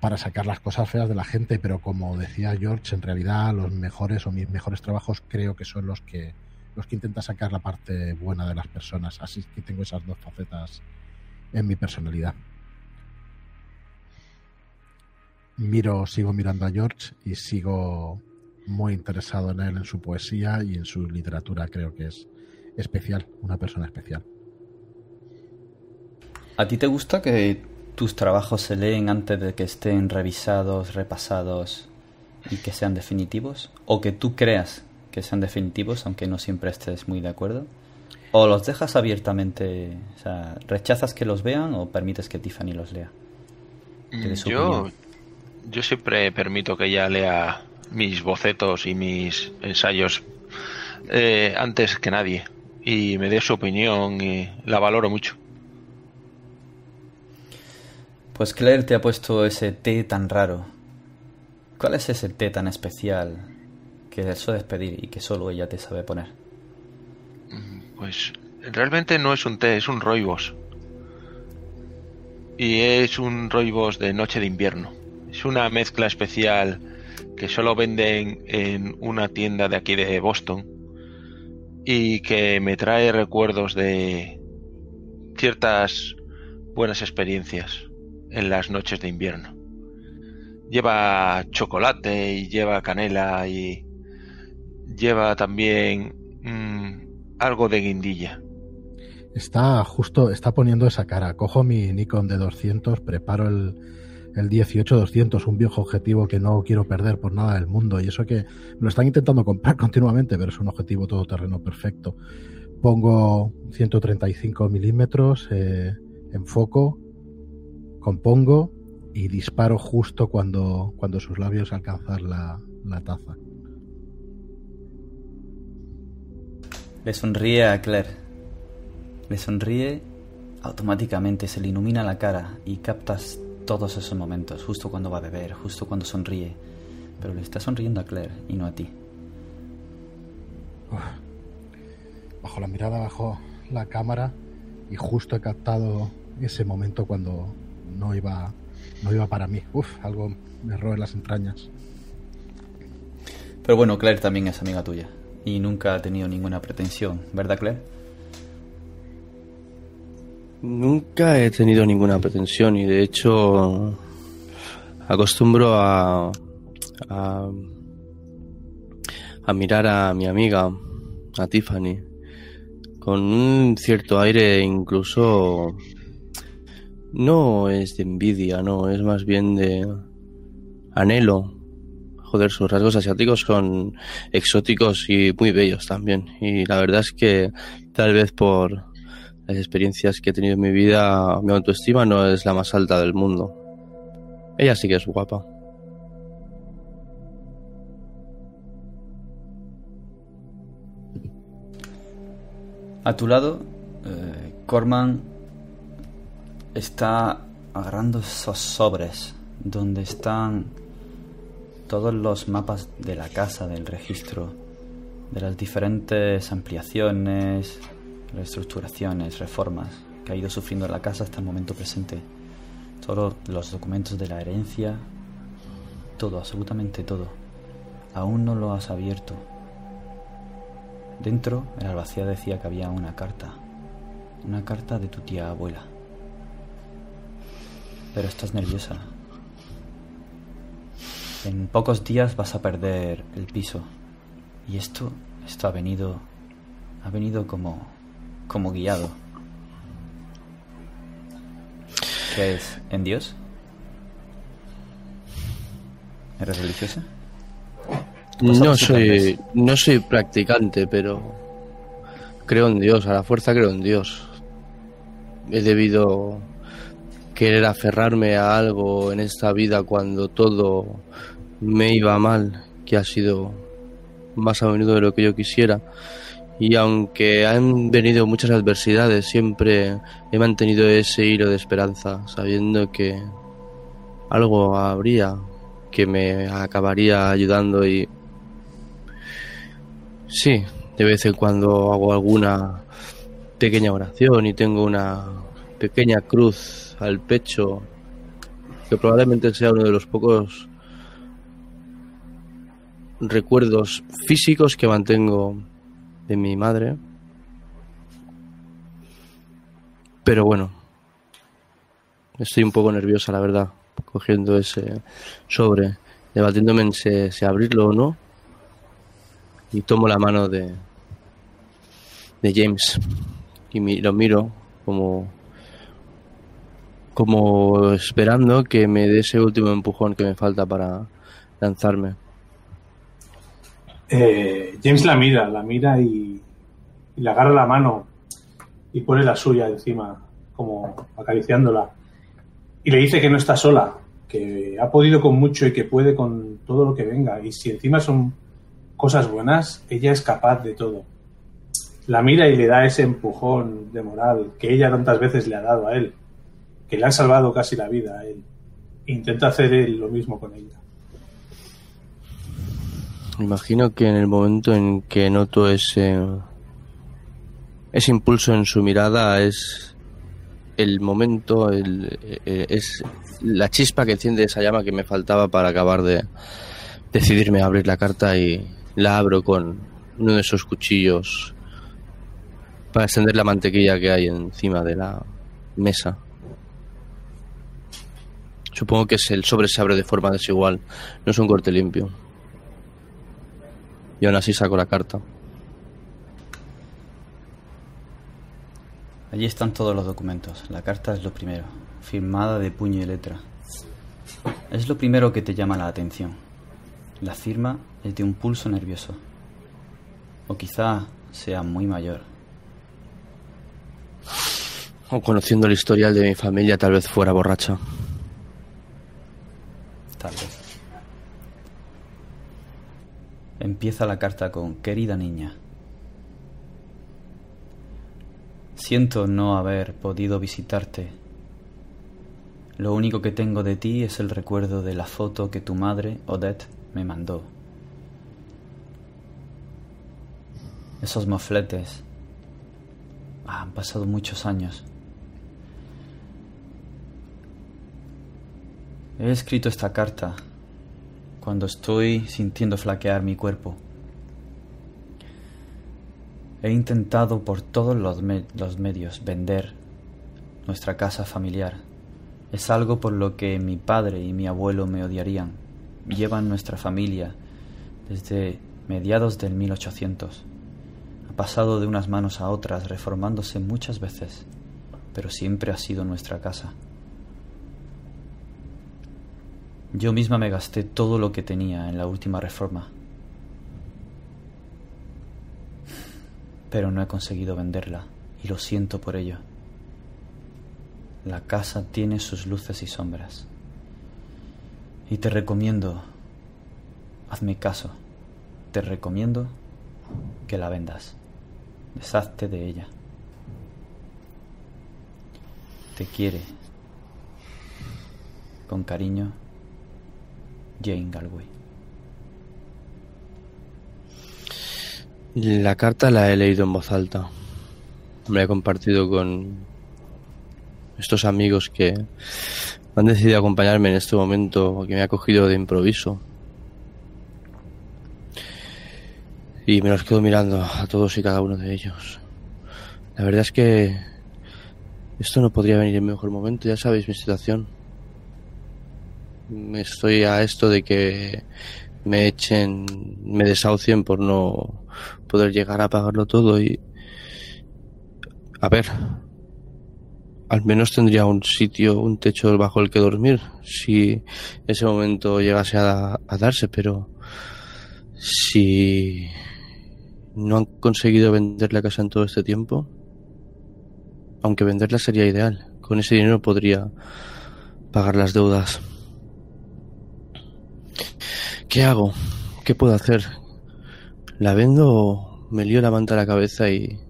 para sacar las cosas feas de la gente, pero como decía George, en realidad los mejores o mis mejores trabajos creo que son los que los que intenta sacar la parte buena de las personas. Así que tengo esas dos facetas en mi personalidad. Miro, sigo mirando a George y sigo muy interesado en él, en su poesía y en su literatura. Creo que es especial, una persona especial. ¿A ti te gusta que tus trabajos se leen antes de que estén revisados, repasados y que sean definitivos? ¿O que tú creas que sean definitivos, aunque no siempre estés muy de acuerdo? ¿O los dejas abiertamente? O sea, ¿rechazas que los vean o permites que Tiffany los lea? Yo, yo siempre permito que ella lea mis bocetos y mis ensayos eh, antes que nadie y me dé su opinión y la valoro mucho. Pues Claire te ha puesto ese té tan raro. ¿Cuál es ese té tan especial que sueles pedir y que solo ella te sabe poner? Pues realmente no es un té, es un roibos. Y es un roibos de noche de invierno. Es una mezcla especial que solo venden en una tienda de aquí de Boston y que me trae recuerdos de ciertas buenas experiencias en las noches de invierno. Lleva chocolate y lleva canela y lleva también mm, algo de guindilla. Está justo, está poniendo esa cara. Cojo mi Nikon de 200, preparo el, el 18-200, un viejo objetivo que no quiero perder por nada del mundo. Y eso que lo están intentando comprar continuamente, pero es un objetivo todoterreno perfecto. Pongo 135 milímetros, eh, enfoco, compongo y disparo justo cuando, cuando sus labios alcanzan la, la taza. Le sonríe a Claire. Le sonríe automáticamente, se le ilumina la cara y captas todos esos momentos, justo cuando va a beber, justo cuando sonríe. Pero le está sonriendo a Claire y no a ti. Bajo la mirada, bajo la cámara y justo he captado ese momento cuando no iba, no iba para mí. Uf, algo me roe las entrañas. Pero bueno, Claire también es amiga tuya y nunca ha tenido ninguna pretensión, ¿verdad, Claire? Nunca he tenido ninguna pretensión y de hecho acostumbro a, a, mirar a mi amiga, a Tiffany, con un cierto aire incluso no es de envidia, no, es más bien de anhelo. Joder, sus rasgos asiáticos son exóticos y muy bellos también. Y la verdad es que tal vez por las experiencias que he tenido en mi vida, mi autoestima no es la más alta del mundo. Ella sí que es guapa. A tu lado, eh, Corman está agarrando esos sobres donde están todos los mapas de la casa, del registro, de las diferentes ampliaciones, reestructuraciones, reformas que ha ido sufriendo la casa hasta el momento presente. Todos los documentos de la herencia, todo, absolutamente todo. Aún no lo has abierto. Dentro, el albacea decía que había una carta. Una carta de tu tía abuela. Pero estás nerviosa. En pocos días vas a perder el piso. Y esto, esto ha venido, ha venido como, como guiado. ¿Qué es? ¿En Dios? ¿Eres religiosa? No soy, no soy practicante, pero creo en Dios, a la fuerza creo en Dios. He debido querer aferrarme a algo en esta vida cuando todo me iba mal, que ha sido más a menudo de lo que yo quisiera. Y aunque han venido muchas adversidades, siempre he mantenido ese hilo de esperanza, sabiendo que algo habría que me acabaría ayudando y sí, de vez en cuando hago alguna pequeña oración y tengo una pequeña cruz al pecho que probablemente sea uno de los pocos recuerdos físicos que mantengo de mi madre. Pero bueno, estoy un poco nerviosa, la verdad, cogiendo ese sobre, debatiéndome en si, abrirlo o no. Y tomo la mano de, de James y lo miro como, como esperando que me dé ese último empujón que me falta para lanzarme. Eh, James la mira, la mira y, le agarra la mano y pone la suya encima, como acariciándola. Y le dice que no está sola, que ha podido con mucho y que puede con todo lo que venga. Y si encima son cosas buenas, ella es capaz de todo. La mira y le da ese empujón de moral que ella tantas veces le ha dado a él, que le ha salvado casi la vida a él. Intenta hacer él lo mismo con ella. Imagino que en el momento en que noto ese ese impulso en su mirada es el momento, el, eh, es la chispa que enciende esa llama que me faltaba para acabar de decidirme a abrir la carta y la abro con uno de esos cuchillos para extender la mantequilla que hay encima de la mesa. Supongo que el sobre se abre de forma desigual, no es un corte limpio. Y aún así saco la carta. Allí están todos los documentos. La carta es lo primero, firmada de puño y letra. Es lo primero que te llama la atención. La firma es de un pulso nervioso. O quizá sea muy mayor. O conociendo el historial de mi familia, tal vez fuera borracha. Tal vez. Empieza la carta con Querida niña. Siento no haber podido visitarte. Lo único que tengo de ti es el recuerdo de la foto que tu madre, Odette, me mandó. Esos mofletes. Han pasado muchos años. He escrito esta carta cuando estoy sintiendo flaquear mi cuerpo. He intentado por todos los, medios vender nuestra casa familiar. Es algo por lo que mi padre y mi abuelo me odiarían. Llevan nuestra familia desde mediados del 1800. Ha pasado de unas manos a otras, reformándose muchas veces, pero siempre ha sido nuestra casa. Yo misma me gasté todo lo que tenía en la última reforma. Pero no he conseguido venderla y lo siento por ello. La casa tiene sus luces y sombras. Y te recomiendo, hazme caso, te recomiendo que la vendas. Deshazte de ella. Te quiere. Con cariño, Jane Galway. La carta la he leído en voz alta. Me la he compartido con estos amigos que han decidido acompañarme en este momento que me ha cogido de improviso. Y me los quedo mirando a todos y cada uno de ellos. La verdad es que esto no podría venir en mejor momento, ya sabéis mi situación. Me estoy a esto de que me echen, me desahucien por no poder llegar a pagarlo todo y... A ver, al menos tendría un sitio, un techo bajo el que dormir, si ese momento llegase a, a darse, pero si no han conseguido vender la casa en todo este tiempo, aunque venderla sería ideal, con ese dinero podría pagar las deudas. ¿Qué hago? ¿Qué puedo hacer? ¿La vendo o me lío la manta a la cabeza y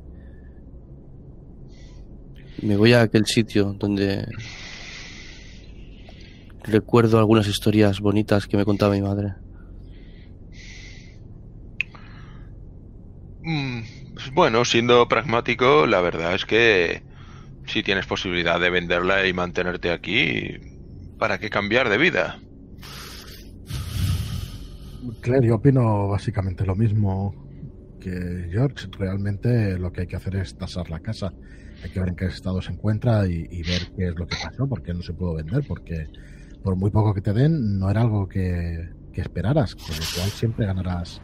me voy a aquel sitio donde recuerdo algunas historias bonitas que me contaba mi madre? Mm, bueno, siendo pragmático, la verdad es que si tienes posibilidad de venderla y mantenerte aquí, ¿para qué cambiar de vida? Claire, yo opino básicamente lo mismo que George. Realmente lo que hay que hacer es tasar la casa. Hay que ver en qué estado se encuentra y, ver qué es lo que pasó, porque no se pudo vender, porque por muy poco que te den, no era algo que, esperaras, con lo cual siempre ganarás.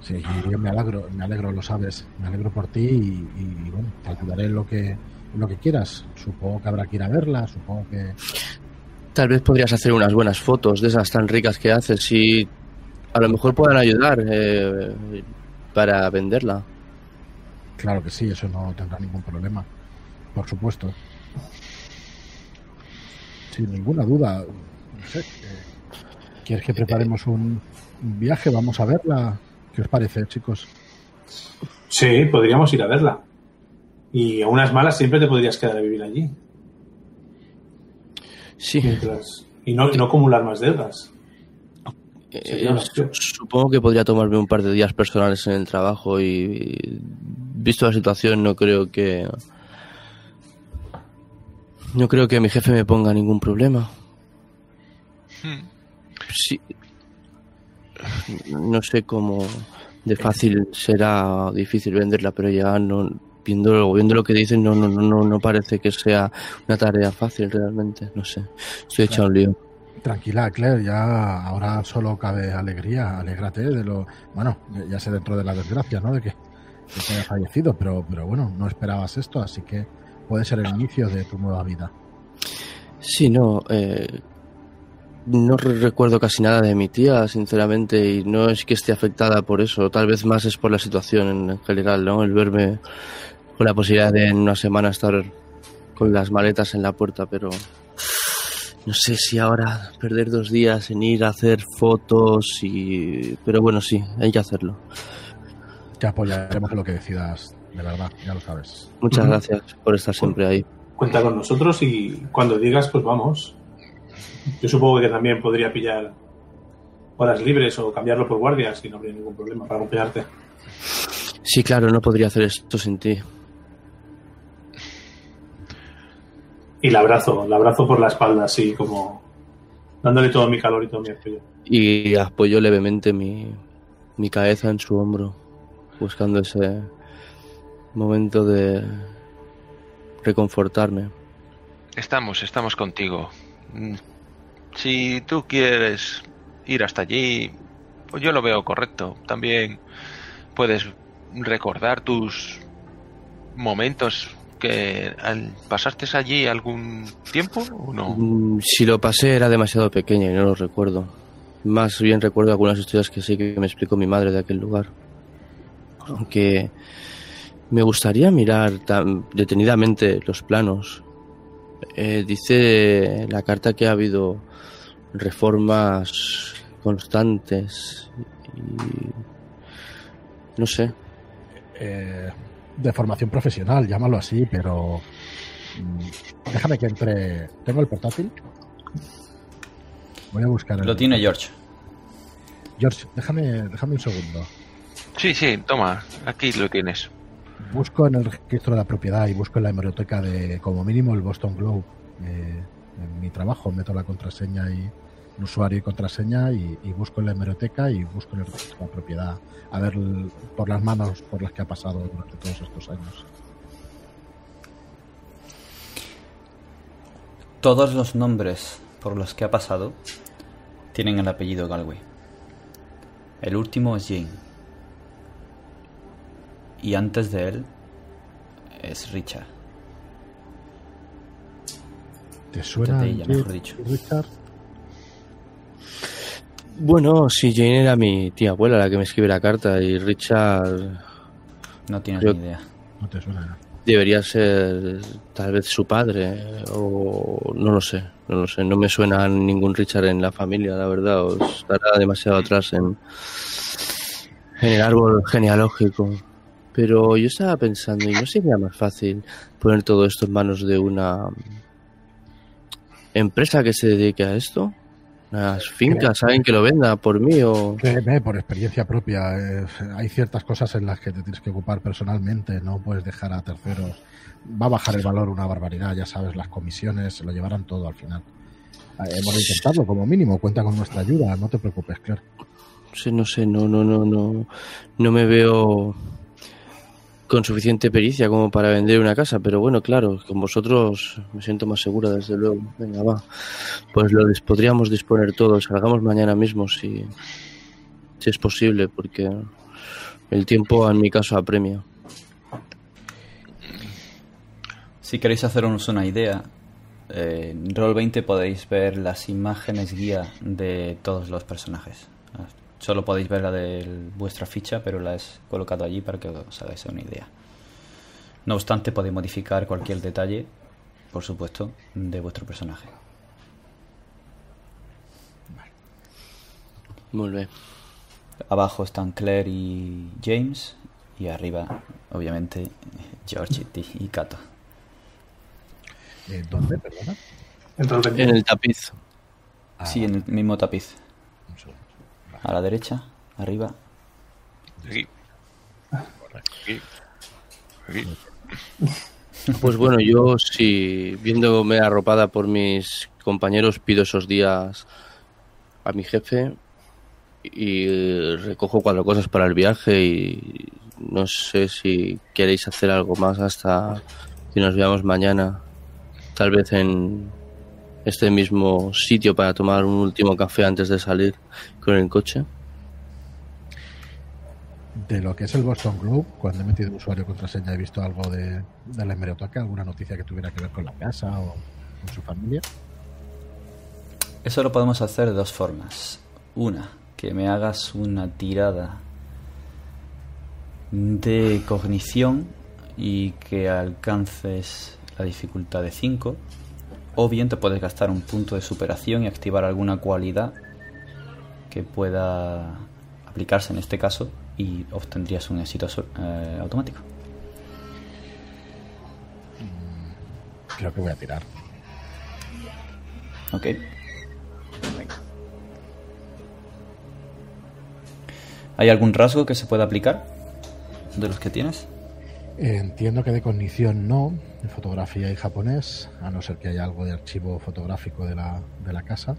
Sí, yo me alegro, me alegro, lo sabes, me alegro por ti y, bueno, te ayudaré lo que lo que quieras. Supongo que habrá que ir a verla, supongo que Tal vez podrías hacer unas buenas fotos de esas tan ricas que haces y a lo mejor puedan ayudar eh, para venderla. Claro que sí, eso no tendrá ningún problema. Por supuesto. Sin ninguna duda. No sé. eh, ¿Quieres que preparemos un, viaje? Vamos a verla. ¿Qué os parece, chicos? Sí, podríamos ir a verla. Y a unas malas siempre te podrías quedar a vivir allí. Sí, Mientras- y no, y no acumular más deudas. Eh, supongo que podría tomarme un par de días personales en el trabajo y visto la situación no creo que no creo que mi jefe me ponga ningún problema. Sí. No sé cómo de fácil será difícil venderla, pero ya no viendo, viendo lo que dicen no, no, no, no, no parece que sea una tarea fácil realmente. No sé. Estoy a un lío. Tranquila, Claire, ya ahora solo cabe alegría. Alégrate de lo. Bueno, ya sé dentro de la desgracia, ¿no? De que, de haya fallecido, pero, pero bueno, no esperabas esto, así que puede ser el inicio de tu nueva vida. Sí, no. eh, no re- recuerdo casi nada de mi tía, sinceramente, y no es que esté afectada por eso. Tal vez más es por la situación en general, ¿no? El verme con la posibilidad de en una semana estar con las maletas en la puerta, pero no sé si ahora perder dos días en ir a hacer fotos y... Pero bueno, sí, hay que hacerlo. Te apoyaremos en lo que decidas, de verdad, ya lo sabes. Muchas gracias por estar siempre ahí. Cuenta con nosotros y cuando digas, pues vamos. Yo supongo que también podría pillar horas libres o cambiarlo por guardias y no habría ningún problema para acompañarte. Sí, claro, no podría hacer esto sin ti. Y la abrazo, la abrazo por la espalda, así como dándole todo mi calor y todo mi apoyo. y apoyó levemente mi, mi cabeza en su hombro, buscando ese momento de reconfortarme. Estamos, estamos contigo. Mm, Si tú quieres ir hasta allí, pues yo lo veo correcto. También puedes recordar tus momentos que al pasaste allí algún tiempo o no. Mm, Si lo pasé era demasiado pequeño y no lo recuerdo. Más bien recuerdo algunas historias que sí que me explicó mi madre de aquel lugar. Aunque me gustaría mirar tan detenidamente los planos. Eh, dice la carta que ha habido reformas constantes y no sé. Eh, de formación profesional, llámalo así, pero. mm, déjame que entre. ¿Tengo el portátil? Voy a buscar el. Lo tiene George. George, déjame, déjame un segundo. Sí, sí, toma, aquí lo tienes. Busco en el registro de la propiedad y busco en la hemeroteca de, como mínimo, el Boston Globe. Eh, en mi trabajo, meto la contraseña y el usuario y contraseña y, busco en la hemeroteca y busco en el registro de la propiedad a ver por las manos por las que ha pasado durante todos estos años. Todos los nombres por los que ha pasado tienen el apellido Galway. El último es Jane. Y antes de él es Richard. ¿Te suena mejor dicho. Richard? Bueno, sí, Jane era mi tía abuela la que me escribe la carta y Richard... No tienes ni idea. No te suena. Debería ser tal vez su padre o no lo sé, no lo sé. No me suena ningún Richard en la familia, la verdad. O estará demasiado atrás en, en el árbol genealógico. Pero yo estaba pensando, ¿y no sería más fácil poner todo esto en manos de una empresa que se dedique a esto? Las fincas, ¿saben que lo venda por mí o...? por experiencia propia. hay ciertas cosas en las que te tienes que ocupar personalmente, no puedes dejar a terceros. Va a bajar el valor una barbaridad, ya sabes, las comisiones se lo llevarán todo al final. Eh, hemos de intentarlo como mínimo, cuenta con nuestra ayuda, no te preocupes, claro. Sí, no sé, no, no, no, no, no me veo con suficiente pericia como para vender una casa, pero bueno, claro, con vosotros me siento más segura, desde luego. Venga, va. Pues lo podríamos disponer todos, salgamos mañana mismo si, si es posible, porque el tiempo en mi caso apremia. Si queréis haceros una idea, en Roll20 podéis ver las imágenes guía de todos los personajes. Solo podéis ver la de vuestra ficha, pero la he colocado allí para que os hagáis una idea. No obstante, podéis modificar cualquier detalle, por supuesto, de vuestro personaje. Muy bien. Abajo están Claire y James, y arriba, obviamente, George y Kato. Eh, ¿Dónde, perdona? En el tapiz. sí, en el mismo tapiz. A la derecha, arriba. Aquí. Aquí. Pues bueno, yo si viéndome arropada por mis compañeros pido esos días a mi jefe y recojo cuatro cosas para el viaje y no sé si queréis hacer algo más hasta que nos veamos mañana, tal vez en este mismo sitio para tomar un último café antes de salir con el coche? De lo que es el Boston Globe, cuando he metido usuario contraseña, he visto algo de, de la hemeroteca, alguna noticia que tuviera que ver con la casa o con su familia. Eso lo podemos hacer de dos formas. Una, que me hagas una tirada de cognición y que alcances la dificultad de 5 o bien te puedes gastar un punto de superación y activar alguna cualidad que pueda aplicarse en este caso y obtendrías un éxito eh, automático. Mm, creo que voy a tirar. Ok. ¿Hay algún rasgo que se pueda aplicar de los que tienes? Entiendo que de cognición no, en fotografía y japonés, a no ser que haya algo de archivo fotográfico de la, de la casa.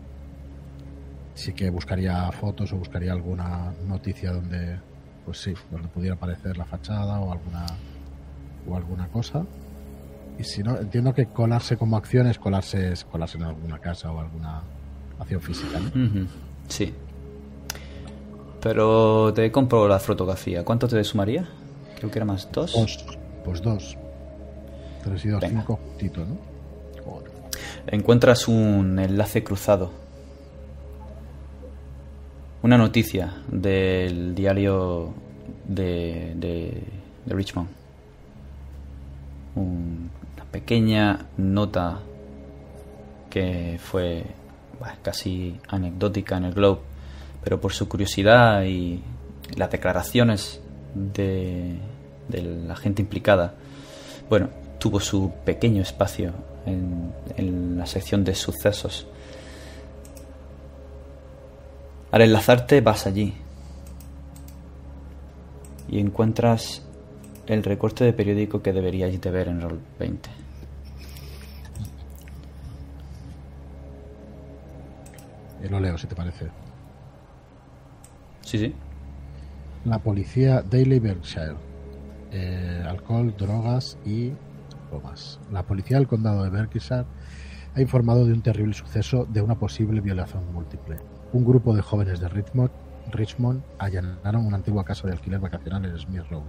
Sí que buscaría fotos o buscaría alguna noticia donde, pues sí, donde pudiera aparecer la fachada o alguna o alguna cosa. Y si no, entiendo que colarse como acción es colarse, es colarse en alguna casa o alguna acción física. Sí. Pero te compro la fotografía. ¿Cuánto te sumaría? Creo que era más dos. Pues dos. Tres y dos, cinco juntito, ¿no? Encuentras un enlace cruzado. Una noticia del diario de, de, Richmond. una pequeña nota que fue casi anecdótica en el Globe, pero por su curiosidad y las declaraciones de, la gente implicada, bueno, tuvo su pequeño espacio en, en la sección de sucesos. Al enlazarte vas allí y encuentras el recorte de periódico que deberíais de ver en Roll 20. Eh, lo leo, si te parece. Sí, sí. La policía Daily Berkshire. Eh, alcohol, drogas y más. La policía del condado de Berkshire ha informado de un terrible suceso de una posible violación múltiple. Un grupo de jóvenes de Richmond, allanaron una antigua casa de alquiler vacacional en Smith Road,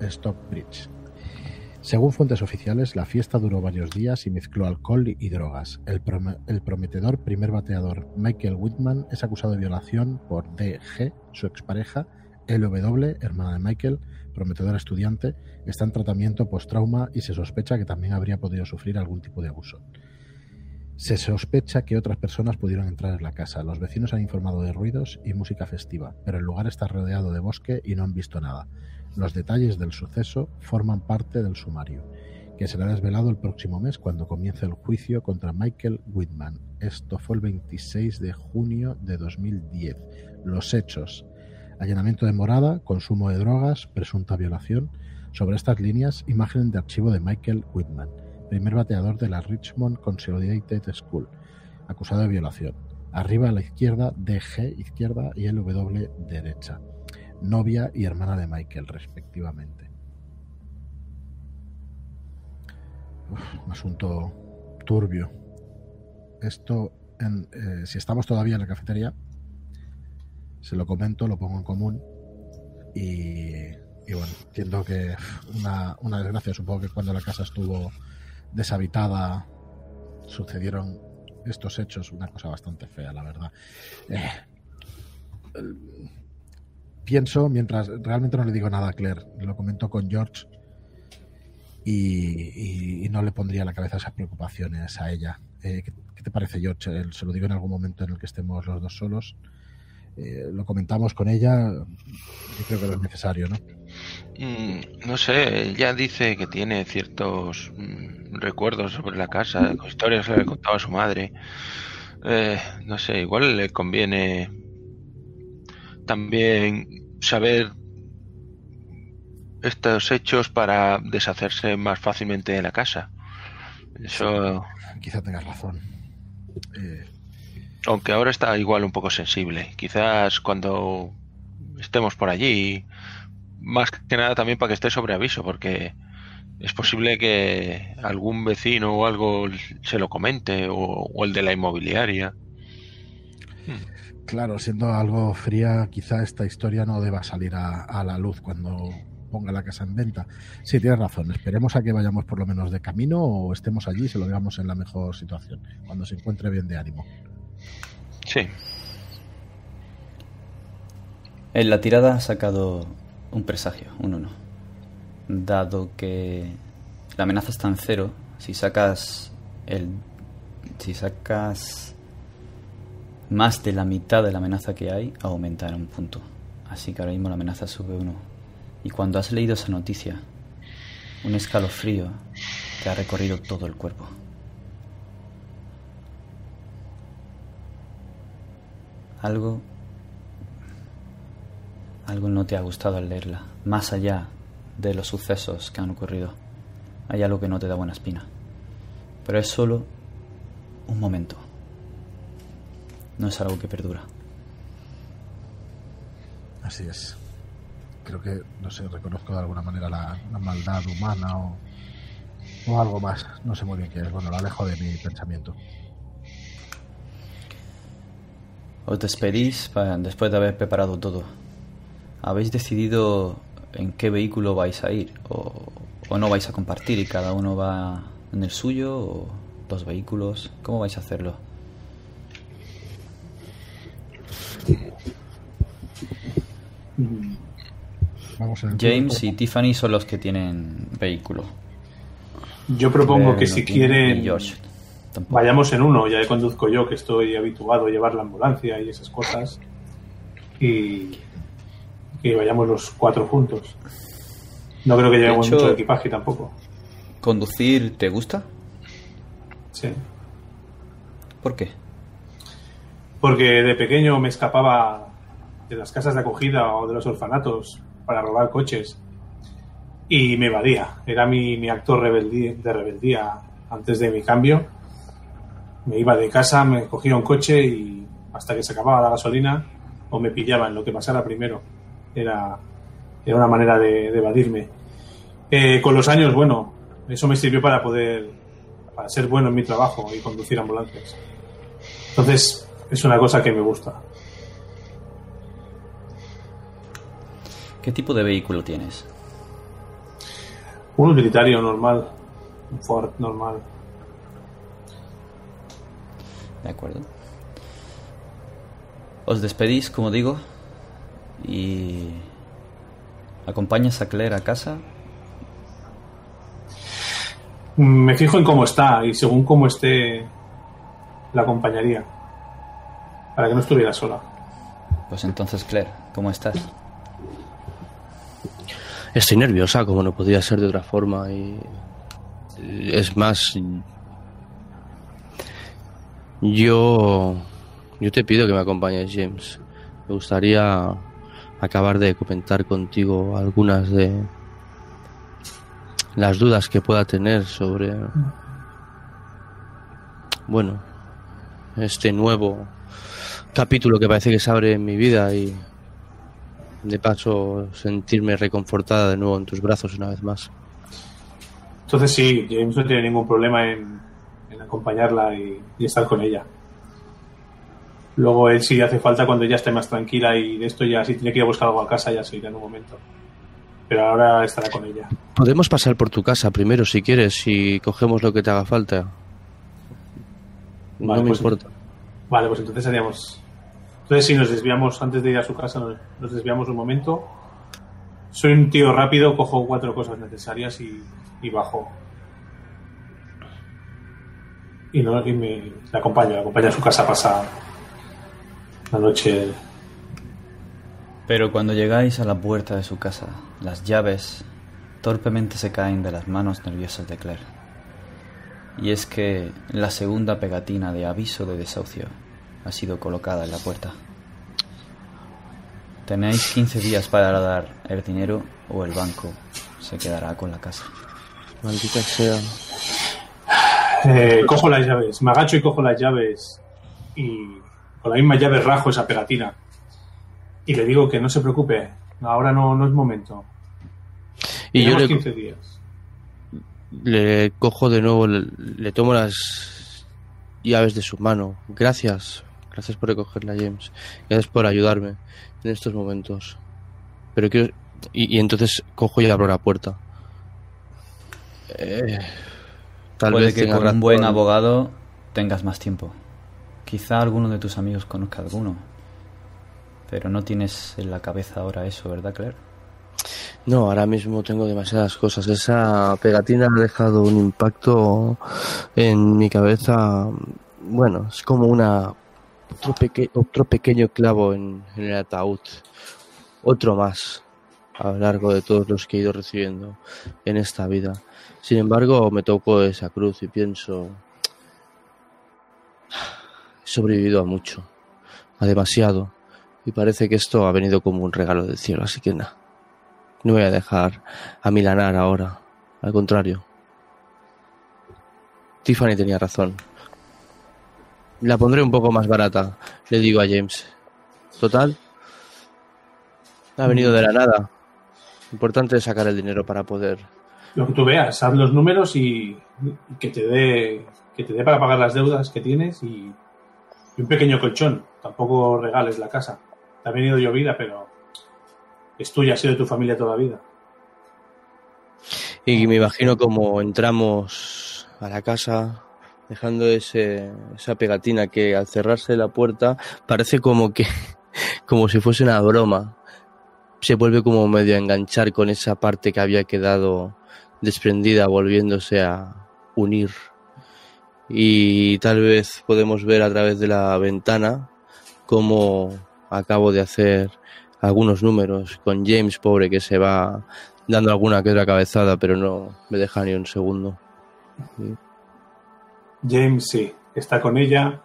Stock Bridge. Según fuentes oficiales, la fiesta duró varios días y mezcló alcohol y drogas. El, prometedor primer bateador Michael Whitman es acusado de violación por DG, su expareja, LW, hermana de Michael, prometedora estudiante, está en tratamiento post-trauma y se sospecha que también habría podido sufrir algún tipo de abuso. Se sospecha que otras personas pudieron entrar en la casa. Los vecinos han informado de ruidos y música festiva, pero el lugar está rodeado de bosque y no han visto nada. Los detalles del suceso forman parte del sumario, que será desvelado el próximo mes cuando comience el juicio contra Michael Whitman. Esto fue el 26 de junio de 2010. Los hechos allanamiento de morada, consumo de drogas, presunta violación. Sobre estas líneas, imagen de archivo de Michael Whitman, primer bateador de la Richmond Consolidated School, acusado de violación. Arriba a la izquierda, DG izquierda y LW derecha. Novia y hermana de Michael, respectivamente. un asunto turbio. Esto, en, eh, si estamos todavía en la cafetería, se lo comento, lo pongo en común y, bueno, entiendo que una, desgracia, supongo que cuando la casa estuvo deshabitada sucedieron estos hechos, una cosa bastante fea, la verdad. Eh, pienso, mientras realmente no le digo nada a Claire, lo comento con George y, no le pondría la cabeza esas preocupaciones a ella. Eh, ¿qué, ¿qué, te parece, George? Se lo digo en algún momento en el que estemos los dos solos. Eh, lo comentamos con ella, yo creo que no es necesario, ¿no? Mm, no sé, ella dice que tiene ciertos mm, recuerdos sobre la casa, historias que le contaba a su madre. Eh, no sé, igual le conviene también saber estos hechos para deshacerse más fácilmente de la casa. Eso. Quizá tengas razón. Eh, aunque ahora está igual un poco sensible. Quizás cuando estemos por allí, más que nada también para que esté sobre aviso, porque es posible que algún vecino o algo se lo comente, o, el de la inmobiliaria. Claro, siendo algo fría, quizá esta historia no deba salir a, la luz cuando ponga la casa en venta. Sí, tienes razón. Esperemos a que vayamos por lo menos de camino o estemos allí y se lo veamos en la mejor situación, cuando se encuentre bien de ánimo. Sí. En la tirada ha sacado un presagio, un 1. Dado que la amenaza está en cero, si sacas el. Si sacas más de la mitad de la amenaza que hay, aumenta en un punto. Así que ahora mismo la amenaza sube uno. Y cuando has leído esa noticia, un escalofrío te ha recorrido todo el cuerpo. algo algo no te ha gustado al leerla, más allá de los sucesos que han ocurrido. Hay algo que no te da buena espina. Pero es solo un momento. No es algo que perdura. Así es. Creo que, no sé, reconozco de alguna manera la, maldad humana o, o algo más. No sé muy bien qué es. Bueno, lo alejo de mi pensamiento. Os despedís después de haber preparado todo. ¿Habéis decidido en qué vehículo vais a ir? ¿O, no vais a compartir y cada uno va en el suyo? ¿O dos vehículos? ¿Cómo vais a hacerlo? James y Tiffany son los que tienen vehículo. Yo propongo que si quieren vayamos en uno, ya conduzco yo, que estoy habituado a llevar la ambulancia y esas cosas, y que vayamos los cuatro juntos. No creo que llevemos mucho equipaje tampoco. ¿Conducir te gusta? Sí. ¿Por qué? Porque de pequeño me escapaba de las casas de acogida o de los orfanatos para robar coches y me evadía. Era mi, mi acto de rebeldía antes de mi cambio me iba de casa, me cogía un coche y hasta que se acababa la gasolina o me pillaban lo que pasara primero. Era, era una manera de, evadirme. Eh, con los años, bueno, eso me sirvió para poder para ser bueno en mi trabajo y conducir ambulancias. Entonces, es una cosa que me gusta. ¿Qué tipo de vehículo tienes? Un utilitario normal, un Ford normal. De acuerdo. Os despedís, como digo, y acompañas a Claire a casa. Me fijo en cómo está y según cómo esté, la acompañaría. Para que no estuviera sola. Pues entonces, Claire, ¿cómo estás? Estoy nerviosa, como no podría ser de otra forma. Y es más, yo, yo te pido que me acompañes, James. Me gustaría acabar de comentar contigo algunas de las dudas que pueda tener sobre, bueno, este nuevo capítulo que parece que se abre en mi vida y de paso sentirme reconfortada de nuevo en tus brazos una vez más. Entonces sí, James no tiene ningún problema en, acompañarla y, estar con ella. Luego él sí hace falta cuando ella esté más tranquila y de esto ya si tiene que ir a buscar algo a casa ya se irá en un momento. Pero ahora estará con ella. Podemos pasar por tu casa primero si quieres y cogemos lo que te haga falta. no me pues, importa. Vale, pues entonces haríamos entonces, si nos desviamos antes de ir a su casa, nos, desviamos un momento. Soy un tío rápido, cojo cuatro cosas necesarias y, bajo. Y, no, y me la acompaño, acompaño a su casa a pasar la noche. Pero cuando llegáis a la puerta de su casa, las llaves torpemente se caen de las manos nerviosas de Claire. Y es que la segunda pegatina de aviso de desahucio ha sido colocada en la puerta. Tenéis 15 días para dar el dinero o el banco se quedará con la casa. Maldita sea. Eh, cojo las llaves, me agacho y cojo las llaves y con la misma llave rajo esa pegatina. Y le digo que no se preocupe, ahora no, no es momento. Y yo le, 15 días. Le cojo de nuevo, le tomo las llaves de su mano. Gracias Gracias por recogerla, James. Gracias por ayudarme en estos momentos. Pero quiero... Y, entonces cojo y abro la puerta. Eh, tal Puede vez que con un buen abogado tengas más tiempo. Quizá alguno de tus amigos conozca alguno. Pero no tienes en la cabeza ahora eso, ¿verdad, Claire? No, ahora mismo tengo demasiadas cosas. Esa pegatina ha dejado un impacto en mi cabeza. Bueno, es como una otro, otro pequeño clavo en, el ataúd. Otro más a lo largo de todos los que he ido recibiendo en esta vida. Sin embargo, me tocó esa cruz y pienso, he sobrevivido a mucho, a demasiado, y parece que esto ha venido como un regalo del cielo, así que nada, no voy a dejar a milanar ahora, al contrario. Tiffany tenía razón. La pondré un poco más barata, le digo a James. Total. Ha venido de la nada. Importante es sacar el dinero para poder. Lo que tú veas, haz los números y, que te dé que te dé para pagar las deudas que tienes y, un pequeño colchón. Tampoco regales la casa. Te ha venido llovida, pero es tuya, ha sido de tu familia toda la vida. Y me imagino como entramos a la casa, dejando ese, esa pegatina que al cerrarse la puerta parece como que, como si fuese una broma. Se vuelve como medio a enganchar con esa parte que había quedado desprendida, volviéndose a unir. Y tal vez podemos ver a través de la ventana cómo acabo de hacer algunos números con James, pobre, que se va dando alguna que otra cabezada, pero no me deja ni un segundo. James sí, está con ella.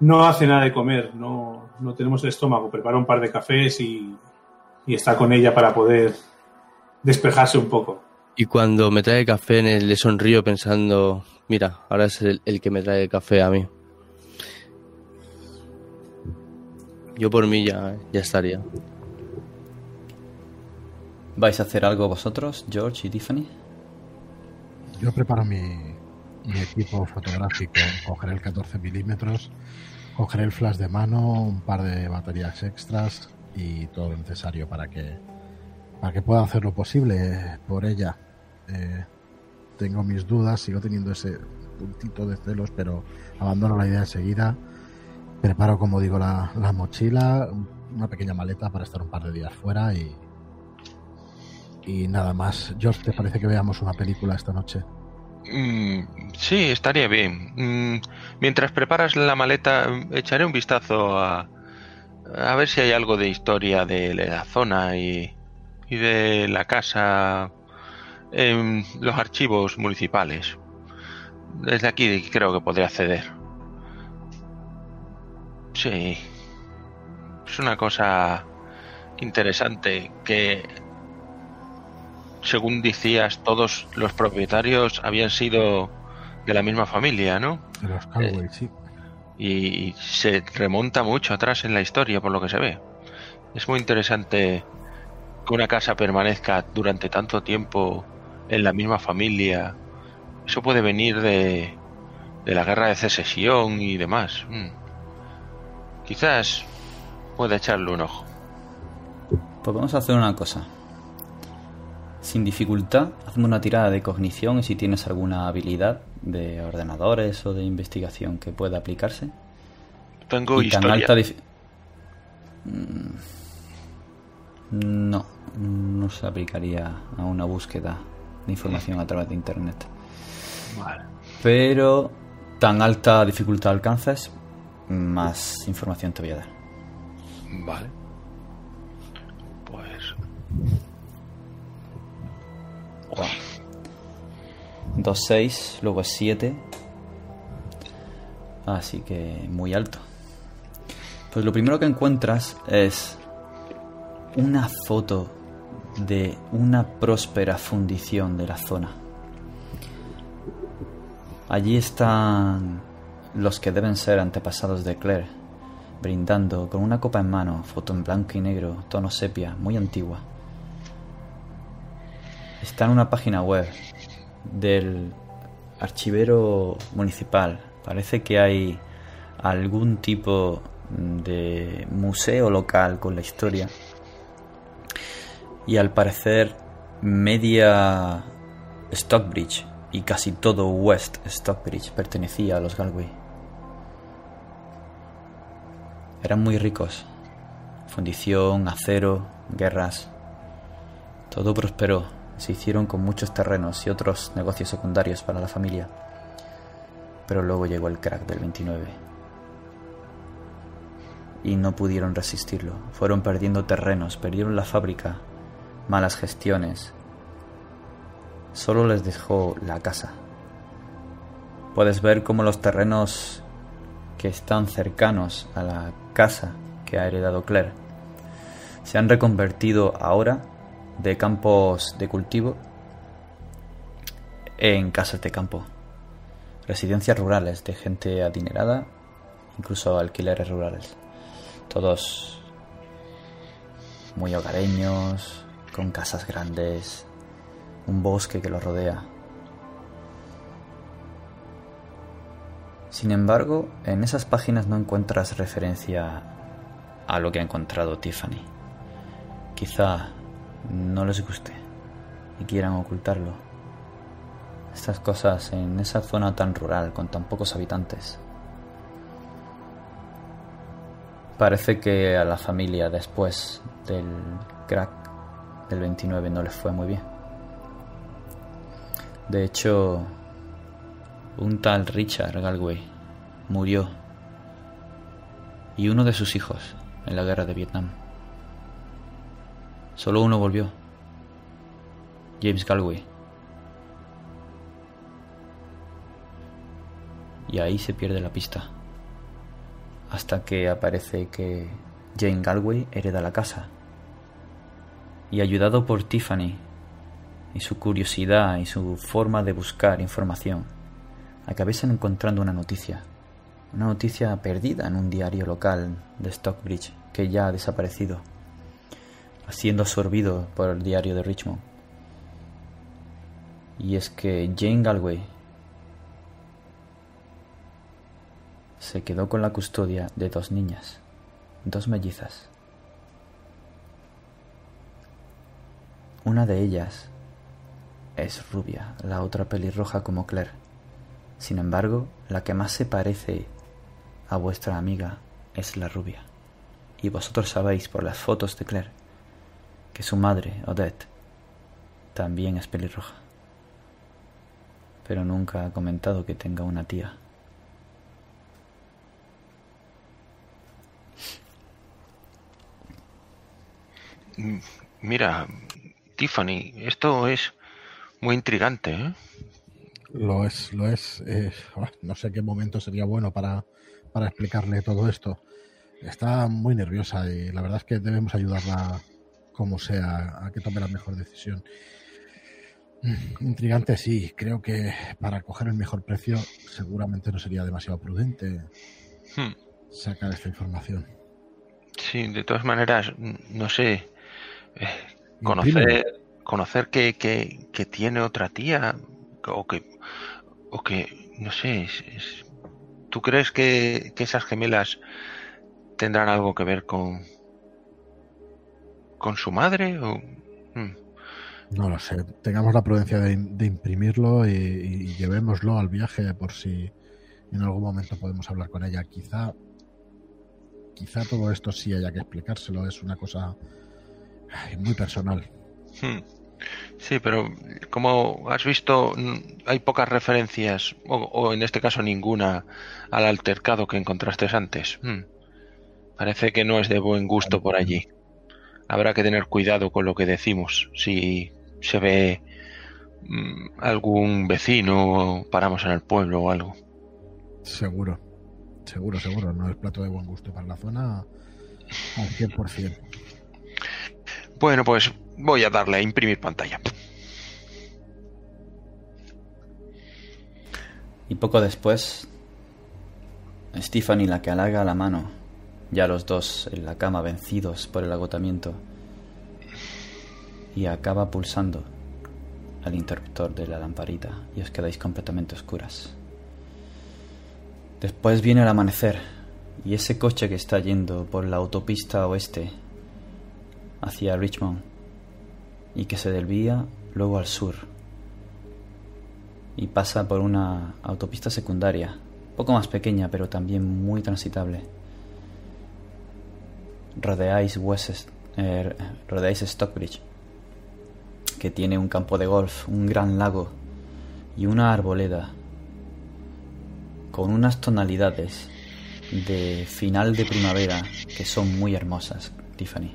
No hace nada de comer, no, no tenemos el estómago. Prepara un par de cafés y, está con ella para poder despejarse un poco. Y cuando me trae café le sonrío pensando, mira, ahora es el, el que me trae café a mí. Yo por mí ya, ya estaría. ¿Vais a hacer algo vosotros, George y Tiffany? Yo preparo mi, mi equipo fotográfico, cogeré el 14 milímetros, cogeré el flash de mano, un par de baterías extras y todo lo necesario para que para que pueda hacer lo posible por ella. Eh, tengo mis dudas, sigo teniendo ese puntito de celos, pero abandono la idea enseguida. Preparo, como digo, la, la mochila, una pequeña maleta para estar un par de días fuera y, y nada más. George, ¿te parece que veamos una película esta noche? Mm, sí, estaría bien. Mm, mientras preparas la maleta, echaré un vistazo a, a ver si hay algo de historia de la zona y, y de la casa en los archivos municipales. Desde aquí creo que podría acceder. Sí. Es una cosa interesante que, según decías, todos los propietarios habían sido de la misma familia, ¿no? De los Cowboys, sí. Y se remonta mucho atrás en la historia, por lo que se ve. Es muy interesante que una casa permanezca durante tanto tiempo en la misma familia. Eso puede venir de, de la guerra de secesión y demás. Mm. Quizás pueda echarle un ojo. Pues vamos a hacer una cosa. Sin dificultad, hazme una tirada de cognición y si tienes alguna habilidad de ordenadores o de investigación que pueda aplicarse. Tengo y tan historia. alta Mm, No, no se aplicaría a una búsqueda de información a través de internet. Vale. Pero tan alta dificultad alcances, más información te voy a dar. Vale. Pues 2, 6, luego es 7. Así que muy alto. Pues lo primero que encuentras es una foto de una próspera fundición de la zona. Allí están los que deben ser antepasados de Claire, brindando con una copa en mano, foto en blanco y negro, tono sepia, muy antigua. Está en una página web del archivero municipal. Parece que hay algún tipo de museo local con la historia. Y al parecer media Stockbridge y casi todo West Stockbridge pertenecía a los Galway. Eran muy ricos. Fundición, acero, guerras. Todo prosperó. Se hicieron con muchos terrenos y otros negocios secundarios para la familia. Pero luego llegó el crack del 29. Y no pudieron resistirlo. Fueron perdiendo terrenos, perdieron la fábrica, malas gestiones. Solo les dejó la casa. Puedes ver cómo los terrenos que están cercanos a la casa que ha heredado Claire se han reconvertido ahora de campos de cultivo en casas de campo, residencias rurales de gente adinerada, incluso alquileres rurales, todos muy hogareños, con casas grandes, un bosque que los rodea. Sin embargo, en esas páginas no encuentras referencia a lo que ha encontrado Tiffany. Quizá no les guste y quieran ocultarlo. Estas cosas en esa zona tan rural, con tan pocos habitantes. Parece que a la familia después del crack del 29 no les fue muy bien. De hecho, un tal Richard Galway murió y uno de sus hijos en la guerra de Vietnam. Solo uno volvió. James Galway. Y ahí se pierde la pista. Hasta que aparece que Jane Galway hereda la casa. Y ayudado por Tiffany, y su curiosidad y su forma de buscar información, acabéis encontrando una noticia. Una noticia perdida en un diario local de Stockbridge que ya ha desaparecido, siendo absorbido por el diario de Richmond. Y es que Jane Galway se quedó con la custodia de dos niñas, dos mellizas. Una de ellas es rubia, la otra pelirroja como Claire. Sin embargo, la que más se parece a vuestra amiga es la rubia. Y vosotros sabéis por las fotos de Claire que su madre, Odette, también es pelirroja. Pero nunca ha comentado que tenga una tía. Mira, Tiffany, esto es muy intrigante, ¿eh? Lo es, lo es. Eh, no sé qué momento sería bueno para, para explicarle todo esto. Está muy nerviosa y la verdad es que debemos ayudarla como sea a que tome la mejor decisión. Mm, intrigante, sí. Creo que para coger el mejor precio seguramente no sería demasiado prudente hmm. sacar esta información. Sí, de todas maneras, no sé. Eh, conocer, conocer que, que, tiene otra tía o que, o que no sé, ¿tú crees que, esas gemelas tendrán algo que ver con, con su madre? O, hmm. No lo sé. Tengamos la prudencia de, imprimirlo y, llevémoslo al viaje por si en algún momento podemos hablar con ella. Quizá, quizá todo esto sí haya que explicárselo. Es una cosa muy personal. Hmm. Sí, pero como has visto, hay pocas referencias, o, en este caso ninguna, al altercado que encontraste antes. Hmm. Parece que no es de buen gusto por allí. Habrá que tener cuidado con lo que decimos. Si se ve mm, algún vecino o paramos en el pueblo o algo. Seguro, seguro, seguro. No es plato de buen gusto para la zona al 100%. Bueno, pues voy a darle a imprimir pantalla. Y poco después, Stephanie la que halaga la mano, ya los dos en la cama vencidos por el agotamiento, y acaba pulsando al interruptor de la lamparita y os quedáis completamente oscuras. Después viene el amanecer y ese coche que está yendo por la autopista oeste hacia Richmond y que se desvía luego al sur y pasa por una autopista secundaria, poco más pequeña pero también muy transitable. Rodeáis, West, eh, rodeáis Stockbridge, que tiene un campo de golf, un gran lago y una arboleda con unas tonalidades de final de primavera que son muy hermosas, Tiffany.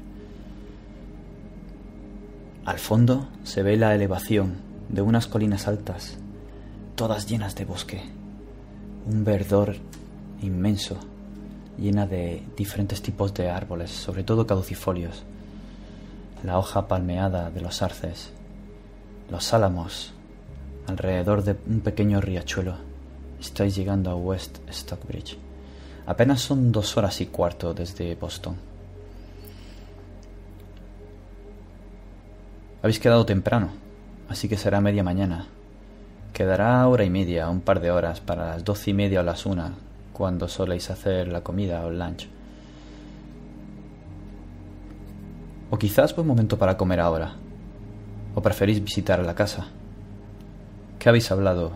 Al fondo se ve la elevación de unas colinas altas, todas llenas de bosque, un verdor inmenso, llena de diferentes tipos de árboles, sobre todo caducifolios, la hoja palmeada de los arces, los álamos, alrededor de un pequeño riachuelo. Estáis llegando a West Stockbridge. Apenas son dos horas y cuarto desde Boston. Habéis quedado temprano, así que será media mañana. Quedará hora y media, un par de horas, para las doce y media o las una, cuando soléis hacer la comida o el lunch. O quizás buen momento para comer ahora. ¿O preferís visitar la casa? ¿Qué habéis hablado?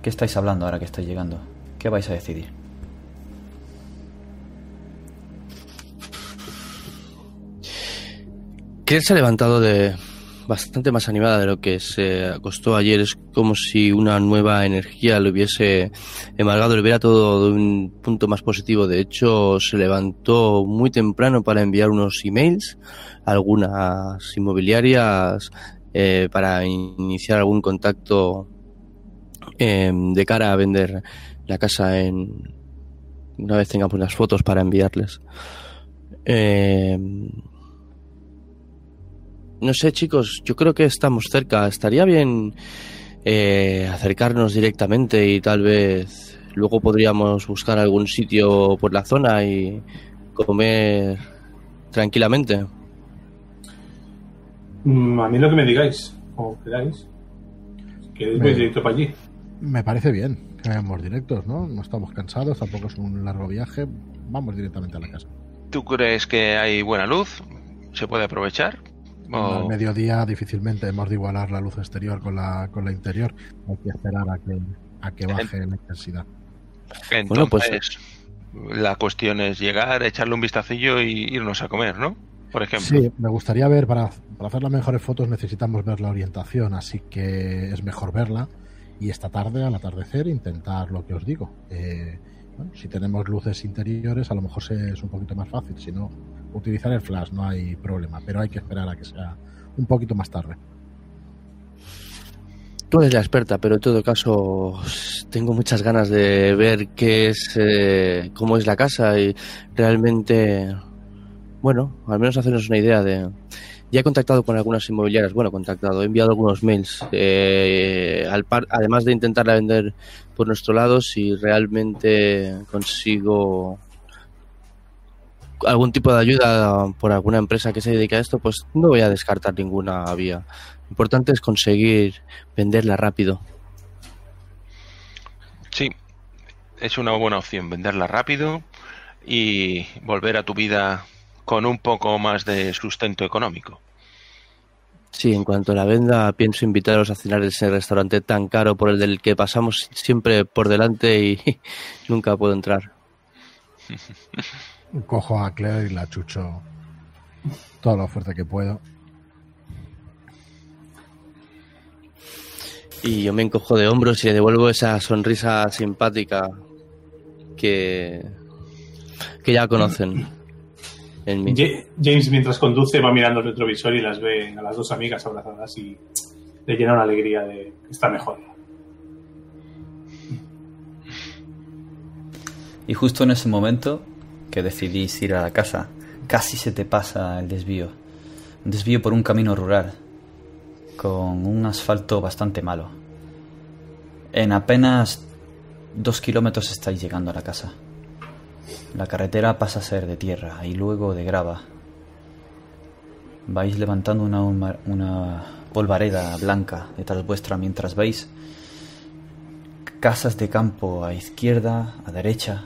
¿Qué estáis hablando ahora que estáis llegando? ¿Qué vais a decidir? ¿Quién se ha levantado de, bastante más animada de lo que se acostó ayer. Es como si una nueva energía le hubiese embargado, le hubiera todo de un punto más positivo. De hecho, se levantó muy temprano para enviar unos emails a algunas inmobiliarias eh, para iniciar algún contacto eh, de cara a vender la casa en una vez tengamos las fotos para enviarles. Eh, no sé, chicos, yo creo que estamos cerca. Estaría bien eh, acercarnos directamente y tal vez luego podríamos buscar algún sitio por la zona y comer tranquilamente. Mm, a mí lo que me digáis, o queráis. Que voy directo para allí. Me parece bien que vayamos directos, ¿no? No estamos cansados, tampoco es un largo viaje. Vamos directamente a la casa. ¿Tú crees que hay buena luz? ¿Se puede aprovechar? Al mediodía difícilmente hemos de igualar la luz exterior con la, con la interior. Hay que esperar a que, a que baje la intensidad. Entonces, bueno, pues la cuestión es llegar, echarle un vistacillo y irnos a comer, ¿no? Por ejemplo. Sí, me gustaría ver, para, para hacer las mejores fotos necesitamos ver la orientación, así que es mejor verla y esta tarde, al atardecer, intentar lo que os digo. Eh, si tenemos luces interiores, a lo mejor es un poquito más fácil. Si no, utilizar el flash, no hay problema. Pero hay que esperar a que sea un poquito más tarde. Tú eres la experta, pero en todo caso tengo muchas ganas de ver qué es, eh, cómo es la casa y realmente, bueno, al menos hacernos una idea de, ya he contactado con algunas inmobiliarias, bueno, contactado, he enviado algunos mails, eh, al par, además de intentarla vender por nuestro lado, si realmente consigo algún tipo de ayuda por alguna empresa que se dedica a esto, pues no voy a descartar ninguna vía. Lo importante es conseguir venderla rápido. Sí, es una buena opción, venderla rápido y volver a tu vida con un poco más de sustento económico. Sí, en cuanto a la venda, pienso invitaros a cenar en ese restaurante tan caro por el del que pasamos siempre por delante y nunca puedo entrar. Cojo a Claire y la chucho toda la fuerte que puedo. Y yo me encojo de hombros y le devuelvo esa sonrisa simpática que, que ya conocen. James, mientras conduce, va mirando el retrovisor y las ve a las dos amigas abrazadas y le llena una alegría de está mejor. Y justo en ese momento que decidís ir a la casa, casi se te pasa el desvío. Un desvío por un camino rural, con un asfalto bastante malo. En apenas dos kilómetros estáis llegando a la casa. La carretera pasa a ser de tierra y luego de grava. Vais levantando una, una polvareda blanca detrás vuestra mientras veis casas de campo a izquierda, a derecha.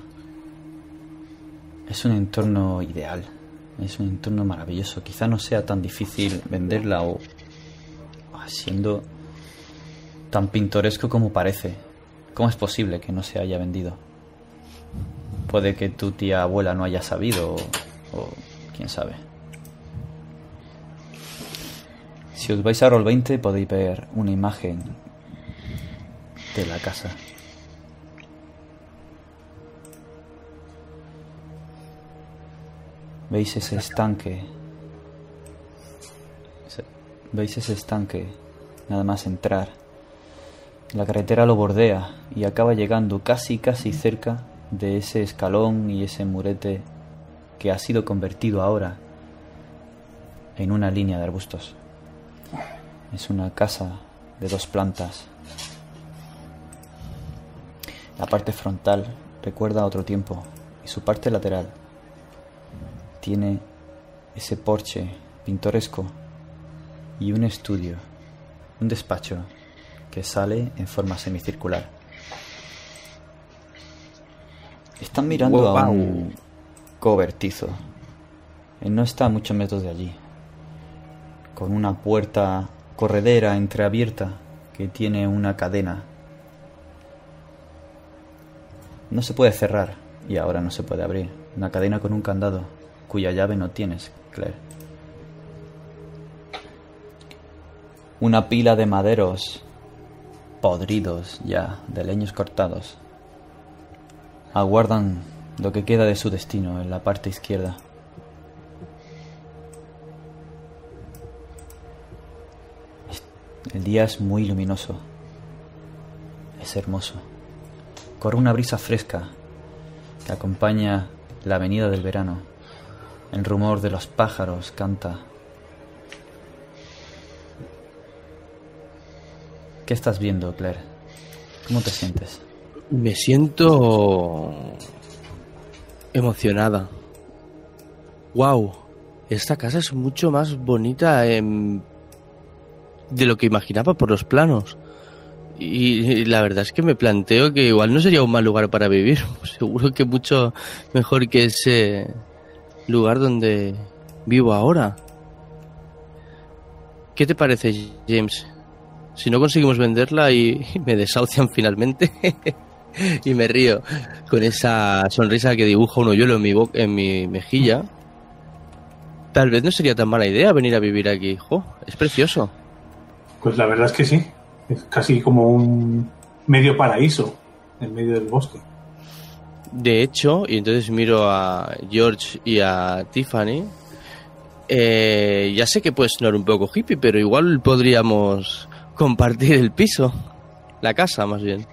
Es un entorno ideal, es un entorno maravilloso. Quizá no sea tan difícil venderla o siendo tan pintoresco como parece. ¿Cómo es posible que no se haya vendido? Puede que tu tía abuela no haya sabido o, quién sabe. Si os vais a Roll20 podéis ver una imagen de la casa. ¿Veis ese estanque? ¿Veis ese estanque? Nada más entrar. La carretera lo bordea y acaba llegando casi casi cerca de ese escalón y ese murete que ha sido convertido ahora en una línea de arbustos. Es una casa de dos plantas. La parte frontal recuerda a otro tiempo y su parte lateral tiene ese porche pintoresco y un estudio, un despacho que sale en forma semicircular. Están mirando a un cobertizo. No está a muchos metros de allí. Con una puerta corredera entreabierta que tiene una cadena. No se puede cerrar y ahora no se puede abrir. Una cadena con un candado cuya llave no tienes, Claire. Una pila de maderos podridos ya, de leños cortados, aguardan lo que queda de su destino en la parte izquierda. El día es muy luminoso. Es hermoso. Corre una brisa fresca que acompaña la venida del verano. El rumor de los pájaros canta. ¿Qué estás viendo, Claire? ¿Cómo te sientes? Me siento emocionada. ¡Wow! Esta casa es mucho más bonita en... de lo que imaginaba por los planos. Y la verdad es que me planteo que igual no sería un mal lugar para vivir. Seguro que mucho mejor que ese lugar donde vivo ahora. ¿Qué te parece, James? Si no conseguimos venderla y me desahucian finalmente y me río con esa sonrisa que dibuja un hoyuelo en mi, en mi mejilla, tal vez no sería tan mala idea venir a vivir aquí. ¡Jo! Es precioso. Pues la verdad es que sí. Es casi como un medio paraíso en medio del bosque. De hecho, y entonces miro a George y a Tiffany, eh, ya sé que puede sonar un poco hippie, pero igual podríamos compartir el piso, la casa más bien.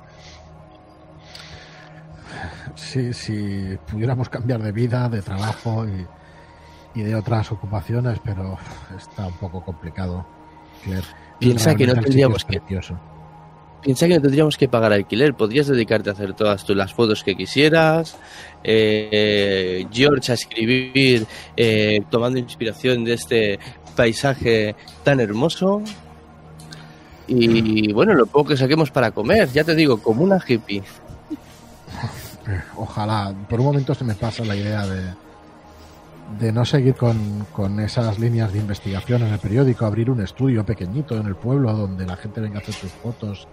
Sí, si pudiéramos cambiar de vida, de trabajo y, de otras ocupaciones, pero está un poco complicado. Piensa que no tendríamos que piensa que no tendríamos que pagar alquiler. Podrías dedicarte a hacer todas las fotos que quisieras. Eh, George a escribir, eh, tomando inspiración de este paisaje tan hermoso. Y bueno, lo poco que saquemos para comer, ya te digo, como una hippie. Ojalá, por un momento se me pasa la idea de, de no seguir con, con, esas líneas de investigación en el periódico, abrir un estudio pequeñito en el pueblo donde la gente venga a hacer sus fotos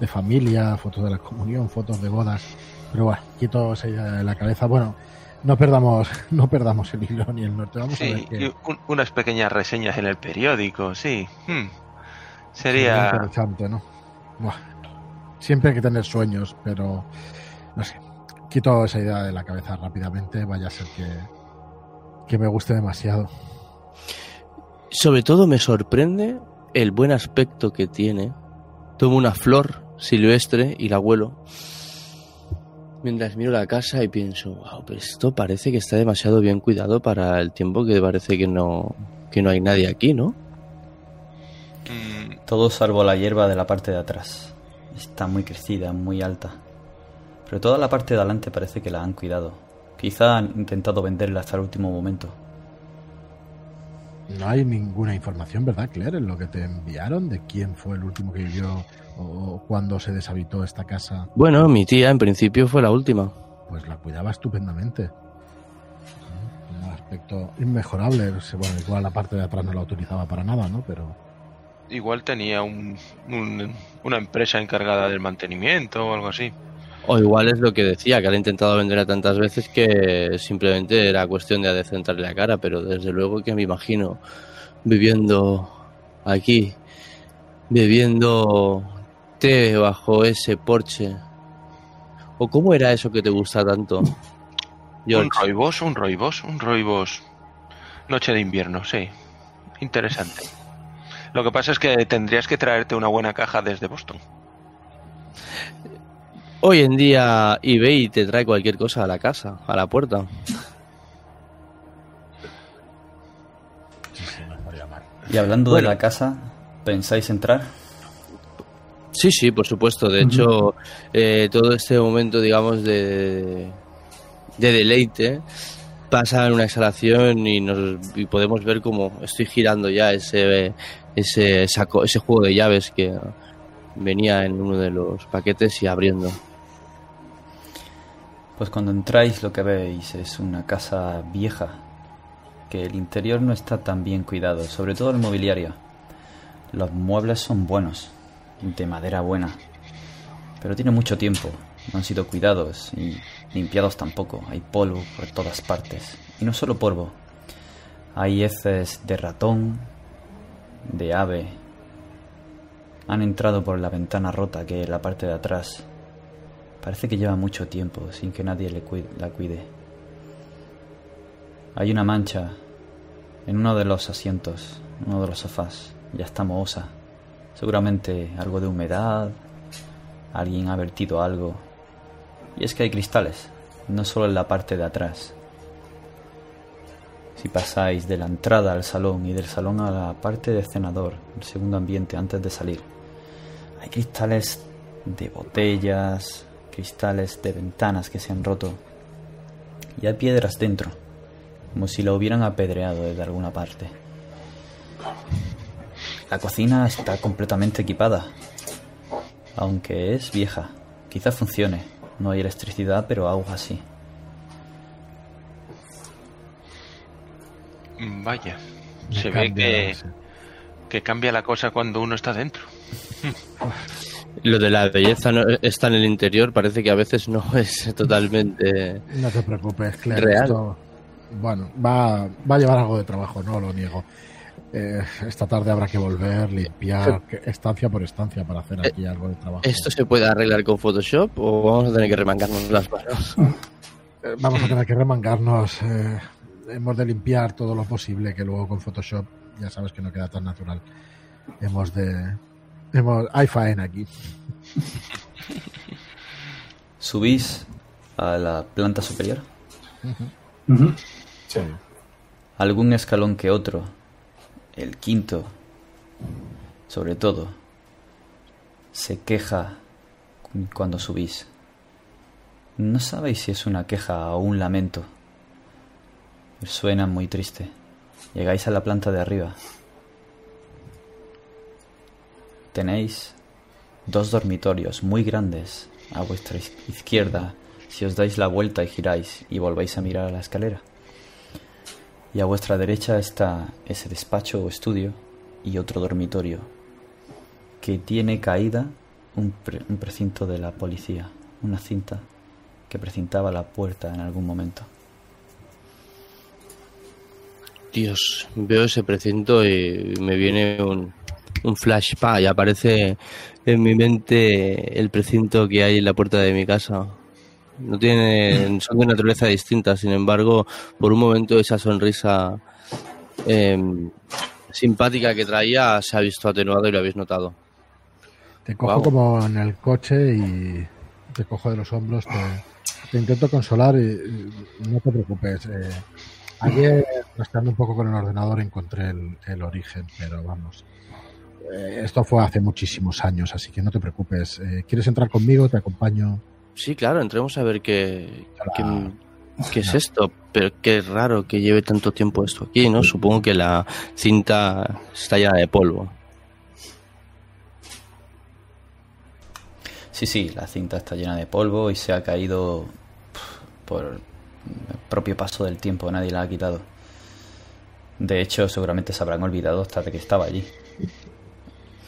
de familia, fotos de la comunión, fotos de bodas. Pero bueno, quito esa idea de la cabeza. Bueno, no perdamos, no perdamos el hilo ni el norte. Vamos a ver unas pequeñas reseñas en el periódico, sí. Hmm. Sería... interesante, ¿no? siempre hay que tener sueños, pero no sé. Quito esa idea de la cabeza rápidamente, vaya a ser que, que me guste demasiado. Sobre todo me sorprende el buen aspecto que tiene. Tomo una flor silvestre y la huelo. Mientras miro la casa y pienso, wow, pero esto parece que está demasiado bien cuidado para el tiempo que parece que no, que no hay nadie aquí, ¿no? Mm. Todo salvo la hierba de la parte de atrás. Está muy crecida, muy alta. Pero toda la parte de adelante parece que la han cuidado. Quizá han intentado venderla hasta el último momento. No hay ninguna información, ¿verdad, Claire, en lo que te enviaron de quién fue el último que vivió o cuándo se deshabitó esta casa? Bueno, mi tía en principio fue la última. Pues la cuidaba estupendamente. Un aspecto inmejorable. Bueno, igual la parte de atrás no la utilizaba para nada, ¿no? Pero... Igual tenía un, una empresa encargada del mantenimiento o algo así. O igual es lo que decía, que ha intentado venderla tantas veces que simplemente era cuestión de adecentarle la cara, pero desde luego que me imagino viviendo aquí, bebiendo bajo ese porche. ¿O cómo era eso que te gusta tanto? Un roibos, un roibos, un roibos. Noche de invierno, sí. Interesante. Lo que pasa es que tendrías que traerte una buena caja desde Boston. Hoy en día eBay te trae cualquier cosa a la casa, a la puerta. Y hablando de la casa, ¿pensáis entrar? Sí, sí, por supuesto. De hecho, eh, todo este momento, digamos, de, de deleite pasa en una exhalación y, nos, y podemos ver como estoy girando ya ese, ese, saco, ese juego de llaves que venía en uno de los paquetes y abriendo. Pues cuando entráis lo que veis es una casa vieja, que el interior no está tan bien cuidado, sobre todo el mobiliario. Los muebles son buenos, de madera buena. Pero tiene mucho tiempo. No han sido cuidados y limpiados tampoco. Hay polvo por todas partes. Y no solo polvo. Hay heces de ratón, de ave. Han entrado por la ventana rota que es la parte de atrás. Parece que lleva mucho tiempo sin que nadie le la cuide. Hay una mancha en uno de los asientos, uno de los sofás. Ya está mohosa. Seguramente algo de humedad, alguien ha vertido algo. Y es que hay cristales, no solo en la parte de atrás. Si pasáis de la entrada al salón y del salón a la parte de cenador, el segundo ambiente antes de salir, Hay cristales de botellas, cristales de ventanas que se han roto. Y hay piedras dentro, como si lo hubieran apedreado desde alguna parte. La cocina está completamente equipada, aunque es vieja. Quizá funcione. No hay electricidad, pero agua sí. Vaya, se ve que, que cambia la cosa cuando uno está dentro. Lo de la belleza no está en el interior, parece que a veces no es totalmente. No te preocupes, Claire. Real. esto, bueno, va, va a llevar algo de trabajo, no lo niego. Eh, esta tarde habrá que volver, limpiar que- estancia por estancia para hacer aquí algo de trabajo. ¿Esto se puede arreglar con Photoshop o vamos a tener que remangarnos las manos? Eh, Vamos a tener que remangarnos. eh, hemos de limpiar todo lo posible, que luego con Photoshop ya sabes que no queda tan natural. Hemos de. Hemos, hay faena aquí. Subís a la planta superior. Sí. Algún escalón que otro. El quinto, sobre todo, se queja cu- cuando subís. No sabéis si es una queja o un lamento. Suena muy triste. Llegáis a la planta de arriba. Tenéis dos dormitorios muy grandes a vuestra iz- izquierda si os dais la vuelta y giráis y volvéis a mirar a la escalera. Y a vuestra derecha está ese despacho o estudio y otro dormitorio que tiene caída un, pre- un precinto de la policía, una cinta que precintaba la puerta en algún momento. Dios, veo ese precinto y me viene un, un flashback y aparece en mi mente el precinto que hay en la puerta de mi casa. No tienen, son de naturaleza distinta, sin embargo, por un momento esa sonrisa em, simpática que traía se ha visto atenuado y lo habéis notado. Te cojo como en el coche y te cojo de los hombros, te, te intento consolar y, y no te preocupes. eh, ayer, rastreando un poco con el ordenador, encontré el, el origen, pero vamos. eh, esto fue hace muchísimos años, así que no te preocupes. Eh, ¿Quieres entrar conmigo? Te acompaño. Sí, claro, entremos a ver qué, qué, qué es esto, pero qué raro que lleve tanto tiempo esto aquí, ¿no? Supongo que la cinta está llena de polvo. Sí, sí, la cinta está llena de polvo y se ha caído por el propio paso del tiempo, nadie la ha quitado. De hecho, seguramente se habrán olvidado hasta de que estaba allí.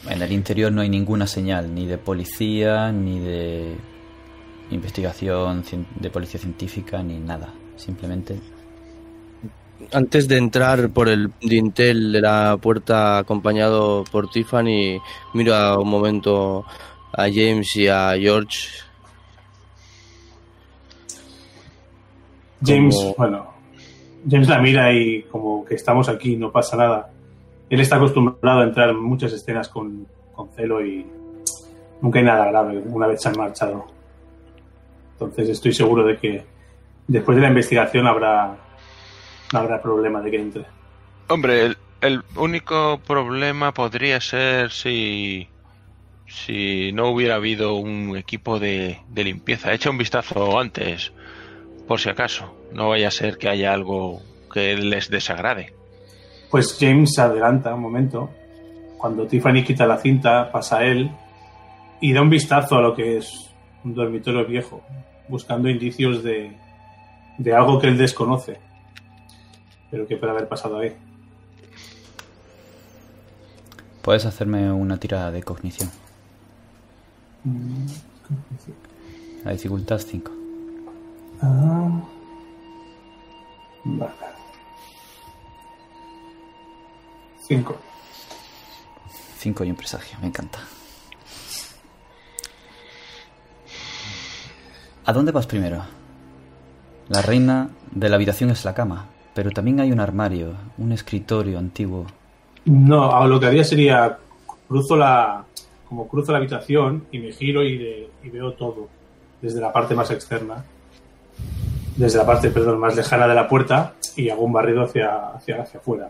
En el interior no hay ninguna señal, ni de policía, ni de investigación cien- de policía científica, ni nada. Simplemente Antes de entrar por el dintel de la puerta acompañado por Tiffany, miro a un momento a James y a George. James, Como- bueno, James la mira y como que estamos aquí, no pasa nada. Él está acostumbrado a entrar en muchas escenas con, con celo y nunca hay nada grave una vez se han marchado. Entonces estoy seguro de que después de la investigación habrá, no habrá problema de que entre. Hombre, el, el único problema podría ser si, si no hubiera habido un equipo de, de limpieza. Echa un vistazo antes, por si acaso. No vaya a ser que haya algo que les desagrade. Pues James se adelanta un momento. Cuando Tiffany quita la cinta, pasa a él y da un vistazo a lo que es un dormitorio viejo, buscando indicios de, de algo que él desconoce, pero que puede haber pasado ahí. puedes hacerme una tira de cognición. La dificultad 5. Ah, vale. Cinco. 5 y un presagio, me encanta. ¿A dónde vas primero? La reina de la habitación es la cama, pero también hay un armario, un escritorio antiguo. No, a lo que haría sería cruzo la como cruzo la habitación y me giro y, de- y veo todo desde la parte más externa, desde la parte, perdón, más lejana de la puerta y hago un barrido hacia hacia hacia afuera.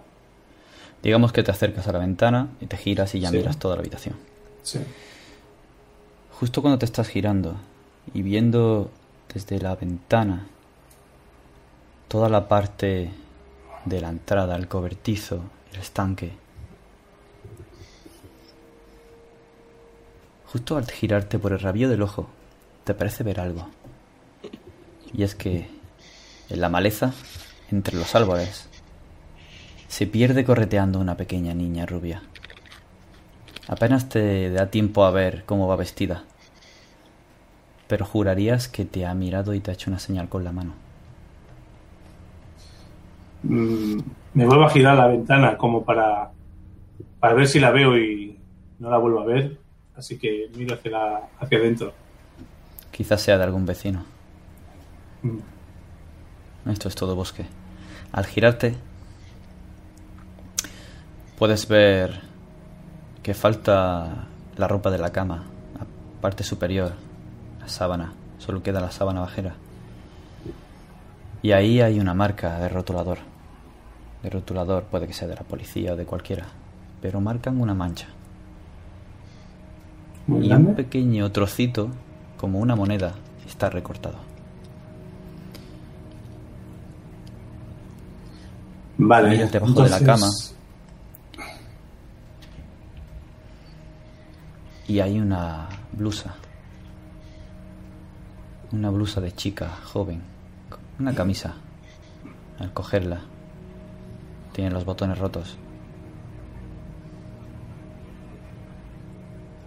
Digamos que te acercas a la ventana y te giras y ya Sí. miras toda la habitación. Sí. Justo cuando te estás girando y viendo desde la ventana toda la parte de la entrada, el cobertizo, el estanque. Justo al girarte por el rabillo del ojo, te parece ver algo. Y es que en la maleza, entre los árboles, se pierde correteando una pequeña niña rubia. Apenas te da tiempo a ver cómo va vestida, pero jurarías que te ha mirado y te ha hecho una señal con la mano. Mm, me vuelvo a girar la ventana como para, para ver si la veo y no la vuelvo a ver. Así que miro hacia, la, hacia adentro. Quizás sea de algún vecino. Mm. Esto es todo bosque. Al girarte, puedes ver que falta la ropa de la cama, la parte superior, la sábana. Solo queda la sábana bajera. Y ahí hay una marca de rotulador. De rotulador puede que sea de la policía o de cualquiera, pero marcan una mancha. Muy y grande. un pequeño trocito, como una moneda, está recortado. Vale. Miras debajo de la cama. Y hay una blusa. Una blusa de chica, joven. Una camisa. Al cogerla. Tiene los botones rotos.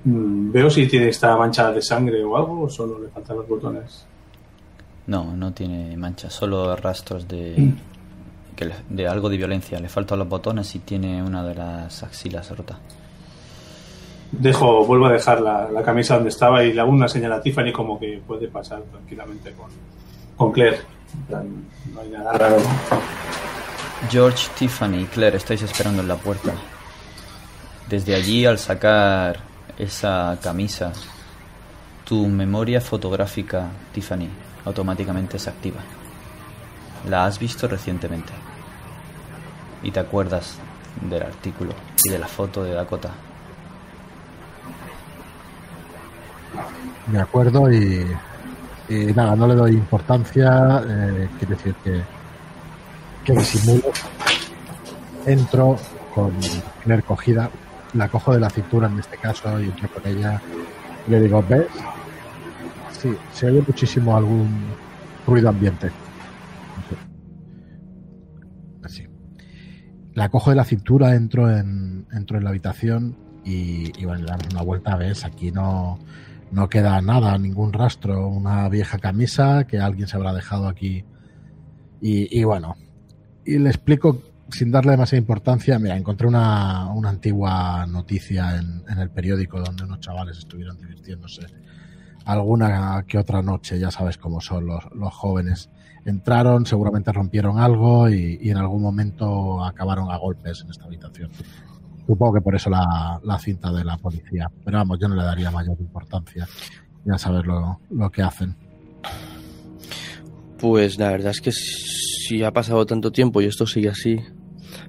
Mm, Veo si tiene esta mancha de sangre o algo o solo le faltan los botones. No, no tiene manchas, solo rastros de, que le- de algo de violencia. Le faltan los botones y tiene una de las axilas rota. Dejo, vuelvo a dejar la, la camisa donde estaba y le hago una señal a Tiffany como que puede pasar tranquilamente con, con Claire. En plan, No hay nada raro. George, Tiffany y Claire estáis esperando en la puerta. Desde allí, al sacar esa camisa, tu memoria fotográfica, Tiffany, automáticamente se activa. La has visto recientemente. Y te acuerdas del artículo y de la foto de Dakota. Me acuerdo y, y nada, no le doy importancia. Eh, quiere decir que, que disimulo. Entro con Claire cogida, la cojo de la cintura en este caso y entro con ella. Le digo, ¿ves? Sí, se oye muchísimo algún ruido ambiente. Así. La cojo de la cintura, entro en, entro en la habitación y, y bueno, le damos una vuelta, ¿ves? Aquí no, no queda nada, ningún rastro, una vieja camisa que alguien se habrá dejado aquí. Y, y bueno, y le explico sin darle demasiada importancia, mira, encontré una, una antigua noticia en, el periódico donde unos chavales estuvieron divirtiéndose alguna que otra noche, ya sabes cómo son los, los jóvenes. Entraron, seguramente rompieron algo y en algún momento acabaron a golpes en esta habitación. Supongo que por eso la, la cinta de la policía. Pero vamos, yo no le daría mayor importancia. Ya sabes lo, lo que hacen. Pues la verdad es que si ha pasado tanto tiempo y esto sigue así,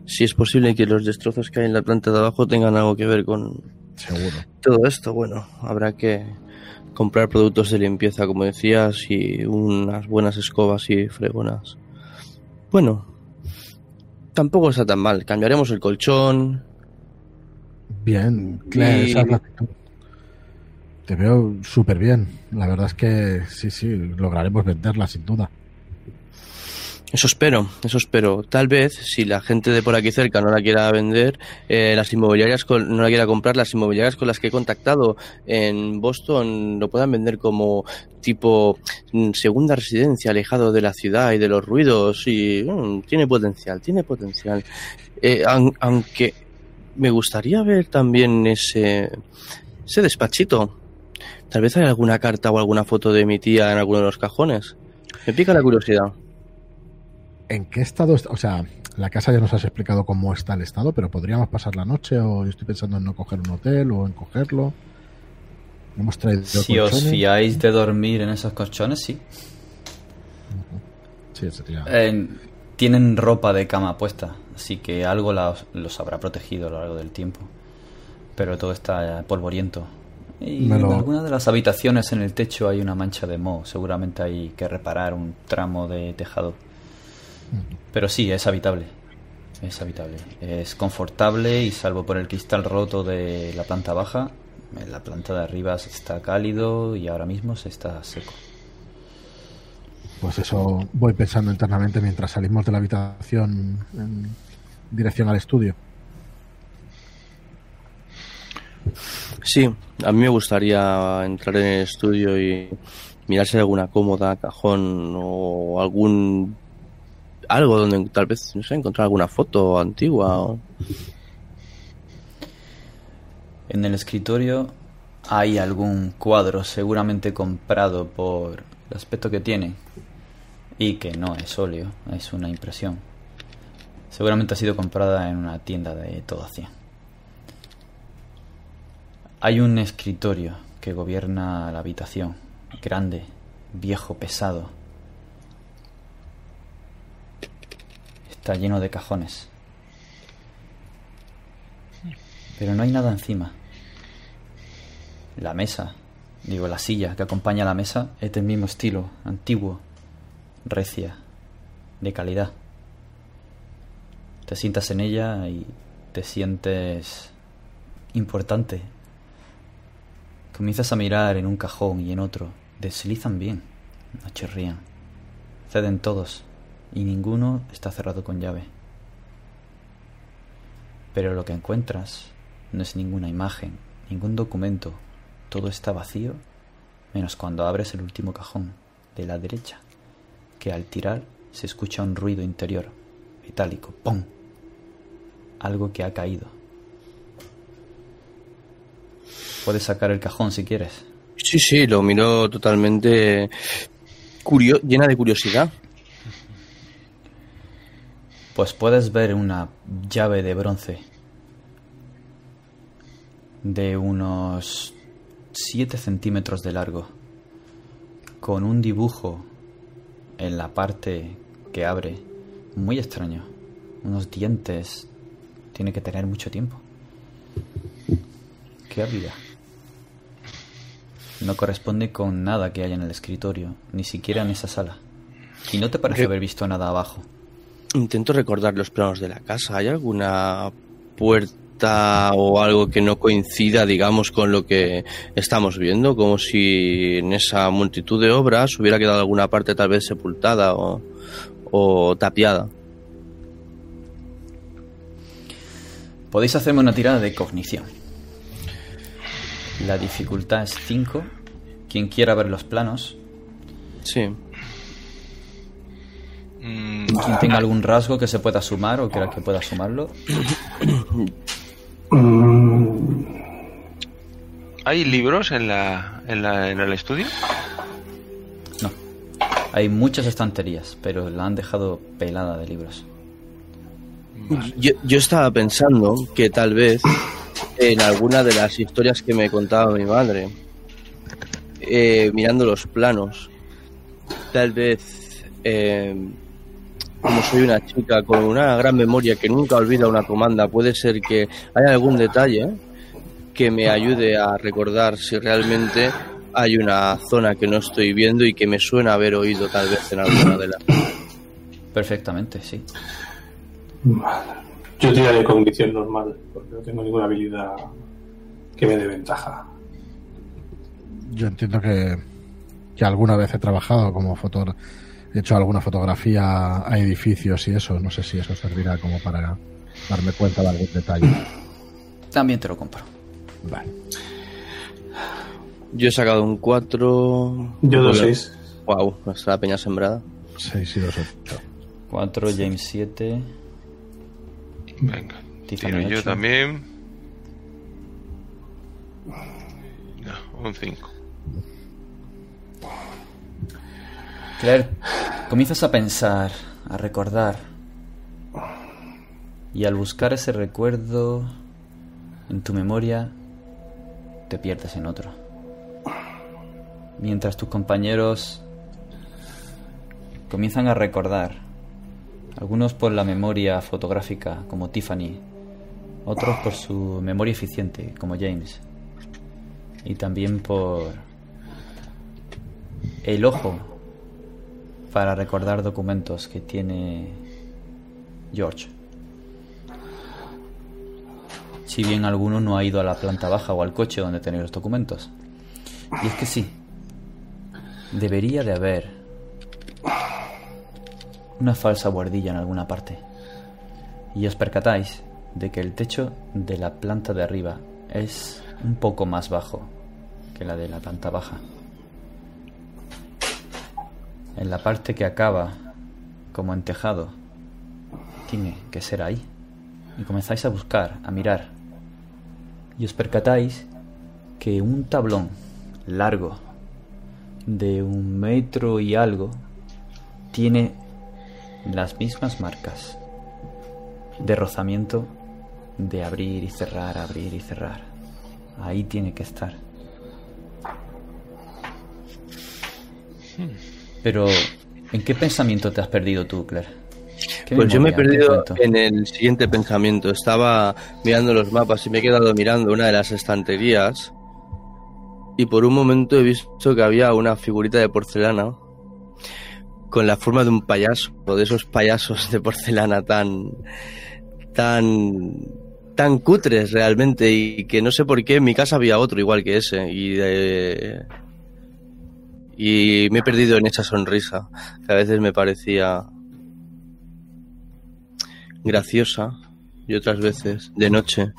si es posible que los destrozos que hay en la planta de abajo tengan algo que ver con Seguro. todo esto, bueno, habrá que comprar productos de limpieza, como decías, y unas buenas escobas y fregonas. Bueno, tampoco está tan mal. Cambiaremos el colchón. Bien, Claire, Y- esa es la. Te veo súper bien. La verdad es que sí, sí, lograremos venderla sin duda. Eso espero, eso espero. Tal vez, si la gente de por aquí cerca no la quiera vender, eh, las inmobiliarias con- no la quiera comprar, las inmobiliarias con las que he contactado en Boston lo puedan vender como tipo mm, segunda residencia, alejado de la ciudad y de los ruidos. Y mm, tiene potencial, tiene potencial. Eh, aun- aunque me gustaría ver también ese, ese despachito. Tal vez hay alguna carta o alguna foto de mi tía en alguno de los cajones. Me pica la curiosidad. ¿En qué estado está? O sea, la casa ya nos has explicado cómo está el estado, pero podríamos pasar la noche o yo estoy pensando en no coger un hotel o en cogerlo. Hemos traído Si os colchones. fiáis de dormir en esos colchones, sí. Sí, sería. Eh, tienen ropa de cama puesta, así que algo la- los habrá protegido a lo largo del tiempo. Pero todo está polvoriento. Y en alguna de las habitaciones en el techo hay una mancha de moho. Seguramente hay que reparar un tramo de tejado. Pero sí, es habitable. Es habitable. Es confortable y salvo por el cristal roto de la planta baja, en la planta de arriba está cálido y ahora mismo se está seco. Pues eso voy pensando internamente mientras salimos de la habitación en dirección al estudio. Sí, a mí me gustaría entrar en el estudio y mirarse alguna cómoda, cajón o algún algo donde tal vez no sé encontrar alguna foto antigua. En el escritorio hay algún cuadro seguramente comprado por el aspecto que tiene y que no es óleo, es una impresión. Seguramente ha sido comprada en una tienda de todo hacia. Hay un escritorio que gobierna la habitación, grande, viejo, pesado. Está lleno de cajones. Pero no hay nada encima. La mesa, digo la silla que acompaña a la mesa, es del mismo estilo, antiguo, recia, de calidad. Te sientas en ella y te sientes importante. Comienzas a mirar en un cajón y en otro. Deslizan bien, no chirrían. Ceden todos y ninguno está cerrado con llave. Pero lo que encuentras no es ninguna imagen, ningún documento. Todo está vacío, menos cuando abres el último cajón de la derecha que al tirar se escucha un ruido interior, metálico, ¡pum! Algo que ha caído. Puedes sacar el cajón si quieres. Sí, sí, lo miro totalmente curio llena de curiosidad. Pues puedes ver una llave de bronce de unos 7 centímetros de largo, con un dibujo en la parte que abre. Muy extraño. Unos dientes. Tiene que tener mucho tiempo. ¿Qué había? No corresponde con nada que haya en el escritorio, ni siquiera en esa sala. Y no te parece haber visto nada abajo. Intento recordar los planos de la casa. ¿Hay alguna puerta o algo que no coincida, digamos, con lo que estamos viendo? Como si en esa multitud de obras hubiera quedado alguna parte tal vez sepultada o, o tapiada. Podéis hacerme una tirada de cognición. La dificultad es 5. Quien quiera ver los planos. Sí. Mm, Quien tenga algún rasgo que se pueda sumar o quiera que pueda sumarlo. ¿Hay libros en, la, en, la, en el estudio? No. Hay muchas estanterías, pero la han dejado pelada de libros. Yo, yo estaba pensando que tal vez en alguna de las historias que me contaba mi madre, eh, mirando los planos, tal vez, eh, como soy una chica con una gran memoria que nunca olvida una comanda, puede ser que haya algún detalle que me ayude a recordar si realmente hay una zona que no estoy viendo y que me suena haber oído tal vez en alguna de las. Perfectamente, sí. Yo tiraré cognición normal, porque no tengo ninguna habilidad que me dé ventaja. Yo entiendo que, que alguna vez he trabajado como fotor, he hecho alguna fotografía a edificios y eso. No sé si eso servirá como para darme cuenta de algún detalle. También te lo compro. Vale. Yo he sacado un 4. Yo dos seis. Wow, está la peña sembrada. 6 y 2 8. 4, James 7. Venga. Tiro yo también. No, un 5. Claire, comienzas a pensar, a recordar. Y al buscar ese recuerdo en tu memoria, te pierdes en otro. Mientras tus compañeros comienzan a recordar, algunos por la memoria fotográfica, como Tiffany, otros por su memoria eficiente, como James. y también por el ojo para recordar documentos que tiene George. Si bien alguno no ha ido a la planta baja o al coche donde tenéis los documentos. Y es que sí, debería de haber una falsa guardilla en alguna parte. Y os percatáis de que el techo de la planta de arriba es un poco más bajo que la de la planta baja. En la parte que acaba como en tejado, tiene que ser ahí. Y comenzáis a buscar, a mirar. Y os percatáis que un tablón largo de un metro y algo tiene las mismas marcas de rozamiento de abrir y cerrar, abrir y cerrar. Ahí tiene que estar. Pero, ¿en qué pensamiento te has perdido tú, Claire? Pues yo me he perdido en el siguiente pensamiento. Estaba mirando los mapas y me he quedado mirando una de las estanterías y por un momento he visto que había una figurita de porcelana con la forma de un payaso, de esos payasos de porcelana tan tan tan cutres realmente y que no sé por qué en mi casa había otro igual que ese y y me he perdido en esa sonrisa que a veces me parecía graciosa y otras veces de noche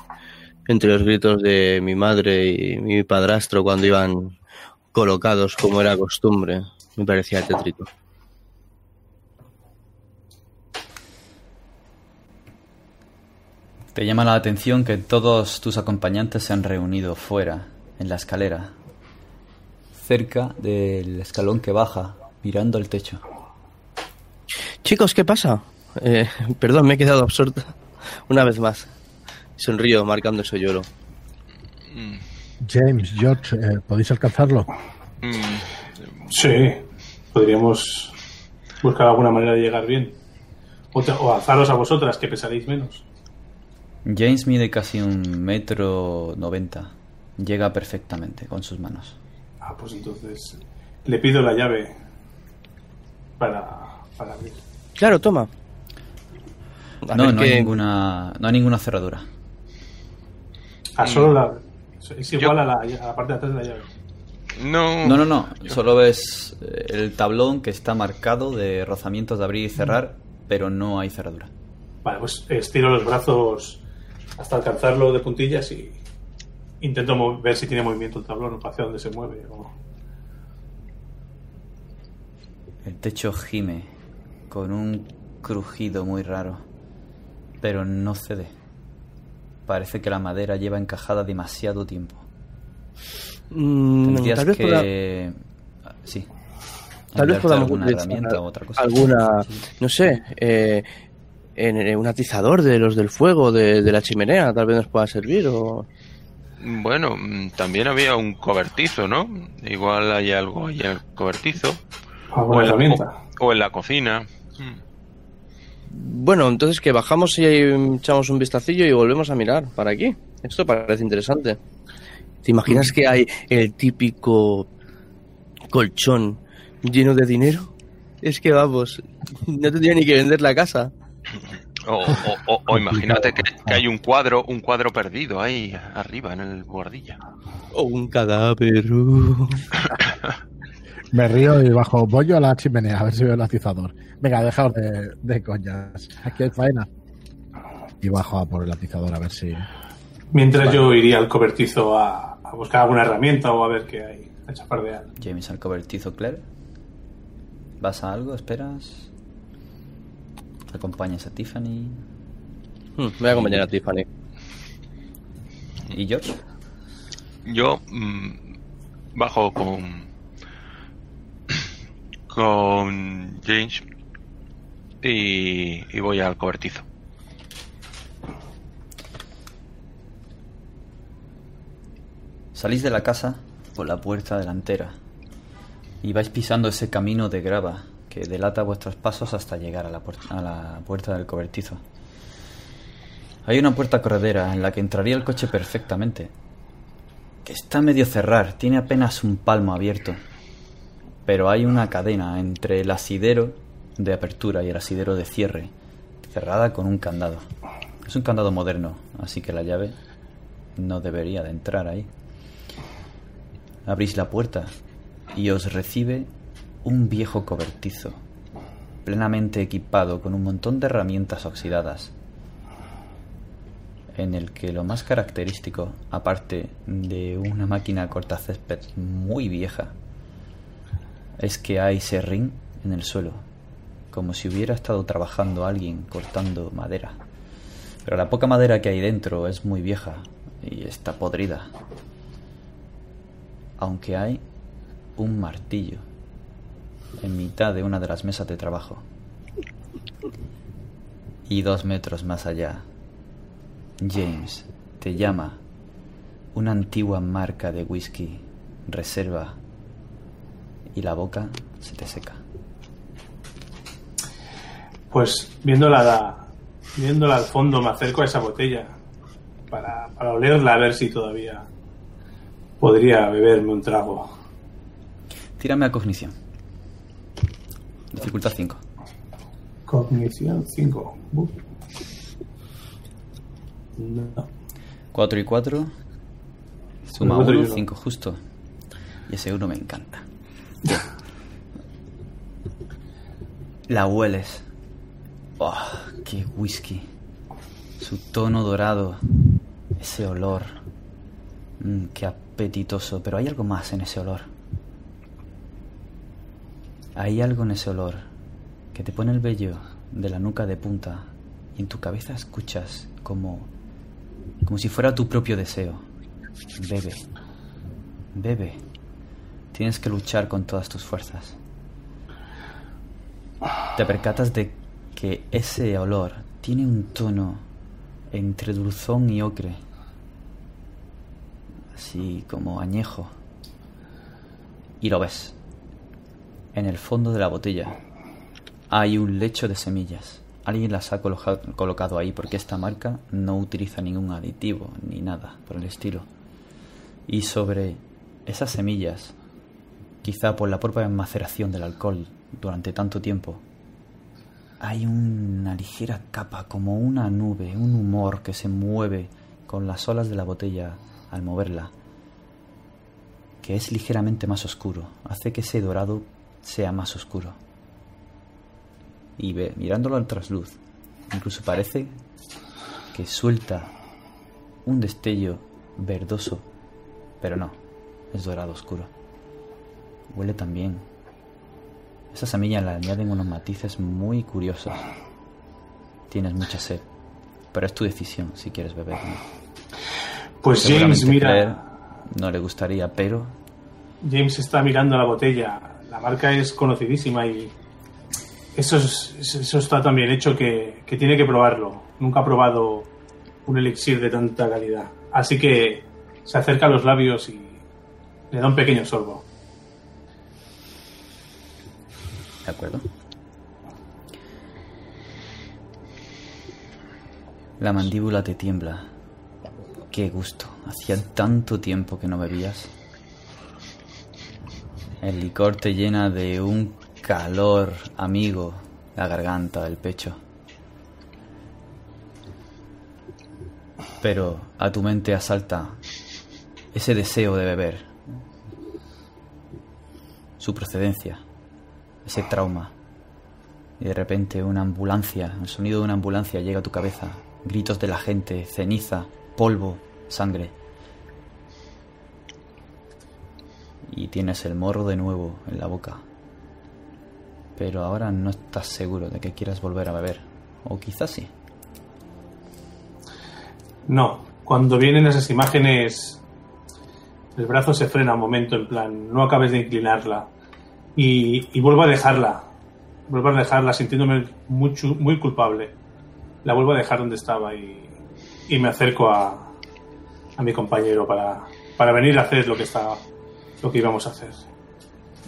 entre los gritos de mi madre y mi padrastro cuando iban colocados como era costumbre. Me parecía tétrico. Te llama la atención que todos tus acompañantes se han reunido fuera, en la escalera, cerca del escalón que baja, mirando el techo. Chicos, ¿qué pasa? Eh, perdón, me he quedado absorta. Una vez más. Sonrío marcando ese lloro. James, George, eh, ¿podéis alcanzarlo? Sí, podríamos buscar alguna manera de llegar bien. O, te- o alzaros a vosotras, que pesaréis menos. James mide casi un metro noventa. Llega perfectamente con sus manos. Ah, pues entonces le pido la llave para, para abrir. Claro, toma. A No, no hay ninguna, no hay ninguna cerradura. Ah, solo la. Es igual a, la, a la parte de atrás de la llave. No, No, no, no. Solo ves eh, el tablón que está marcado de rozamientos de abrir y cerrar, pero no hay cerradura. Vale, pues estiro los brazos hasta alcanzarlo de puntillas y intento ver si tiene movimiento el tablón o hacia dónde se mueve. o- El techo gime con un crujido muy raro, pero no cede. Parece que la madera lleva encajada demasiado tiempo. Mm, Tendrías tal vez que... poda- Sí. Tal vez podamos alguna herramienta o otra cosa. Alguna, no sé, eh, en, en un atizador de los del fuego, de, de la chimenea, tal vez nos pueda servir. O... Bueno, mm, también había un cobertizo, ¿no? Igual hay algo ahí en el cobertizo. O en, la, o en la cocina. Mm. Bueno, entonces que bajamos y echamos un vistacillo y volvemos a mirar para aquí. Esto parece interesante. ¿Te imaginas que hay el típico colchón lleno de dinero? Es que vamos, no tendría ni que vender la casa. O, o- o- o imagínate que, que hay un cuadro, un cuadro perdido ahí arriba en el bordilla. O un cadáver. uh. Me río y bajo. Voy yo a la chimenea a ver si veo el atizador. Venga, dejaos de, de coñas. Aquí hay faena. Y bajo a por el atizador a ver si. Mientras yo iría al cobertizo a, a buscar alguna herramienta o a ver qué hay. A chafardear. James al cobertizo, Claire. ¿Vas a algo? ¿Esperas? ¿Acompañas a Tiffany? Hmm, voy a acompañar a Tiffany. ¿Y George? Yo mm, bajo con con James y, y voy al cobertizo. Salís de la casa por la puerta delantera y vais pisando ese camino de grava que delata vuestros pasos hasta llegar a la, puer- a la puerta del cobertizo. Hay una puerta corredera en la que entraría el coche perfectamente, Está medio cerrar, tiene apenas un palmo abierto. Pero hay una cadena entre el asidero de apertura y el asidero de cierre, cerrada con un candado. Es un candado moderno, así que la llave no debería de entrar ahí. Abrís la puerta y os recibe un viejo cobertizo, plenamente equipado con un montón de herramientas oxidadas, en el que lo más característico, aparte de una máquina cortacésped muy vieja, es que hay serrín en el suelo, como si hubiera estado trabajando alguien cortando madera. Pero la poca madera que hay dentro es muy vieja y está podrida. Aunque hay un martillo en mitad de una de las mesas de trabajo. Y dos metros más allá, James te llama una antigua marca de whisky, reserva, y la boca se te seca. Pues viéndola, viéndola al fondo me acerco a esa botella para, para olerla a ver si todavía podría beberme un trago. Tírame a cognición. Dificultad 5. Cognición 5. No. 4 y 4. Suma Cuatro y 1, uno. 5 justo. Y ese 1 me encanta. La hueles. Oh, qué whisky. Su tono dorado. Ese olor. Mm, qué apetitoso. Pero hay algo más en ese olor. Hay algo en ese olor que te pone el vello de la nuca de punta y en tu cabeza escuchas como como si fuera tu propio deseo. Bebe. Bebe. Tienes que luchar con todas tus fuerzas. Te percatas de que ese olor tiene un tono entre dulzón y ocre. Así como añejo. Y lo ves. En el fondo de la botella hay un lecho de semillas. Alguien las ha colocado ahí porque esta marca no utiliza ningún aditivo ni nada por el estilo. Y sobre esas semillas, quizá por la propia maceración del alcohol durante tanto tiempo, hay una ligera capa, como una nube, un humor que se mueve con las olas de la botella al moverla, que es ligeramente más oscuro, hace que ese dorado sea más oscuro. Y ve, mirándolo al trasluz, incluso parece que suelta un destello verdoso, pero no, es dorado oscuro. Huele también. Esas semillas le añaden unos matices muy curiosos. Tienes mucha sed, pero es tu decisión si quieres beber. no. Pues James mira, no le gustaría, pero James está mirando la botella. La marca es conocidísima y eso, es- eso está tan bien hecho que, que tiene que probarlo. Nunca ha probado un elixir de tanta calidad. Así que se acerca a los labios y le da un pequeño sorbo. ¿De acuerdo? La mandíbula te tiembla. Qué gusto. Hacía tanto tiempo que no bebías. El licor te llena de un calor amigo la garganta, el pecho. Pero a tu mente asalta ese deseo de beber. Su procedencia ese trauma. Y de repente una ambulancia, el sonido de una ambulancia llega a tu cabeza. Gritos de la gente, ceniza, polvo, sangre. Y tienes el morro de nuevo en la boca. Pero ahora no estás seguro de que quieras volver a beber. O quizás sí. No, cuando vienen esas imágenes, el brazo se frena un momento, en plan, no acabes de inclinarla. Y, vuelvo a dejarla. Vuelvo a dejarla sintiéndome mucho, muy culpable. La vuelvo a dejar donde estaba y, me acerco a, a mi compañero para, para venir a hacer lo que, está, lo que íbamos a hacer.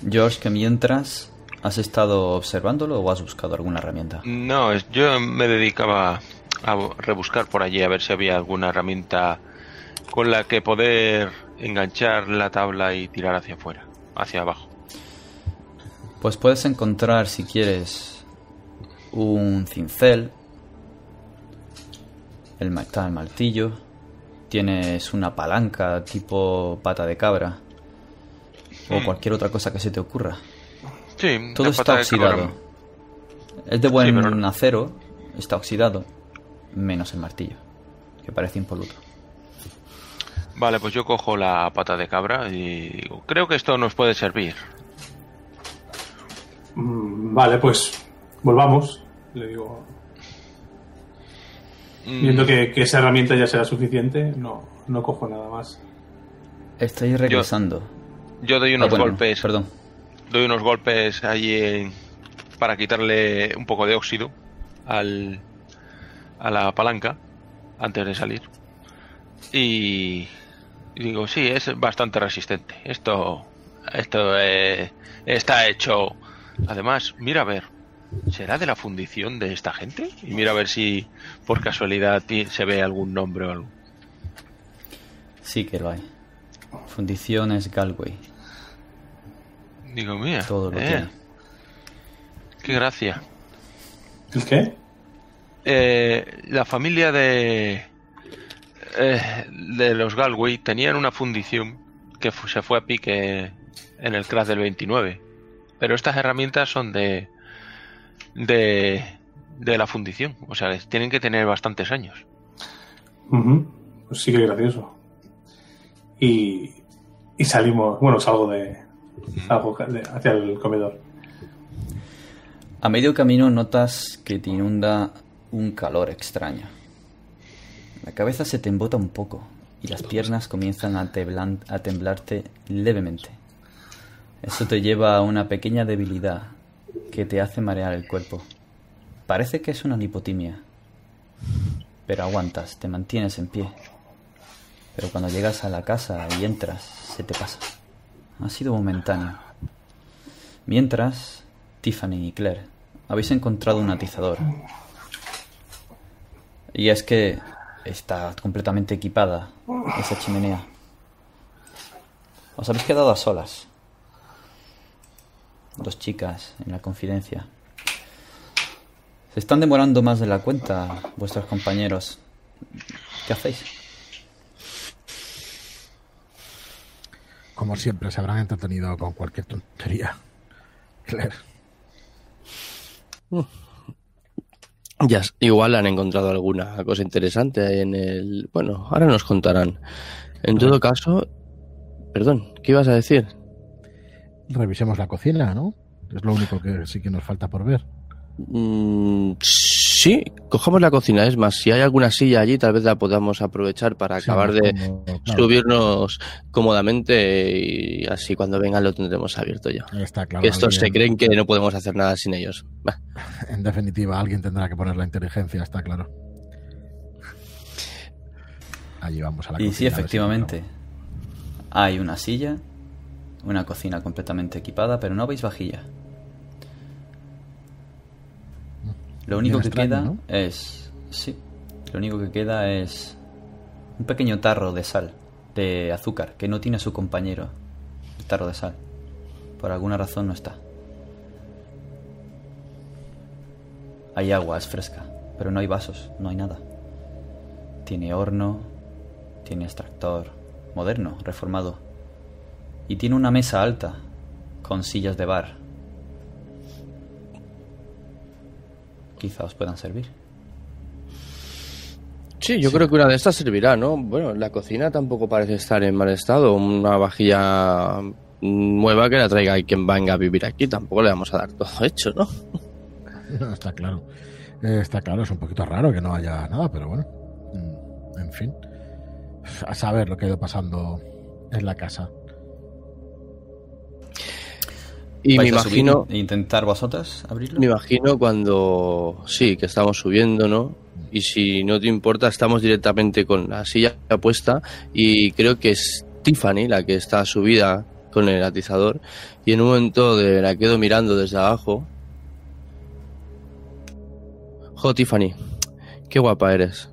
George, que mientras has estado observándolo o has buscado alguna herramienta. No, yo me dedicaba a rebuscar por allí a ver si había alguna herramienta con la que poder enganchar la tabla y tirar hacia afuera, hacia abajo. Pues puedes encontrar, si quieres, un cincel. El, está el martillo. Tienes una palanca tipo pata de cabra. O cualquier otra cosa que se te ocurra. Sí, Todo está oxidado. Es de buen Sí, pero- acero, está oxidado, menos el martillo, que parece impoluto. Vale, pues yo cojo la pata de cabra y digo, creo que esto nos puede servir. Mm, Vale, pues volvamos. Le digo, Mm, viendo que, que esa herramienta ya será suficiente, no, no cojo nada más. Estoy regresando. Yo doy Ah, unos bueno, golpes, Perdón. doy unos golpes allí en- para quitarle un poco de óxido al, a la palanca antes de salir. Y, y digo, sí, es bastante resistente. Esto, esto eh, está hecho. Además, mira a ver, ¿será de la fundición de esta gente? Y mira a ver si por casualidad se ve algún nombre o algo. Sí que lo hay. Fundiciones Galway. Digo, mira, Todo lo eh, tiene. qué gracia. ¿El qué? Eh, la familia de eh, de los Galway tenían una fundición que fu- se fue a pique en el crash del 29 pero estas herramientas son de de de la fundición o sea tienen que tener bastantes años Ujú. Pues sí que gracioso. Y, y salimos, bueno, salgo de, salgo hacia el comedor. A medio camino notas que te inunda un calor extraño. La cabeza se te embota un poco y las piernas comienzan a, temblan- a temblarte levemente. Eso te lleva a una pequeña debilidad que te hace marear el cuerpo. Parece que es una lipotimia, pero aguantas, te mantienes en pie. Pero cuando llegas a la casa y entras, se te pasa. Ha sido momentáneo. Mientras, Tiffany y Claire, habéis encontrado un atizador. Y es que está completamente equipada esa chimenea. Os habéis quedado a solas. Dos chicas en la confidencia. Se están demorando más de la cuenta vuestros compañeros. ¿Qué hacéis? Como siempre, se habrán entretenido con cualquier tontería. Claire. Ya, s- igual han encontrado alguna cosa interesante en el... Bueno, ahora nos contarán. En todo caso... Perdón, ¿qué ibas a decir? Revisemos la cocina, ¿no? Es lo único que sí que nos falta por ver. Mm, sí, cojamos la cocina. Es más, si hay alguna silla allí, tal vez la podamos aprovechar para Sí, acabar de como- claro, subirnos cómodamente y así cuando vengan lo tendremos abierto ya. Está claro. Que estos se creen que no podemos hacer nada sin ellos. Bah, En definitiva, alguien tendrá que poner la inteligencia, está claro. Allí vamos a la Y cocina. sí, ver si efectivamente. Hay una silla, una cocina completamente equipada, pero no veis vajilla. Lo único que extraño, queda ¿no? es... Sí, lo único que queda es un pequeño tarro de sal, de azúcar, que no tiene a su compañero. El tarro de sal. Por alguna razón no está. Hay agua, es fresca, pero no hay vasos, no hay nada. Tiene horno, tiene extractor moderno, reformado. Y tiene una mesa alta, con sillas de bar. Quizá os puedan servir. Sí, yo creo que una de estas servirá, ¿no? Bueno, la cocina tampoco parece estar en mal estado. Una vajilla nueva que la traiga y quien venga a vivir aquí. Tampoco le vamos a dar todo hecho, ¿no? No, está claro. Eh, está claro, es un poquito raro que no haya nada, pero bueno. Mm, En fin. A saber lo que ha ido pasando en la casa. Y me ¿Vais a subir imagino, e intentar vosotras abrirlo? me imagino cuando sí, que estamos subiendo, ¿no? Y si no te importa, estamos directamente con la silla puesta y creo que es Tiffany la que está subida con el atizador y en un momento de la quedo mirando desde abajo. Jo, Tiffany, qué guapa eres.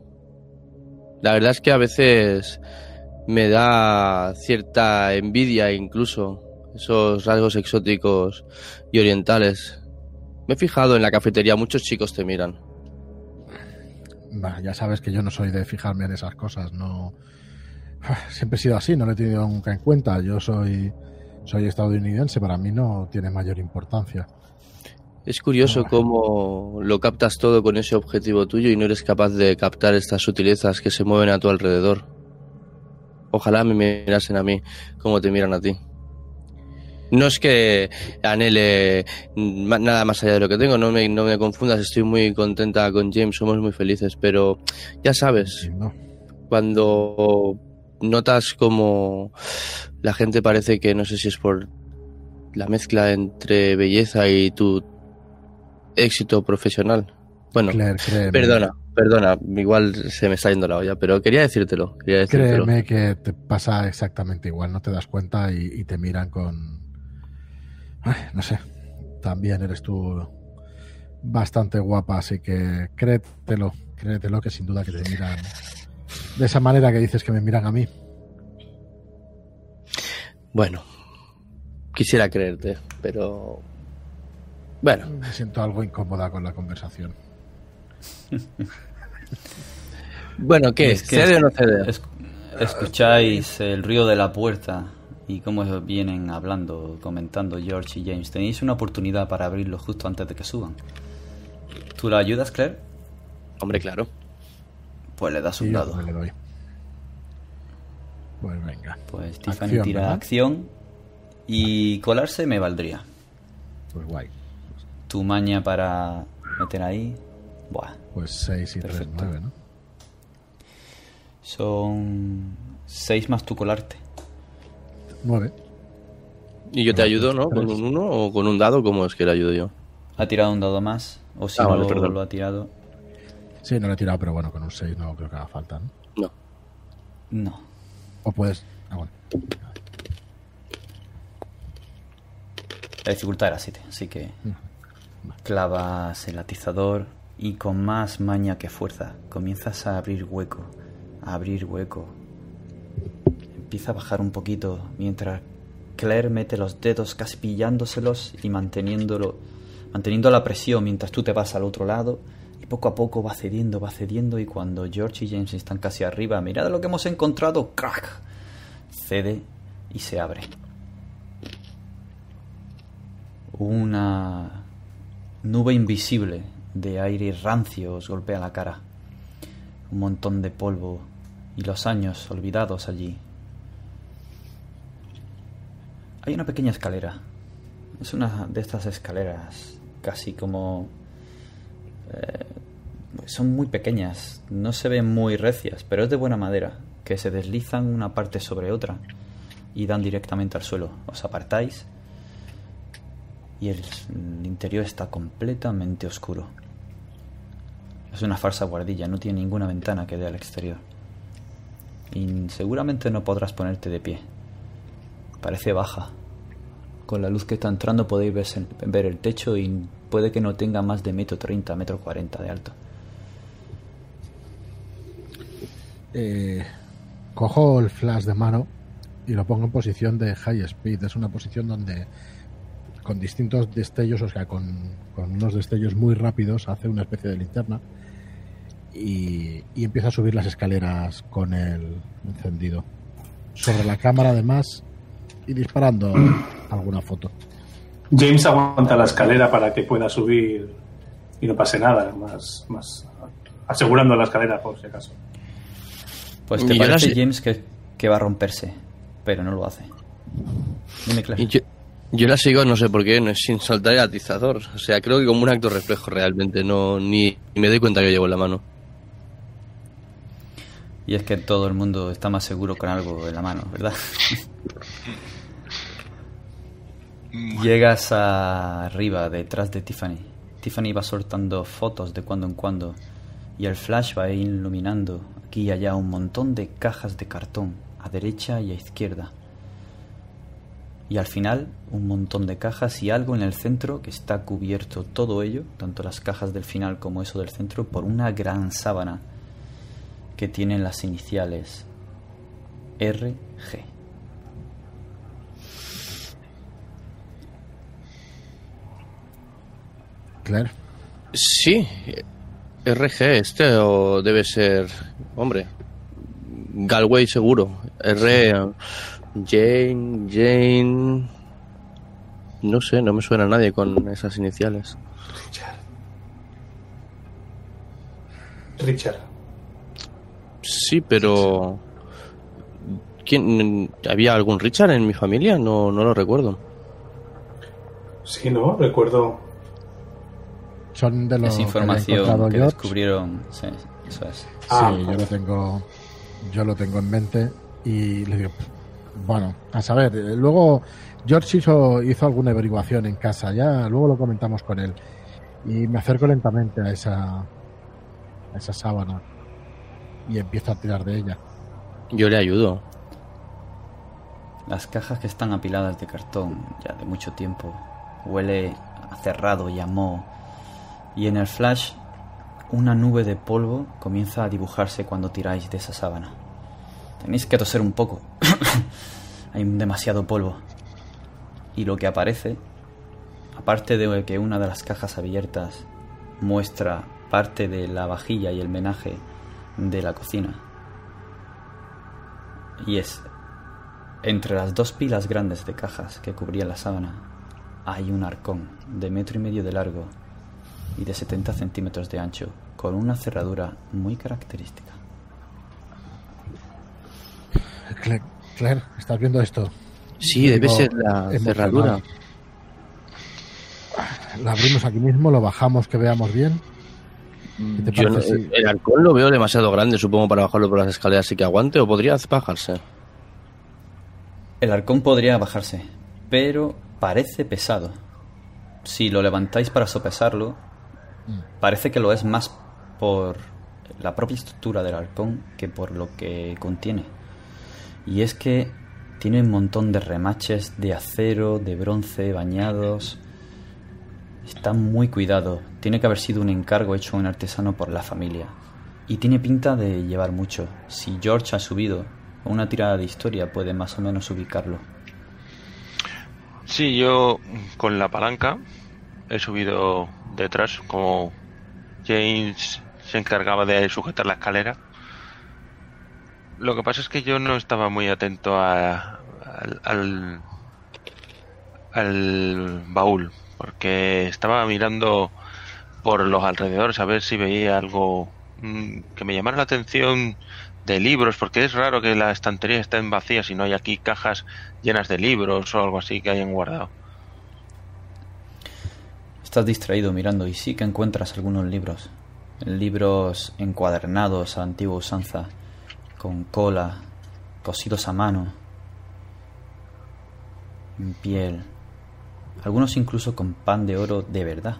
La verdad es que a veces me da cierta envidia incluso, esos rasgos exóticos y orientales. Me he fijado en la cafetería, muchos chicos te miran. ya sabes que yo no soy de fijarme en esas cosas, no... Siempre he sido así, no lo he tenido nunca en cuenta. Yo soy, soy estadounidense, para mí no tiene mayor importancia. Es curioso cómo lo captas todo con ese objetivo tuyo y no eres capaz de captar estas sutilezas que se mueven a tu alrededor. Ojalá me mirasen a mí como te miran a ti. No es que anhele nada más allá de lo que tengo, no me, no me confundas, estoy muy contenta con James, somos muy felices, pero ya sabes, cuando notas como la gente parece que no sé si es por la mezcla entre belleza y tu éxito profesional. Bueno, perdona, perdona, igual se me está yendo la olla, pero quería decírtelo. Quería Créeme que te pasa exactamente igual, no te das cuenta y, te miran con... no sé, también eres tú bastante guapa, así que créetelo, créetelo que sin duda que te miran de esa manera que dices que me miran a mí. Bueno, quisiera creerte, pero bueno. Me siento algo incómoda con la conversación. bueno, ¿qué? Es ¿Cede o no cede? escucháis el ruido de la puerta y cómo vienen hablando, comentando George y James. Tenéis una oportunidad para abrirlo justo antes de que suban. ¿Tú la ayudas, Claire? Hombre, claro. Pues le das un dado. Le. Pues venga. Pues Tiffany tira acción y colarse me valdría. Pues guay tu maña para meter ahí. Buah. Pues 6 y 3, 9, ¿no? Son 6 más tu colarte. 9. ¿Y yo te ayudo, no? ¿Con un 1 o con un dado? ¿Cómo es que le ayudo yo? Ha tirado un dado más. O si ah, no lo ha tirado. Sí, no lo he tirado, pero bueno, con un 6 no creo que haga falta, ¿no? No. No. O puedes. Ah, bueno. La dificultad era 7, así que. Clavas el atizador y con más maña que fuerza comienzas a abrir hueco, a abrir hueco. Empieza a bajar un poquito mientras Claire mete los dedos casi pillándoselos y manteniéndolo, manteniendo la presión mientras tú te vas al otro lado. Y poco a poco va cediendo, va cediendo y cuando George y James están casi arriba, mirad lo que hemos encontrado, crack, cede y se abre. Una nube invisible de aire rancio os golpea la cara. Un montón de polvo y los años olvidados allí. Hay una pequeña escalera. Es una de estas escaleras casi como... Eh, son muy pequeñas, no se ven muy recias, pero es de buena madera, que se deslizan una parte sobre otra y dan directamente al suelo. Os apartáis y el, interior está completamente oscuro. Es una falsa guardilla, no tiene ninguna ventana que dé al exterior. Y seguramente no podrás ponerte de pie. Parece baja. Con la luz que está entrando podéis ver, el techo y puede que no tenga más de metro treinta, metro cuarenta de alto. Eh, cojo el flash de mano y lo pongo en posición de high speed. Es una posición donde con distintos destellos, o sea, con, unos destellos muy rápidos, hace una especie de linterna y, empieza a subir las escaleras con el encendido. Sobre la cámara, además, y disparando alguna foto. James aguanta la escalera para que pueda subir y no pase nada, más, más asegurando la escalera por si acaso. Pues te parece, James, que, que, va a romperse, pero no lo hace. Dime, claro. Yo la sigo, no sé por qué, no es sin soltar el atizador. O sea, creo que como un acto reflejo realmente, no ni, me doy cuenta que llevo en la mano. Y es que todo el mundo está más seguro con algo en la mano, ¿verdad? Llegas arriba, detrás de Tiffany. Tiffany va soltando fotos de cuando en cuando y el flash va iluminando aquí y allá un montón de cajas de cartón, a derecha y a izquierda y al final un montón de cajas y algo en el centro que está cubierto todo ello, tanto las cajas del final como eso del centro, por una gran sábana que tiene las iniciales RG. Claire. Sí, RG este o debe ser, hombre, Galway seguro. R, Jane, Jane, no sé, no me suena a nadie con esas iniciales. Richard. Richard. Sí, pero ¿quién había algún Richard en mi familia? No, no lo recuerdo. Sí, no, recuerdo. Son de los Es información que descubrieron. Sí, eso es. Ah, sí, yo lo tengo, yo lo tengo en mente y le digo, bueno, a saber, eh, luego George hizo, hizo alguna averiguación en casa, ya luego lo comentamos con él y me acerco lentamente a esa, a esa sábana y empiezo a tirar de ella. Yo le ayudo. Las cajas que están apiladas de cartón ya de mucho tiempo. Huele a cerrado y a moho. Y en el flash, una nube de polvo comienza a dibujarse cuando tiráis de esa sábana. Tenéis que toser un poco. Hay demasiado polvo. Y lo que aparece, aparte de que una de las cajas abiertas muestra parte de la vajilla y el menaje de la cocina. Y es entre las dos pilas grandes de cajas que cubrían la sábana hay un arcón de metro y medio de largo y de 70 centímetros de ancho, con una cerradura muy característica. Claire, Claire, ¿estás viendo esto? Sí, debe Digo, ser la cerradura. La abrimos aquí mismo, lo bajamos que veamos bien. ¿Qué te Yo no- parece si- el arcón lo veo demasiado grande, supongo, para bajarlo por las escaleras y que aguante, o podría bajarse. El arcón podría bajarse, pero parece pesado. Si lo levantáis para sopesarlo, parece que lo es más por la propia estructura del arcón que por lo que contiene. Y es que tiene un montón de remaches de acero, de bronce, bañados. Está muy cuidado. Tiene que haber sido un encargo hecho a un artesano por la familia. Y tiene pinta de llevar mucho. Si George ha subido una tirada de historia, puede más o menos ubicarlo. Sí, yo con la palanca he subido detrás, como James se encargaba de sujetar la escalera. Lo que pasa es que yo no estaba muy atento a- al, baúl, porque estaba mirando por los alrededores a ver si veía algo mm, que me llamara la atención de libros, porque es raro que la estantería estén vacías y no hay aquí cajas llenas de libros o algo así que hayan guardado. Estás distraído mirando y sí que encuentras algunos libros. Libros encuadernados a antigua usanza, con cola, cosidos a mano, en piel. Algunos incluso con pan de oro de verdad.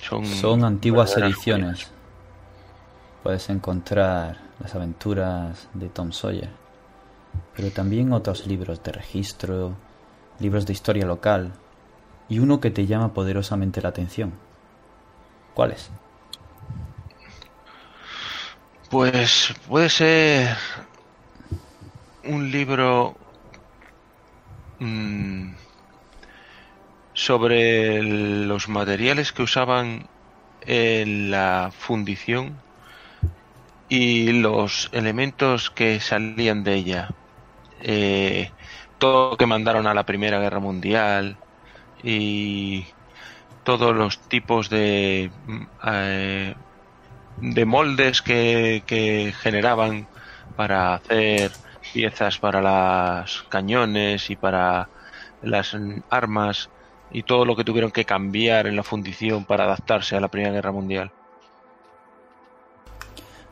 Son, Son antiguas ediciones. Puedes encontrar las aventuras de Tom Sawyer, pero también otros libros de registro, libros de historia local y uno que te llama poderosamente la atención. ¿Cuál es? Pues puede ser un libro mm, sobre los materiales que usaban en la fundición y los elementos que salían de ella. Eh, todo lo que mandaron a la Primera Guerra Mundial y todos los tipos de mm, eh, de moldes que, que generaban para hacer piezas para los cañones y para las armas y todo lo que tuvieron que cambiar en la fundición para adaptarse a la Primera Guerra Mundial.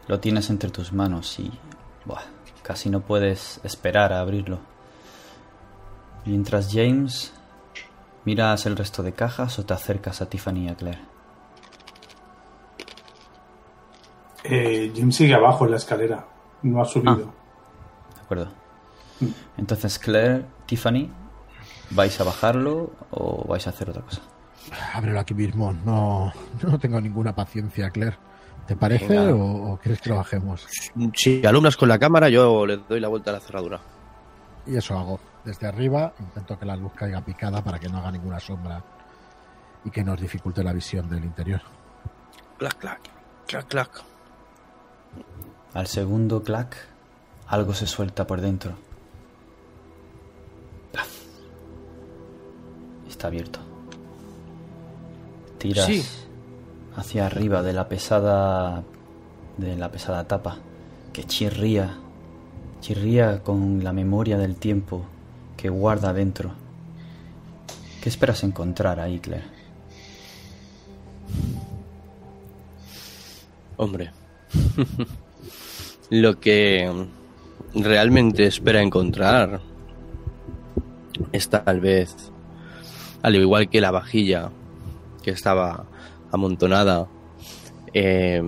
Lo tienes entre tus manos y casi no puedes esperar a abrirlo. Mientras James miras el resto de cajas o te acercas a Tiffany y a Claire. Eh, Jim sigue abajo en la escalera. No ha subido. ¿De acuerdo? Entonces Claire, Tiffany, ¿vais a bajarlo o vais a hacer otra cosa? Ábrelo aquí mismo. No, no tengo ninguna paciencia, Claire. ¿Te parece o, o, quieres que lo bajemos? Si alumbras con la cámara, yo le doy la vuelta a la cerradura. Y eso hago. Desde arriba intento que la luz caiga picada para que no haga ninguna sombra y que nos dificulte la visión del interior. Clac, clac, clac, clac. Al segundo clac, algo se suelta por dentro. Está abierto. Tiras Sí. hacia arriba de la pesada de la pesada tapa que chirría, chirría con la memoria del tiempo que guarda dentro. ¿Qué esperas encontrar ahí, Claire? Hombre, lo que realmente espera encontrar es tal vez, al igual que la vajilla que estaba amontonada eh,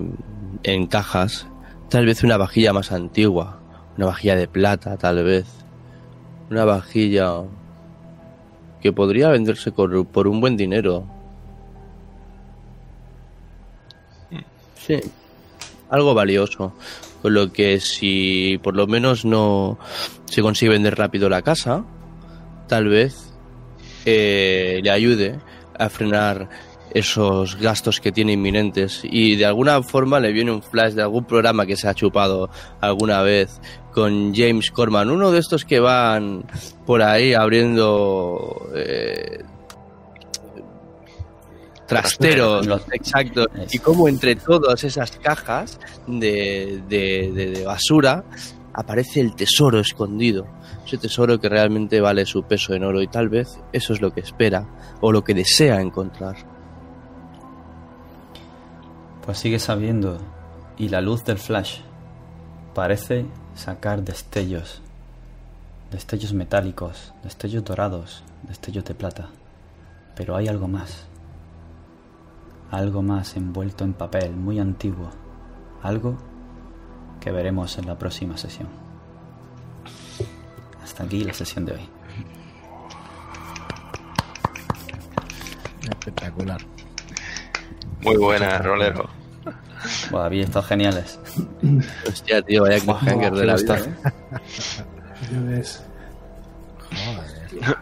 en cajas, tal vez una vajilla más antigua, una vajilla de plata, tal vez, una vajilla que podría venderse por, un buen dinero. Sí, algo valioso. Con lo que si por lo menos no se consigue vender rápido la casa, tal vez eh, le ayude a frenar esos gastos que tiene inminentes y de alguna forma le viene un flash de algún programa que se ha chupado alguna vez con James Corman, uno de estos que van por ahí abriendo eh, trasteros, Los- y como entre todas esas cajas de, de- de- de basura aparece el tesoro escondido, ese tesoro que realmente vale su peso en oro y tal vez eso es lo que espera o lo que desea encontrar. Pues sigue sabiendo y la luz del flash parece sacar destellos, destellos metálicos, destellos dorados, destellos de plata. Pero hay algo más, algo más envuelto en papel muy antiguo, algo que veremos en la próxima sesión. Hasta aquí la sesión de hoy. Espectacular. Muy buena, Rolero. Buah, habéis estado geniales. Hostia, tío, vaya cliffhanger de la vida. gustazo. ¿eh? Joder.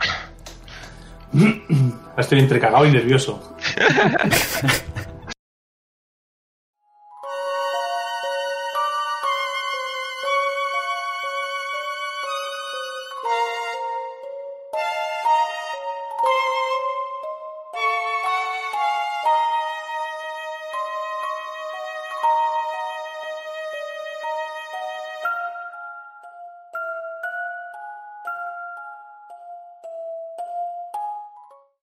Estoy entre cagado y nervioso.